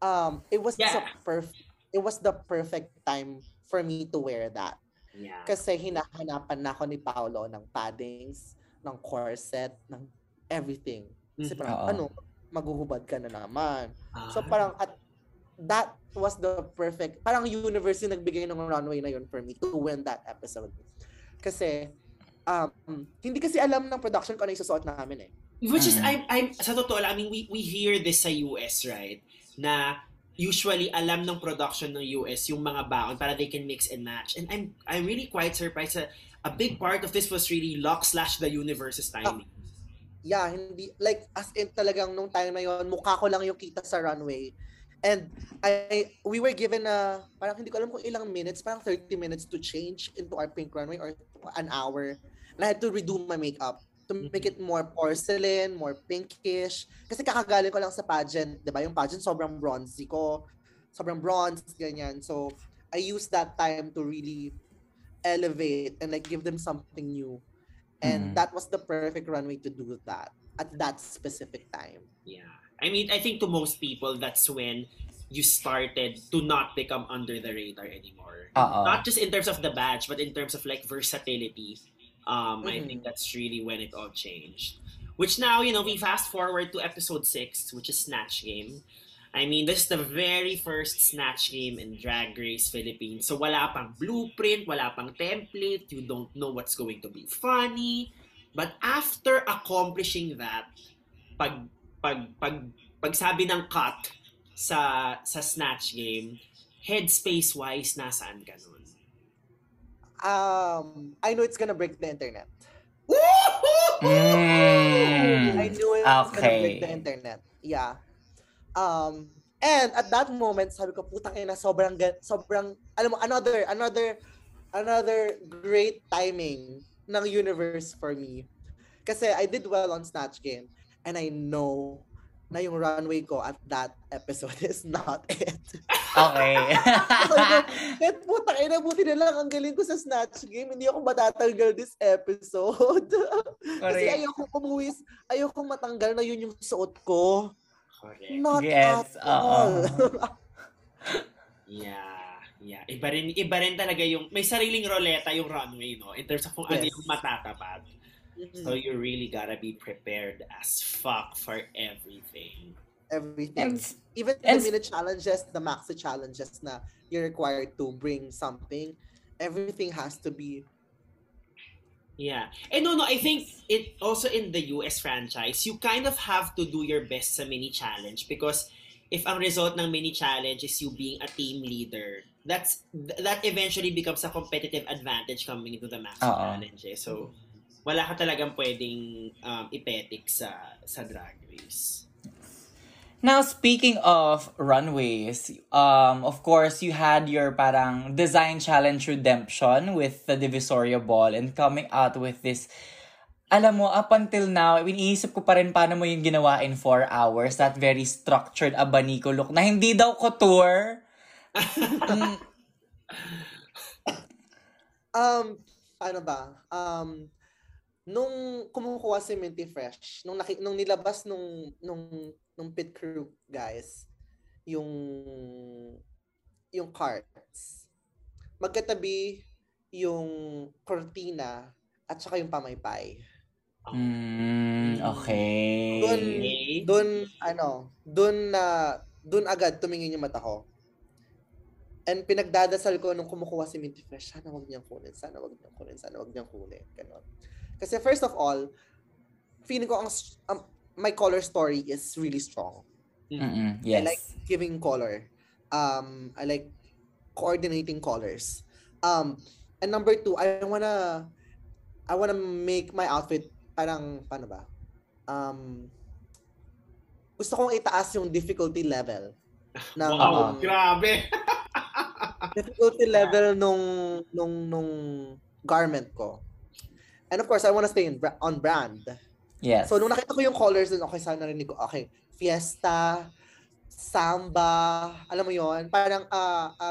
um, it was Yeah. the perfect it was the perfect time for me to wear that. Yeah. Kasi hinahanapan na ako ni Paolo ng paddings, ng corset, ng everything. Kasi Mhm. parang, Oo. ano, maghuhubad ka na naman. So Ah. parang, at that was the perfect, parang universe yung nagbigay ng runway na yun for me to win that episode. Kasi, um, hindi kasi alam ng production ko ano yung susuot namin eh. Which is, Mm. I'm, I'm, sa totoo lang, I mean, we, we hear this sa US, right? Na usually alam ng production ng US yung mga baon para they can mix and match. And I'm I'm really quite surprised that a big part of this was really Lock slash the universe's timing. Yeah, hindi, like, as in talagang nung time na yon mukha ko lang yung kita sa runway. And I, we were given a, parang hindi ko alam kung ilang minutes, parang 30 minutes to change into our pink runway or an hour. And I had to redo my makeup to make it more porcelain, more pinkish. Kasi kakagaling ko lang sa pageant, di ba? Yung pageant sobrang bronzy ko. Sobrang bronze, ganyan. So, I used that time to really elevate and like give them something new. And Mhm. that was the perfect runway to do that at that specific time. Yeah. I mean, I think to most people, that's when you started to not become under the radar anymore. Oo. Not just in terms of the badge, but in terms of like versatility. Um, I Mhm. think that's really when it all changed. Which now, you know, we fast forward to episode six, which is Snatch Game. I mean, this is the very first Snatch Game in Drag Race Philippines. So wala pang blueprint, wala pang template, you don't know what's going to be funny. But after accomplishing that, pag pag pag pagsabi ng cut sa sa Snatch Game, headspace wise nasaan ka nun? Um, I know it's gonna break the internet. Mm. I knew it was gonna break Okay. the internet. Yeah. Um, and at that moment, sabi ko, putang ina, sobrang, sobrang, alam mo, another, another, another great timing ng universe for me. Kasi I did well on Snatch Game, and I know na yung runway ko at that episode is not it. Okay. Kahit putang ina, buti na lang ang galing ko sa Snatch Game, hindi ako matatanggal this episode. Kasi ayoko umuwi, ayoko matanggal na yun yung suot ko. Correct. Not Yes, at all. Yeah. Yeah. Iba rin, iba rin talaga yung, may sariling roleta yung runway, no? In terms of kung ano Yes. yung matatapad. So you really gotta be prepared as fuck for everything. Everything. And Even and the minute challenges, the maxi challenges na you're required to bring something, everything has to be Yeah. And no, no, I think it also in the US franchise, you kind of have to do your best sa mini challenge because if ang result ng mini challenge is you being a team leader, that's that eventually becomes a competitive advantage coming into the maxi Oo. challenge. eh. So wala ka talagang pwedeng um, ipetik sa sa drag race. Now, speaking of runways, um, of course, you had your parang design challenge redemption with the Divisoria Ball and coming out with this, alam mo, up until now, iniisip ko pa rin paano mo yung ginawa in four hours, that very structured abanico look na hindi daw couture. Um, paano ba? Um, nung kumukuha si Minty Fresh, nung, naki, nung nilabas nung, nung, nung pit crew guys, yung, yung carts, magkatabi yung cortina at saka yung pamaypay. mm, okay. Doon, doon, ano, doon na, doon agad tumingin yung mata ko. And pinagdadasal ko nung kumukuha si Minty Fresh, sana wag niyang kunin, sana wag niyang kunin, sana wag niyang kunin. Ganon. Kasi first of all, feeling ko ang, s- um, my color story is really strong. Mm-mm, I like yes. giving color. Um, I like coordinating colors. Um, and number two, I wanna, I wanna make my outfit parang, paano ba? Um, gusto kong itaas yung difficulty level. Ng, wow, um, grabe. difficulty level nung nung nung garment ko. And of course, I want to stay in on brand. Yes. So, nung nakita ko yung colors dun, okay, sana narinig ko, okay, fiesta, samba, alam mo yon parang uh, a,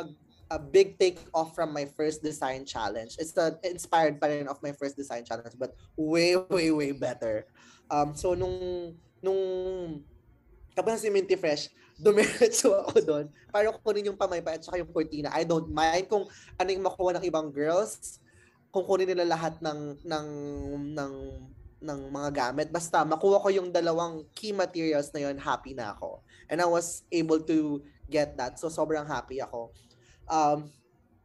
a big take off from my first design challenge. It's the inspired pa rin of my first design challenge, but way, way, way better. Um, so, nung, nung, kapag si Minty Fresh, dumiretso ako doon. Para kunin yung pamaypay at saka yung cortina. I don't mind kung ano yung makuha ng ibang girls, kung kunin nila lahat ng, ng, ng, ng mga gamit. Basta makuha ko yung dalawang key materials na yon happy na ako. And I was able to get that. So, sobrang happy ako. Um,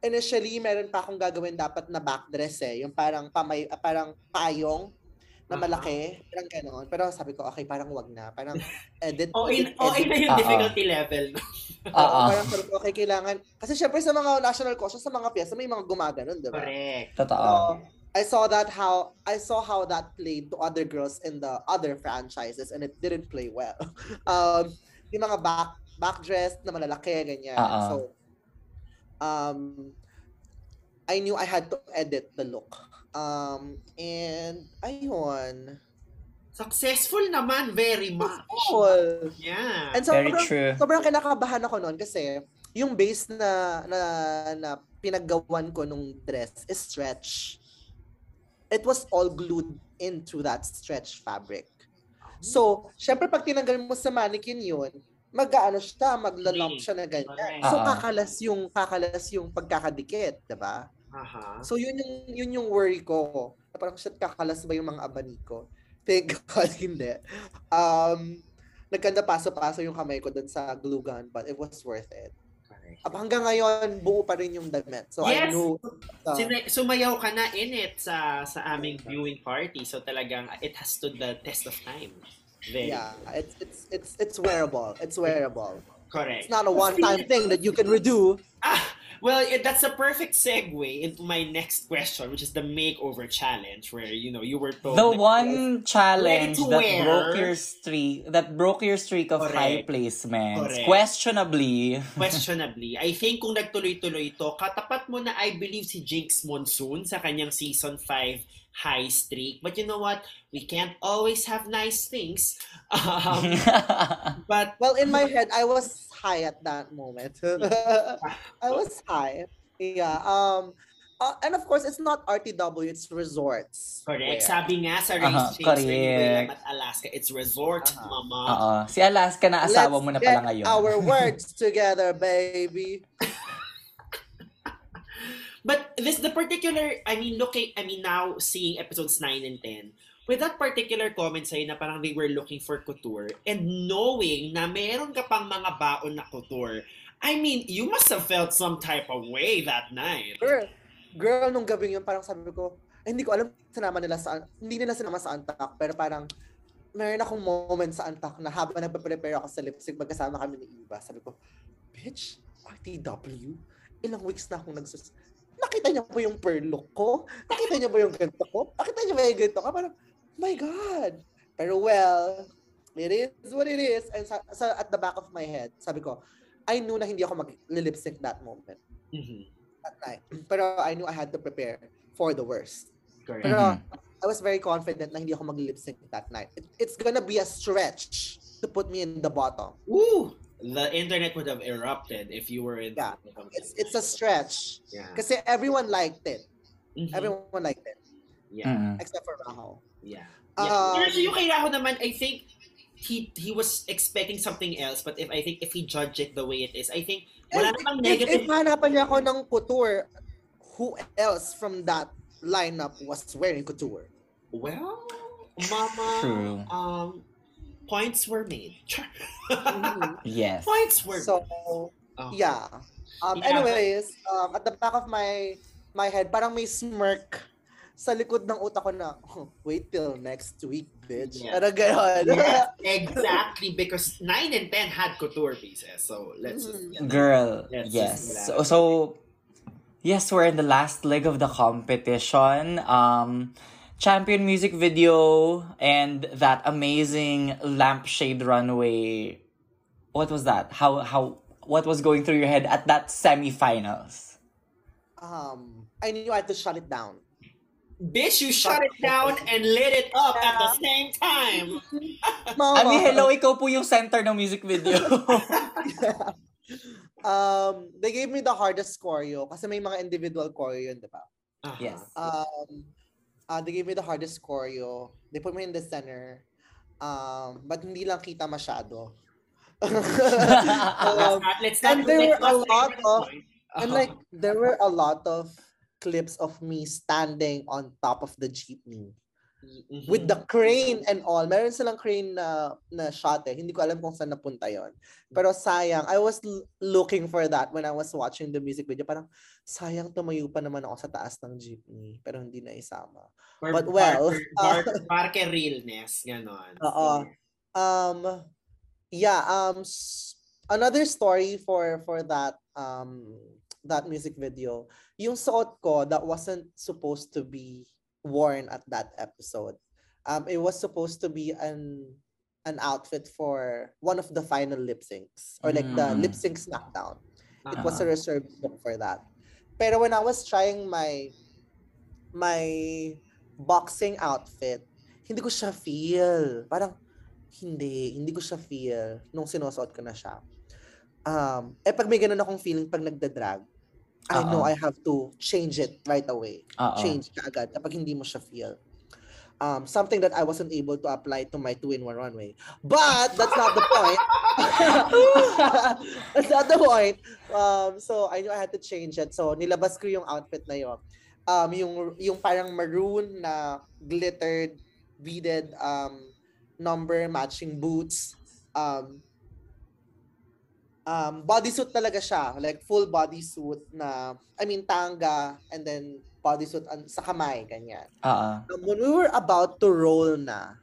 initially, meron pa akong gagawin dapat na backdress eh. Yung parang, pamay, ah, parang payong na Aha. malaki. Parang gano'n. Pero sabi ko, okay, parang wag na. Parang edit. Okay, edit, okay na yung Oo. difficulty level. Oo, Oo. parang sabi ko, okay, kailangan. Kasi syempre sa mga national costumes, sa mga piyesta, may mga gumaganon, di ba? Correct. Totoo. So, I saw that how I saw how that played to other girls in the other franchises and it didn't play well. Um, yung mga back backdress na malalaki ganyan. Oo. So um I knew I had to edit the look. Um and ayun. Successful naman, very much. Cool. Yeah. And Very sobrang, true. sobrang kinakabahan ako noon kasi yung base na na na pinaggawan ko nung dress is stretch. It was all glued into that stretch fabric. So, syempre pag tinanggal mo sa mannequin yun, mag-ano siya, maglalump siya na ganyan. So, Ah. kakalas yung, kakalas yung pagkakadikit, 'di ba? Aha. So, yun yung, yun yung worry ko. Parang, shit, kakalas ba yung mga abani ko? Thank God, hindi. Um, nagkanda paso-paso yung kamay ko dun sa glue gun, but it was worth it. Ab hanggang ngayon, buo pa rin yung damit. So, I Yes! knew, uh, Sina- sumayaw ka na in it sa sa aming viewing party. So talagang it has stood the test of time. Very yeah, it's, it's, it's, it's wearable. It's wearable. correct. It's not a one-time thing that you can redo. Ah, well, it, that's a perfect segue into my next question, which is the makeover challenge, where you know you were told The that- one challenge to that wear. broke your streak that broke your streak of Correct. high placements. Correct. Questionably. questionably, I think kung nagtuloy-tuloy ito, katapat mo na I believe si Jinx Monsoon sa kanyang season 5 high streak. But you know what? We can't always have nice things. Um, but Well, in my head, I was high at that moment. I was high. Yeah. Um. uh, and of course, it's not RTW. It's resorts. correct. wear. Sabi nga sa Aha, race change correct. at Alaska, it's resort, Aha. mama. Oo. Si Alaska na asawa Let's mo na get pala ngayon. Our words together, baby. But this the particular, I mean, looking, I mean, now seeing episodes 9 and 10, with that particular comment sa'yo na parang they were looking for couture and knowing na meron ka pang mga baon na couture, I mean, you must have felt some type of way that night. Girl, girl, nung gabing yun, parang sabi ko, eh, hindi ko alam sinama nila sa, hindi nila sinama sa Antak, pero parang, meron akong moment sa Antak na habang nagpe-prepare ako sa lipstick, magkasama kami ni Eva, sabi ko, bitch, RTW? Ilang weeks na akong nagsus... Nakita niya po yung pearl look ko? Nakita niya ba yung ganito ko? Nakita niya ba yung ganito ko? Parang, my God! Pero well, it is what it is. And sa, sa, at the back of my head, sabi ko, I knew na hindi ako mag-lip sync that moment Mhm. that night. Pero I knew I had to prepare for the worst. Correct. Pero Mhm. I was very confident na hindi ako mag-lip sync that night. It, it's gonna be a stretch to put me in the bottom. Ooh, the internet would have erupted if you were in. Yeah. It's it's a stretch. yeah. Kasi everyone liked it. Mhm. Everyone liked it. Yeah. Mm-mm. Except for Raho. Yeah. Um, yeah. Pero so yung kay Raho naman, I think he he was expecting something else, but if I think if he judged it the way it is, I think wala If, namang if, if negative. hanapan niya ako ng couture, who else from that lineup was wearing couture? Well, Mama, True. um, points were made. Mhm. Yes. points were. So, Oh. yeah. Um, Yeah. Anyways, um, at the back of my my head, parang may smirk sa likod ng utak ko na, "Oh, wait till next week, bitch. Yeah. Parang ganon. Yes, exactly, because 9 and 10 had couture pieces. So let's just Mhm. get. Girl, Let's yes. just So, so, yes, we're in the last leg of the competition. Um, champion music video and that amazing lampshade runway. What was that? How how what was going through your head at that semifinals? Um, I knew I had to shut it down. Bitch, you shut it down and lit it up at the same time. Mama. I mean, hello, ikaw po yung center ng music video. um, they gave me the hardest choreo kasi may mga individual choreo yun, di ba? yes. Um, uh, they gave me the hardest choreo. They put me in the center. Um, but hindi lang kita masyado. um, let's and there let's were a not lot of- point. and like there were a lot of clips of me standing on top of the jeepney Mhm. with the crane and all. Meron silang crane na na shot eh. Hindi ko alam kung saan napunta yon. Pero sayang, I was l- looking for that when I was watching the music video. Parang sayang tumayo pa naman ako sa taas ng jeepney pero hindi na isama. For but well, Parker, Parker realness, ganon. Oo. Um yeah, um another story for for that um that music video. Yung suot ko that wasn't supposed to be worn at that episode. Um it was supposed to be an an outfit for one of the final lip syncs or like the Mm. lip sync smackdown. It was a Uh-huh. reserved look for that. Pero when I was trying my my boxing outfit, hindi ko siya feel. Parang hindi, hindi ko siya feel nung sinusuot ko na siya. Um, eh pag may ganun akong feeling pag nagda-drag, I know Oo. I have to change it right away. Oo. Change ka agad kapag hindi mo siya feel. Um, something that I wasn't able to apply to my two-in-one runway. But that's not the point. that's not the point. Um, so I knew I had to change it. So nilabas ko yung outfit na yon. Um, yung yung parang maroon na glittered, beaded um, number matching boots. Um, um, bodysuit talaga siya. Like full bodysuit na, I mean, tanga and then bodysuit an- sa kamay, ganyan. Oo. Um, when we were about to roll na,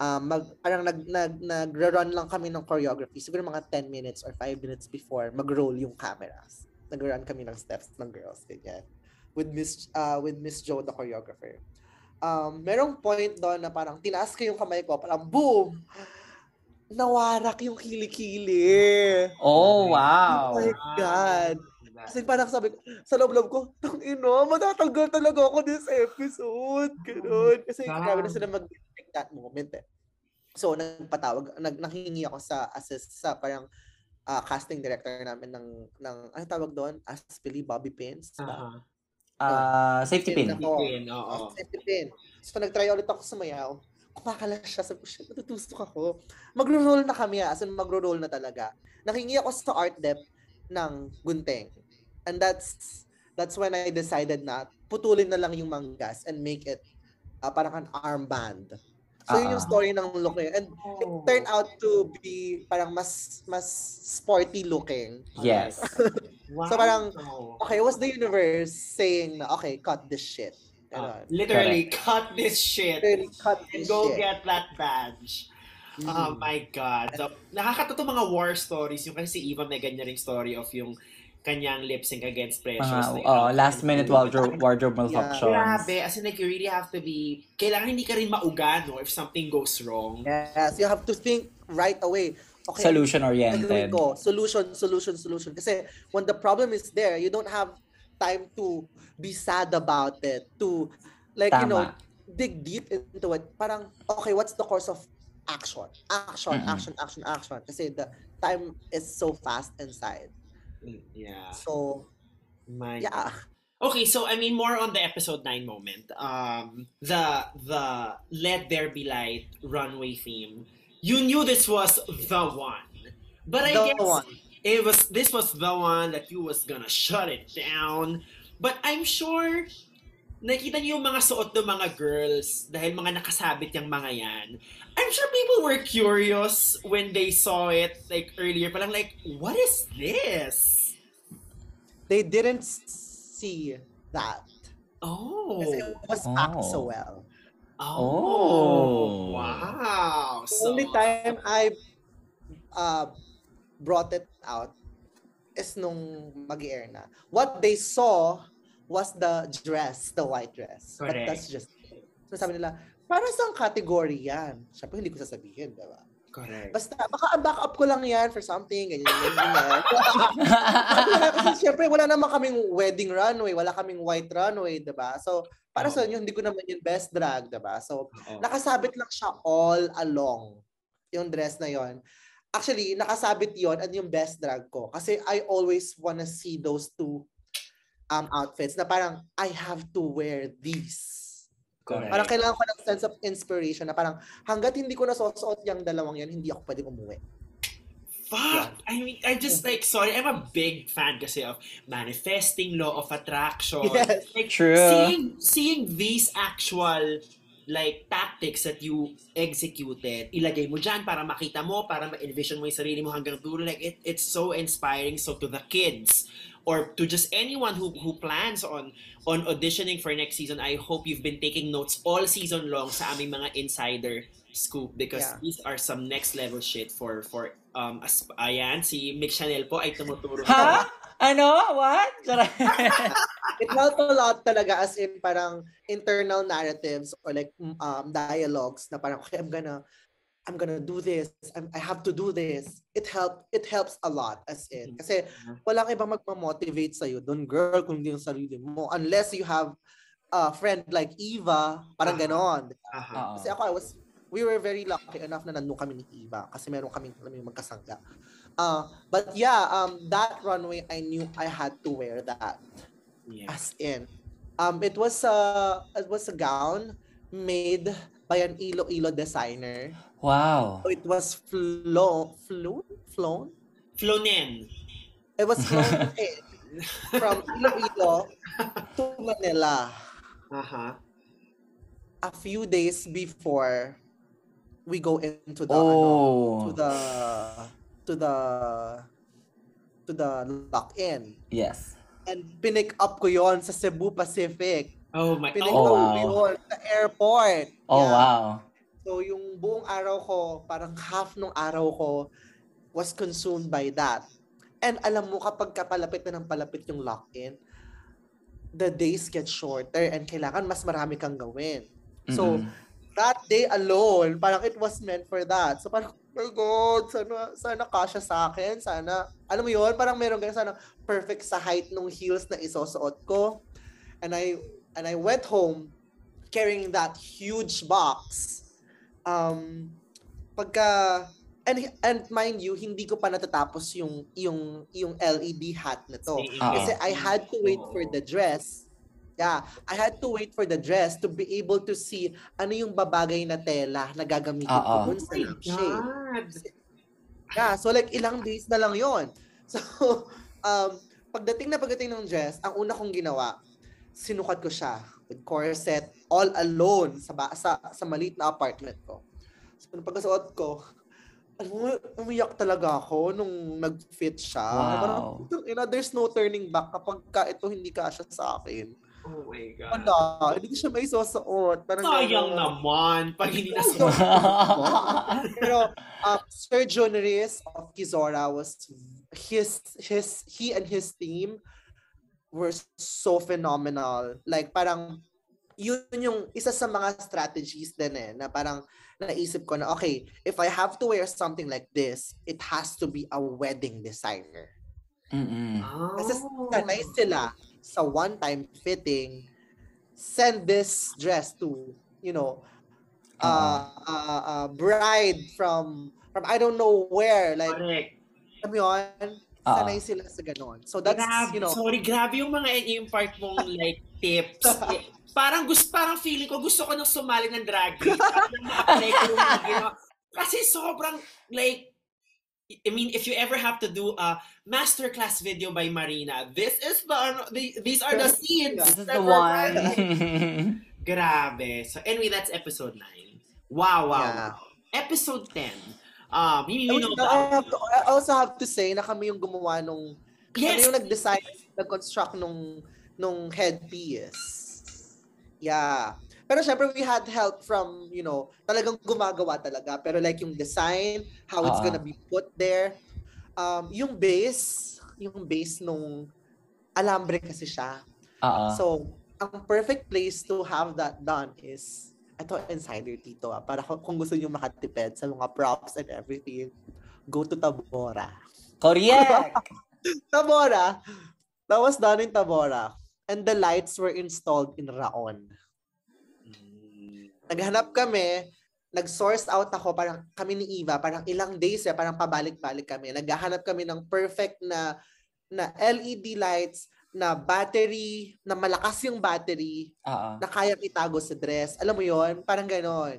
um, mag, parang nag, nag, nag-run lang kami ng choreography. Siguro mga 10 minutes or 5 minutes before mag-roll yung cameras. Nag-run kami ng steps ng girls, ganyan. With Miss, uh, with Miss Joe, the choreographer. Um, merong point doon na parang tinaas ko yung kamay ko, parang boom! Nawarak yung kilikili. Oh, wow. Oh my God. Kasi parang sabi ko, sa loob-loob ko, tang ino, matatanggal talaga ako this episode. Ganun. Kasi God. grabe na sila mag-pick that moment eh. So, nagpatawag, nag, nanghingi ako sa assist, sa parang ah, casting director namin ng, ng, ano tawag doon? Aspili Bobby Pins. Uh-huh. Ah, safety pin. Ako. Pin, oo. Oh, safety pin. So, nag-try ulit ako sumayaw. Kumakala siya. Sabi ko, shit, natutusok ako. Magro-roll na kami, ah. as in magro-roll na talaga. Nakingi ako sa art dep ng gunting. And that's that's when I decided na putulin na lang yung manggas and make it ah, parang an armband. So, yun yung Ah. story ng look na yun. And it turned out to be parang mas mas sporty looking. Yes. Wow. So, parang, Okay, was the universe saying na, okay, cut this shit. Ganon. literally, cut this shit. Literally, cut And this go shit. get that badge. Oh Mhm. my God. So, nakakatuto mga war stories. Yung kasi si Eva may ganyan ring story of yung kanyang lip sync against Precious. Mga, na oh, last minute wardrobe, wardrobe malfunctions. Grabe. As in, like, you really have to be, kailangan hindi ka rin mauga, no? If something goes wrong. Yes, you have to think right away. Okay, Solution gagawin oriented. ko. Solution, solution, solution. Kasi when the problem is there, you don't have time to be sad about it, to, like, you know, dig deep into it. Parang, okay, what's the course of action? Action, Mm-mm. action, action, action. Kasi the time is so fast inside. Yeah. So, My yeah. Okay, so I mean more on the episode 9 moment. Um the the Let There Be Light runway theme. You knew this was the one. But I The guess one. it was this was the one that you was gonna shut it down. But I'm sure nakita niyo yung mga suot ng mga girls dahil mga nakasabit yung mga yan. I'm sure people were curious when they saw it like earlier. Parang like, what is this? They didn't see that. Oh. Kasi it was packed Oh. so well. Oh, Oh. wow. The only time I uh, brought it out is nung mag-air na. What they saw was the dress, the white dress. But Correct. that's just it. So sabi nila, para sa category yan? Siyempre, hindi ko sasabihin, di ba? Correct. Basta, baka ang backup ko lang yan for something, ganyan, ganyan, ganyan. Kasi syempre, wala naman kaming wedding runway, wala kaming white runway, di ba? So, para sa inyo, hindi ko naman yung best drag, di ba? So, Oo. nakasabit lang siya all along yung dress na yon. Actually, nakasabit yon at yung best drag ko. Kasi I always wanna see those two um outfits na parang I have to wear these. Correct. Parang kailangan ko ng sense of inspiration na parang hanggat hindi ko nasusuot yung dalawang yan, hindi ako pwedeng umuwi. Fuck! I mean, I just like, sorry, I'm a big fan kasi of manifesting law of attraction. Yes. Like, True. Seeing, seeing these actual like tactics that you executed, ilagay mo dyan para makita mo, para ma-envision mo yung sarili mo hanggang dulo. Like, it, it's so inspiring. So, to the kids, or to just anyone who who plans on on auditioning for next season, I hope you've been taking notes all season long sa aming mga insider scoop because Yeah. these are some next level shit for for um as, ayan si Mick Chanel po ay tumuturo Ha? Ano? What? It helped a lot talaga as in parang internal narratives or like mm, um dialogues na parang okay, I'm gonna I'm gonna do this. I'm, I have to do this. It help it helps a lot as in. Kasi walang ibang magma-motivate sa'yo doon, girl, kung hindi yung sarili mo. Unless you have a friend like Eva, parang Ah. ganon. Kasi ako, I was, we were very lucky enough na nandun kami ni Eva kasi meron kaming, kaming magkasangga. Uh, but yeah, um, that runway, I knew I had to wear that. Yeah. As in, um, it was a, it was a gown made by an Iloilo designer. Wow. So it was flown, flown, flown? Flonen. It was flown in from Iloilo to Manila Aha. a few days before we go into the ano, to Oh. the to the to the lock-in. Yes. And pinick up ko yon sa Cebu Pacific. Oh my Pinick Oh, up wow. ko yon sa airport. Oh, Yeah. wow. So yung buong araw ko, parang half nung araw ko was consumed by that. And alam mo, kapag kapalapit na ng palapit yung lock-in, the days get shorter and kailangan mas marami kang gawin. So, Mm-mm. that day alone, parang it was meant for that. So parang, my God, sana, sana kasha sa akin. Sana, alam mo yun, parang meron ganun, sana perfect sa height ng heels na isusuot ko. And I, and I went home carrying that huge box. Um, pagka, and, and mind you, hindi ko pa natatapos yung, yung, yung LED hat na to. Kasi I had to wait for the dress. Yeah, I had to wait for the dress to be able to see ano yung babagay na tela na gagamitin ko Oo. dun sa lampshade. God. Yeah, so like ilang days na lang yon. So, um, pagdating na pagdating ng dress, ang una kong ginawa, sinukat ko siya with corset all alone sa ba- sa, sa maliit na apartment ko. So, nung pagkasuot ko, umiyak talaga ako nung nag-fit siya. Wow. Parang, ina, there's no turning back kapag ka ito hindi kasya sa akin. Oh my God. Wala, hindi ko siya may susuot. Parang Sayang gano'n. naman pag hindi na Pero um, Sir John Reyes of Kizora was his his he and his team were so phenomenal. Like parang yun yung isa sa mga strategies din eh na parang naisip ko na okay, if I have to wear something like this, it has to be a wedding designer. Mm-mm. Kasi Oh. sanay sila sa one-time fitting, send this dress to, you know, uh, uh, uh, bride from, from I don't know where, like, Correct. alam yun, sanay sila sa ganon. So that's, grabe, you know, sorry, grabe yung mga yung part mong like tips. Eh, parang gusto, parang feeling ko gusto ko nang sumali ng drag race. Parang ma-apply ko yung mga ginawa. Kasi sobrang like I mean, if you ever have to do a masterclass video by Marina, this is the, the these are the scenes. This is the one. Grabe. So anyway, that's episode 9. Wow, wow. Yeah. wow. Episode 10. Um, you, you know, I, have to, I also have to say na kami yung gumawa nung, kami yes, yung nag-design, nag-construct nung, nung headpiece. Yeah. Pero syempre, we had help from, you know, talagang gumagawa talaga. Pero like yung design, how it's Oo. gonna be put there. Um, yung base, yung base nung alambre kasi siya. Oo. So, ang perfect place to have that done is ito insider dito ah, para kung gusto niyo makatipid sa mga props and everything, go to Tabora. Correct! Tabora. That was done in Tabora. And the lights were installed in Raon. Naghanap kami, nag-source out ako, parang kami ni Eva, parang ilang days eh, parang pabalik-balik kami. Naghahanap kami ng perfect na na LED lights, na battery, na malakas yung battery, Oo. na kayang itago sa dress. Alam mo yon Parang ganon.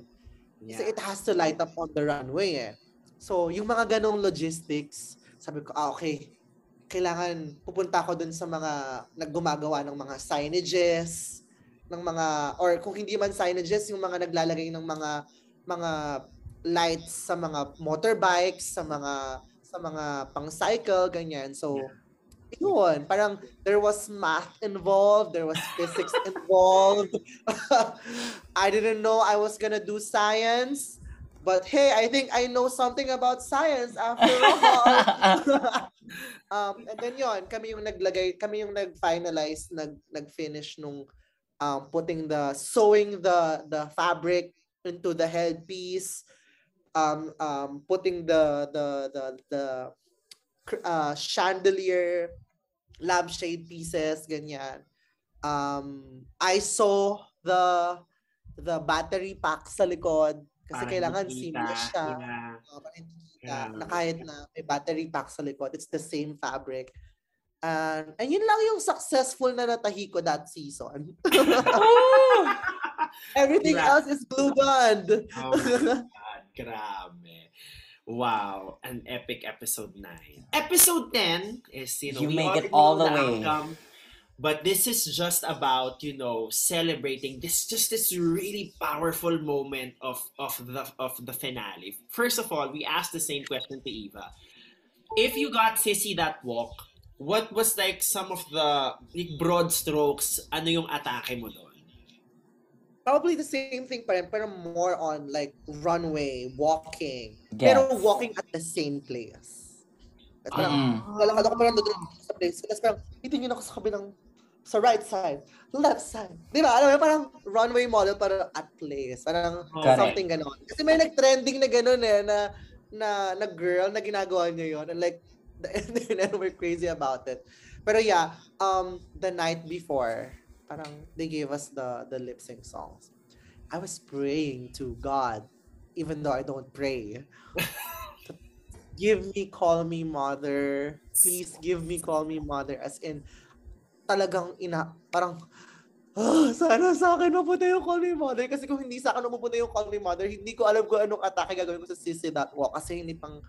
Kasi it has to light up on the runway eh. So, yung mga ganong logistics, sabi ko, ah, okay, kailangan pupunta ako dun sa mga naggumagawa ng mga signages, ng mga, or kung hindi man signages, yung mga naglalagay ng mga, mga lights sa mga motorbikes, sa mga, sa mga pang-cycle, ganyan. So, yun, parang there was math involved, there was physics involved. I didn't know I was gonna do science, but hey, I think I know something about science after all. um, and then yun, kami yung naglagay, kami yung nag-finalize, nag, nag-finish nung um, putting the, sewing the, the fabric into the headpiece, um, um, putting the, the, the, the uh, chandelier, lampshade pieces, ganyan. Um, I saw the the battery pack sa likod kasi Parang kailangan hindi seamless kita, siya. yeah. Uh, kita, Yeah. na kahit na may battery pack sa likod, it's the same fabric. And, and yun lang yung successful na natahi ko that season. Oh! Everything Congrats. else is blue gunned. Oh my God, grabe. Wow, an epic episode 9. Episode 10 is, you know, You we make it all the way. outcome, but this is just about, you know, celebrating this just this really powerful moment of of the of the finale. First of all, we asked the same question to Eva. If you got Sissy that walk, what was like some of the like, broad strokes, ano yung atake mo doon? Probably the same thing pa rin, pero more on like runway, walking. Pero Yes. walking at the same place. That's parang, Mm. lalakad ako parang doon sa place. Tapos parang, titingin ako sa kabilang, sa right side, left side. Di ba? Alam mo, parang runway model, parang at place. Parang Correct. something ganon. Kasi may nag-trending na ganon eh, na, na, na girl na ginagawa niya yun. And like, the internet were crazy about it. Pero yeah, um, the night before, parang they gave us the, the lip sync songs. I was praying to God, even though I don't pray. give me, call me mother. Please give me, call me mother. As in, talagang ina, parang, ah, sana sa akin mapunta yung call me mother. Kasi kung hindi sa akin mapunta yung call me mother, hindi ko alam kung anong atake gagawin ko sa Sissy That Walk. Kasi hindi pang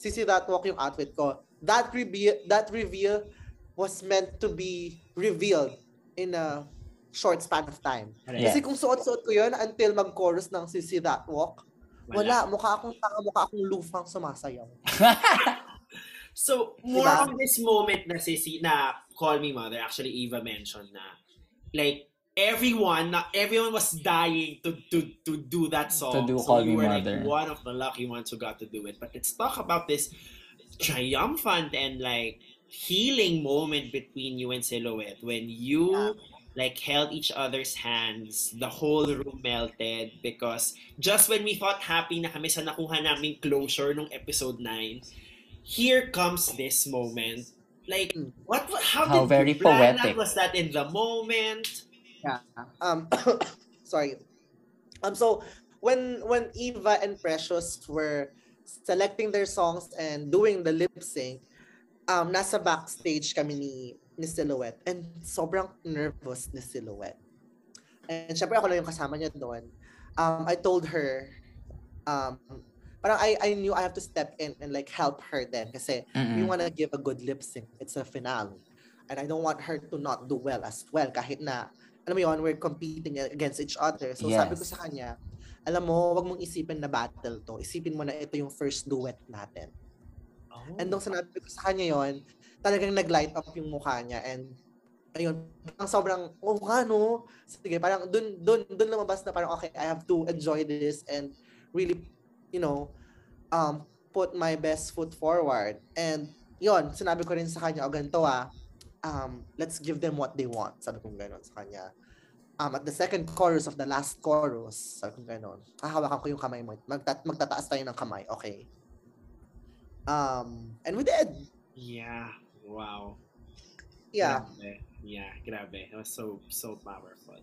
Sissy That Walk yung outfit ko. That reveal, that reveal was meant to be revealed in a short span of time. Yeah. Kasi kung suot-suot ko yun until mag-chorus ng Sissy That Walk, wala. Mukha akong tanga, mukha akong lufang sumasayaw. So, more Diba? on this moment na si na Call Me Mother, actually Eva mentioned na like everyone na everyone was dying to to to do that song. To do so Call you Me were Mother. like one of the lucky ones who got to do it. But let's talk about this triumphant and like healing moment between you and Silhouette when you like held each other's hands, the whole room melted because just when we thought happy na kami sa nakuha naming closure nung episode 9, here comes this moment. Like, Mm. what, what how, How did very you plan poetic. that? Was that in the moment? Yeah. Um sorry. Um so when when Eva and Precious were selecting their songs and doing the lip sync, um nasa backstage kami ni ni Silhouette and sobrang nervous ni Silhouette. And syempre ako lang yung kasama niya doon. Um I told her um parang I I knew I have to step in and like help her then kasi we Mm-mm. want to give a good lip sync. It's a finale. And I don't want her to not do well as well kahit na alam mo yun, we're competing against each other. So sabi ko Yes. sa kanya, alam mo, wag mong isipin na battle to. Isipin mo na ito yung first duet natin. And nung sinabi ko sa kanya yon, talagang nag-light up yung mukha niya and ayun, parang sobrang, oh nga no, sige, parang dun, dun, dun lumabas na parang, okay, I have to enjoy this and really, you know, um, put my best foot forward. And yon, sinabi ko rin sa kanya, o ganito ah, um, let's give them what they want. Sabi ko gano'n sa kanya. um, at the second chorus of the last chorus, sabi ko ganon, hahawakan ko yung kamay mo. Magta- magtataas tayo ng kamay. Okay. Um, and we did. Yeah. Wow. Yeah. Grabe. Yeah, grabe. It was so, so powerful.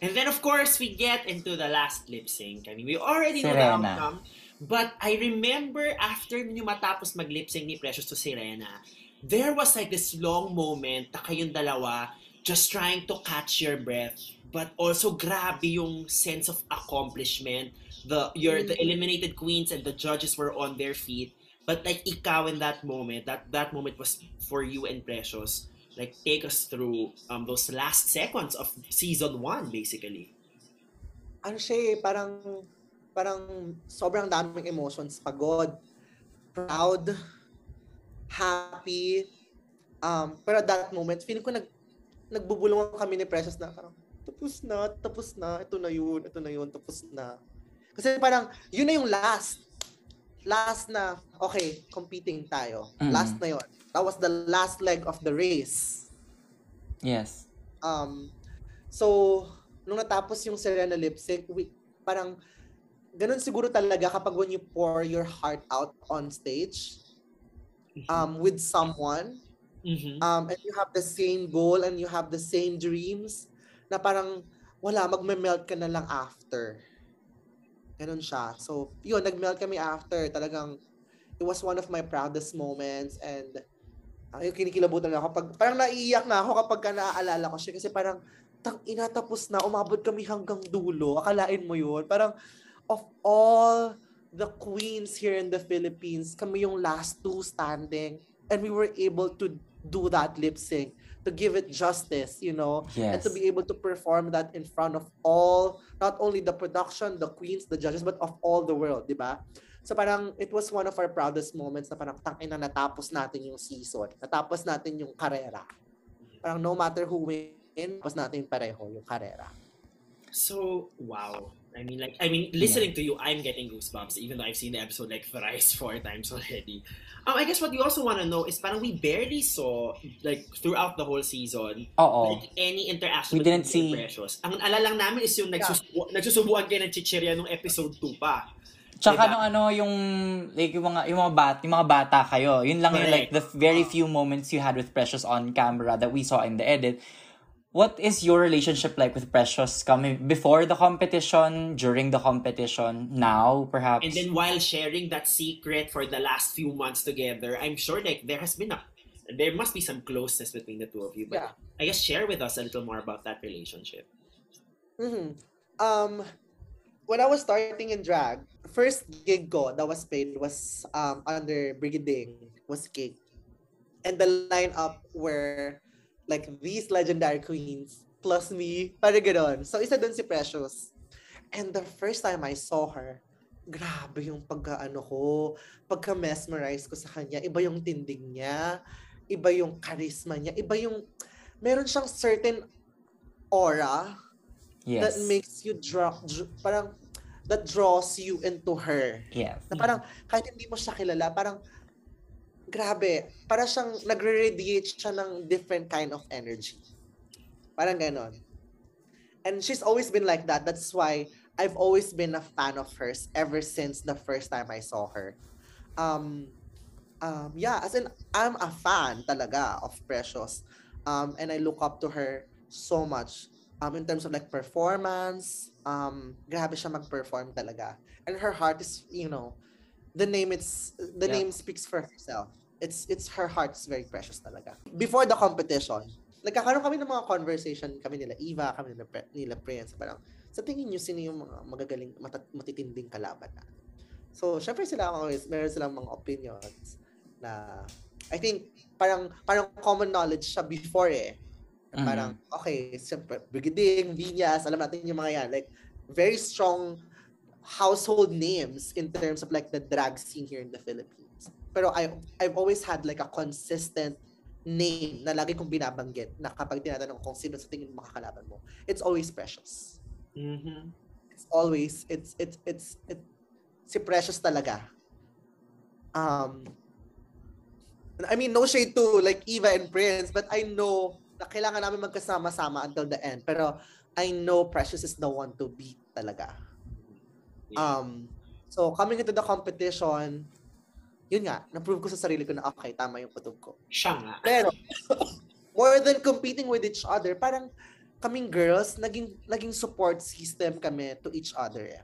And then, of course, we get into the last lip sync. I mean, we already know the outcome. But I remember after nyo matapos mag-lip sync ni Precious to Sirena, there was like this long moment na kayong dalawa just trying to catch your breath but also grabe yung sense of accomplishment. The your the eliminated queens and the judges were on their feet but like ikaw in that moment that that moment was for you and Precious. Like take us through um those last seconds of season 1 basically. Ano siya eh, parang, parang sobrang daming emotions. Pagod, proud, happy. Um, pero at that moment, feeling ko nag, nagbubulungan kami ni Precious na parang, tapos na, tapos na, ito na yun, ito na yun, tapos na. Kasi parang, yun na yung last. Last na, okay, competing tayo. Mm. Last na yun. That was the last leg of the race. Yes. Um, so, nung natapos yung Serena lip sync, we, parang, ganun siguro talaga kapag when you pour your heart out on stage um, with someone, Mhm. um, and you have the same goal and you have the same dreams, na parang, wala, magme-melt ka na lang after. Ganun siya. So, yun, nag-melt kami after. Talagang, it was one of my proudest moments and ay, kinikilabutan na ako. Pag, parang naiiyak na ako kapag ka naaalala ko siya kasi parang, tang inatapos na, umabot kami hanggang dulo. Akalain mo yun. Parang, of all the queens here in the Philippines, kami yung last two standing and we were able to do that lip sync to give it justice, you know, and to Yes. be able to perform that in front of all, not only the production, the queens, the judges, but of all the world, di ba? So parang it was one of our proudest moments na parang tangina natapos natin yung season. Natapos natin yung karera. Parang no matter who win, tapos natin pareho yung karera. So wow. I mean, like, I mean, listening to you, I'm getting goosebumps, even though I've seen the episode like thrice, four times already. Um, I guess what you also want to know is, parang we barely saw, like, throughout the whole season, Oo. like, any interaction We didn't see- Precious. Ang alala lang namin is yung nagsusubu- nagsusubuan kayo ng chichirya nung episode 2 pa. Tsaka Diba? nung ano, yung, like, yung mga, yung mga bat, yung mga bata kayo. Yun lang yung, like, the very few moments you had with Precious on camera that we saw in the edit. What is your relationship like with Precious coming before the competition, during the competition, now, perhaps? And then while sharing that secret for the last few months together, I'm sure like there has been a there must be some closeness between the two of you. But Yeah. I guess share with us a little more about that relationship. Mm-hmm. Um, when I was starting in drag, first gig ko that was paid was um, under Brigading, was Cake. And the lineup were like these legendary queens plus me, parang ganon. So isa dun si Precious. And the first time I saw her, grabe yung pagkaano ko, pagka-mesmerize ko sa kanya, iba yung tindig niya, iba yung charisma niya, iba yung, meron siyang certain aura yes. that makes you draw, dr- parang, that draws you into her. Yes. Na parang, kahit hindi mo siya kilala, parang, grabe, para siyang nagre-radiate siya ng different kind of energy. Parang ganon. And she's always been like that. That's why I've always been a fan of hers ever since the first time I saw her. Um, um, yeah, as in, I'm a fan talaga of Precious. Um, and I look up to her so much. Um, in terms of like performance, um, grabe siya mag-perform talaga. And her heart is, you know, the name it's the Yeah. name speaks for herself. It's it's her heart is very precious talaga. Before the competition, nagkakaroon kami ng mga conversation kami nila Eva, kami nila, nila Prince, parang sa tingin niyo sino yung mga magagaling matat- matitinding kalaban natin. So, syempre sila always meron silang mga opinions na I think parang parang common knowledge siya before eh. Na Parang okay, syempre Brigading, Vinyas, alam natin yung mga yan like very strong household names in terms of like the drag scene here in the Philippines. Pero I I've always had like a consistent name na lagi kong binabanggit na kapag tinatanong kung sino sa tingin mo makakalaban mo, it's always Precious. Mm-hmm. It's always it's it's it's it, si Precious talaga. Um I mean no shade to like Eva and Prince but I know na kailangan namin magkasama-sama until the end pero I know Precious is the one to beat talaga. Yeah. Um, so coming into the competition, yun nga, na-prove ko sa sarili ko na okay, tama yung putog ko. Siya nga. Pero, more than competing with each other, parang kaming girls, naging, naging support system kami to each other. eh.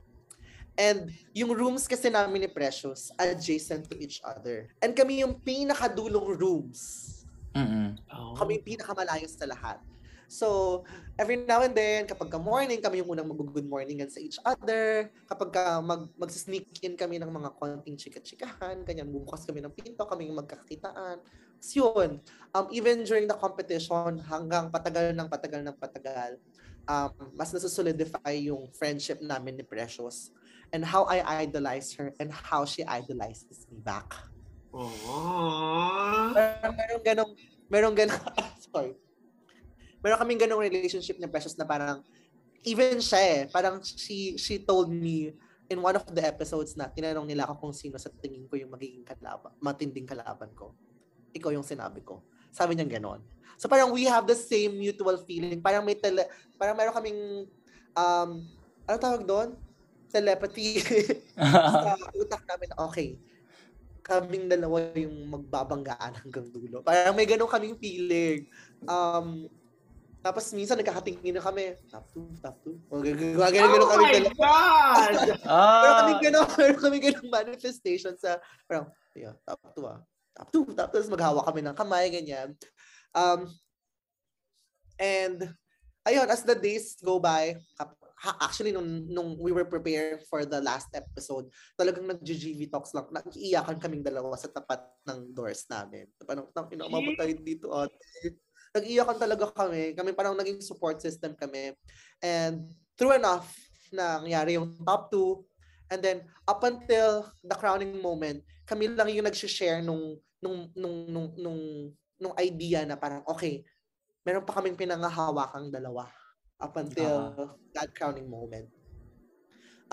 And yung rooms kasi namin ni Precious, adjacent to each other. And kami yung pinakadulong rooms. Mm-mm. Oh. Kami yung pinakamalayo sa lahat. So, every now and then, kapag ka morning, kami yung unang mag-good morningan sa each other. Kapag ka mag, mag-sneak in kami ng mga konting chika-chikahan, ganyan, bumukas kami ng pinto, kami yung magkakakitaan. So, yun. Um, even during the competition, hanggang patagal ng patagal ng patagal, um, mas nasusolidify yung friendship namin ni Precious and how I idolize her and how she idolizes me back. Aww. Parang meron ganong, meron ganong, sorry. Meron kaming ganong relationship ni Precious na parang, even siya eh, parang she, she told me in one of the episodes na tinanong nila ako kung sino sa tingin ko yung magiging kalaban, matinding kalaban ko. Ikaw yung sinabi ko. Sabi niya ganon. So parang we have the same mutual feeling. Parang may tele, parang meron kaming, um, ano tawag doon? Telepathy sa utak namin, okay, kaming dalawa yung magbabanggaan hanggang dulo. Parang may ganun kaming feeling. Um, tapos minsan nagkakatingin na kami, top 2, top 2. Gagano Oh kami my dalawa. God! Pero kami ah, gano'n, meron kami gano'ng manifestation sa, parang, yeah, top 2 ah. Top 2, top 2. Tapos maghawa kami ng kamay, ganyan. Um, and, ayun, as the days go by, actually, nung, nung we were preparing for the last episode, talagang nag-GV talks lang, nag-iiyakan kaming dalawa sa tapat ng doors namin. Parang, tang ina, umabot tayo dito, ate. Nag-iyakan talaga kami. Kami parang naging support system kami. And true enough, na nangyari yung top 2. And then, up until the crowning moment, kami lang yung nag-share nung, nung, nung, nung, nung, nung idea na parang, okay, meron pa kaming pinangahawakang dalawa up until that crowning moment.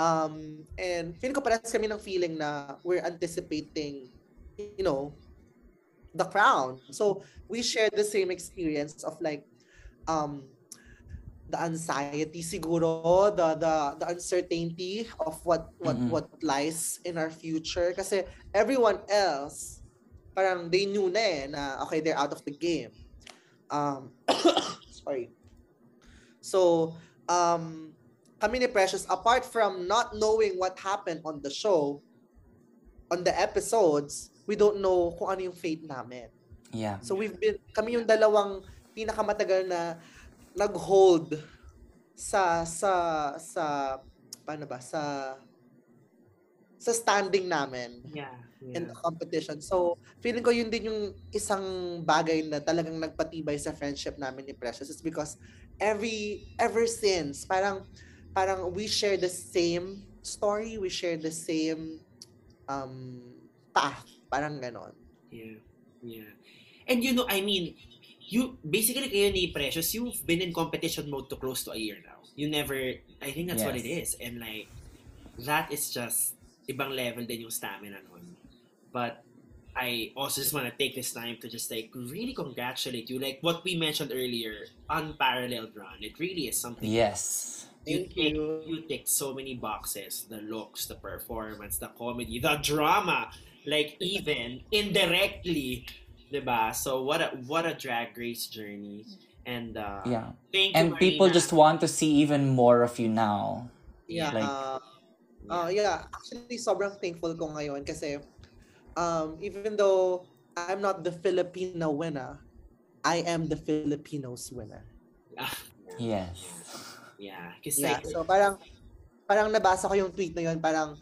Um, and feeling ko parehas kami ng feeling na we're anticipating, you know, the crown. So, we share the same experience of like, um, the anxiety siguro, the the the uncertainty of what what Mhm. what lies in our future kasi everyone else parang they knew na eh na okay they're out of the game. Um sorry. So, um kami ni Precious apart from not knowing what happened on the show on the episodes, we don't know kung ano yung fate namin. yeah. So we've been, kami yung dalawang pinakamatagal na nag-hold sa, sa, sa, paano ba, sa, sa standing namin Yeah. in the yeah. competition. So, feeling ko yun din yung isang bagay na talagang nagpatibay sa friendship namin ni Precious is because every, ever since, parang, parang we share the same story, we share the same um, path. Parang ganon. Yeah. Yeah. And you know, I mean, you basically kayo ni Precious, you've been in competition mode to close to a year now. You never, I think that's what it is. And like, that is just ibang level din yung stamina nun. But I also just want to take this time to just like really congratulate you. Like what we mentioned earlier, unparalleled run. It really is something. Yes. You Thank tick, you. you tick so many boxes. The looks, the performance, the comedy, the drama. Like even indirectly, diba? So what a what a drag race journey. And uh, Yeah. thank you, And people Marina. just want to see even more of you now. Yeah. Like- uh, uh, yeah. Actually, sobrang thankful ko ngayon kasi um, even though I'm not the Filipino winner, I am the Filipinos winner. Yes. Yeah, because Yeah. So parang parang nabasa ko yung tweet na yun, parang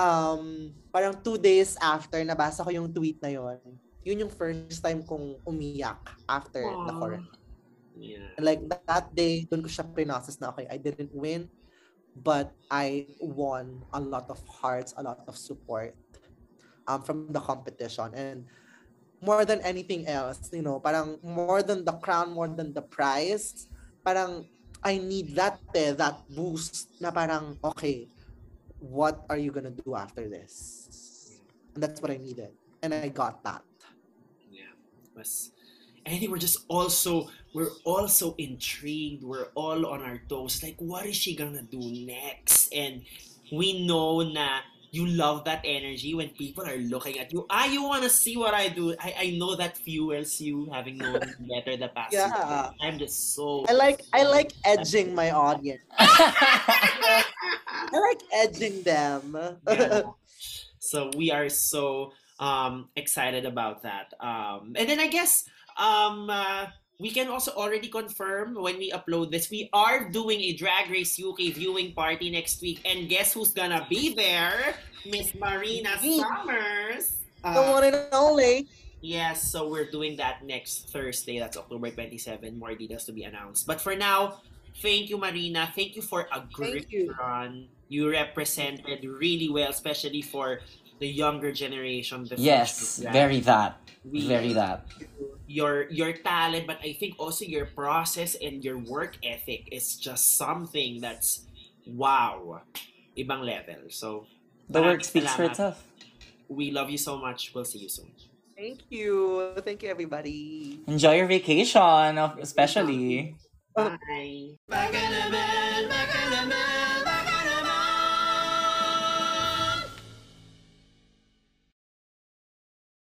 um parang two days after nabasa ko yung tweet na yun, yun yung first time kong umiyak after the Aw. quarantine. yeah, like that day, doon ko siya process na okay, I didn't win, but I won a lot of hearts, a lot of support um, from the competition. And more than anything else, you know, parang more than the crown, more than the prize, parang I need that eh, that boost na parang, okay, what are you gonna do after this? And that's what I needed. And I got that. yeah. Was And we're just also we're also intrigued. We're all on our toes. Like, what is she gonna do next? And we know na you love that energy when people are looking at you. Ah, you wanna see what I do. I, I know that fuels you having known better the past Yeah. I'm just so I like I like edging my audience. I like edging them. Yeah. so we are so um excited about that um and then i guess um uh, we can also already confirm when we upload this we are doing a drag race uk viewing party next week and guess who's gonna be there miss marina Me. summers the Uh, one and only. Yes, so we're doing that next Thursday. That's October 27. More details to be announced. But for now, thank you, Marina. Thank you for a great you. run. You represented really well, especially for the younger generation. The Yes, very that. We- Very that. Your your talent, but I think also your process and your work ethic is just something that's wow, ibang level. So The work speaks for itself. We love you so much. We'll see you soon. Thank you. Thank you everybody. Enjoy your vacation, especially. Bye. Baka naman, baka naman.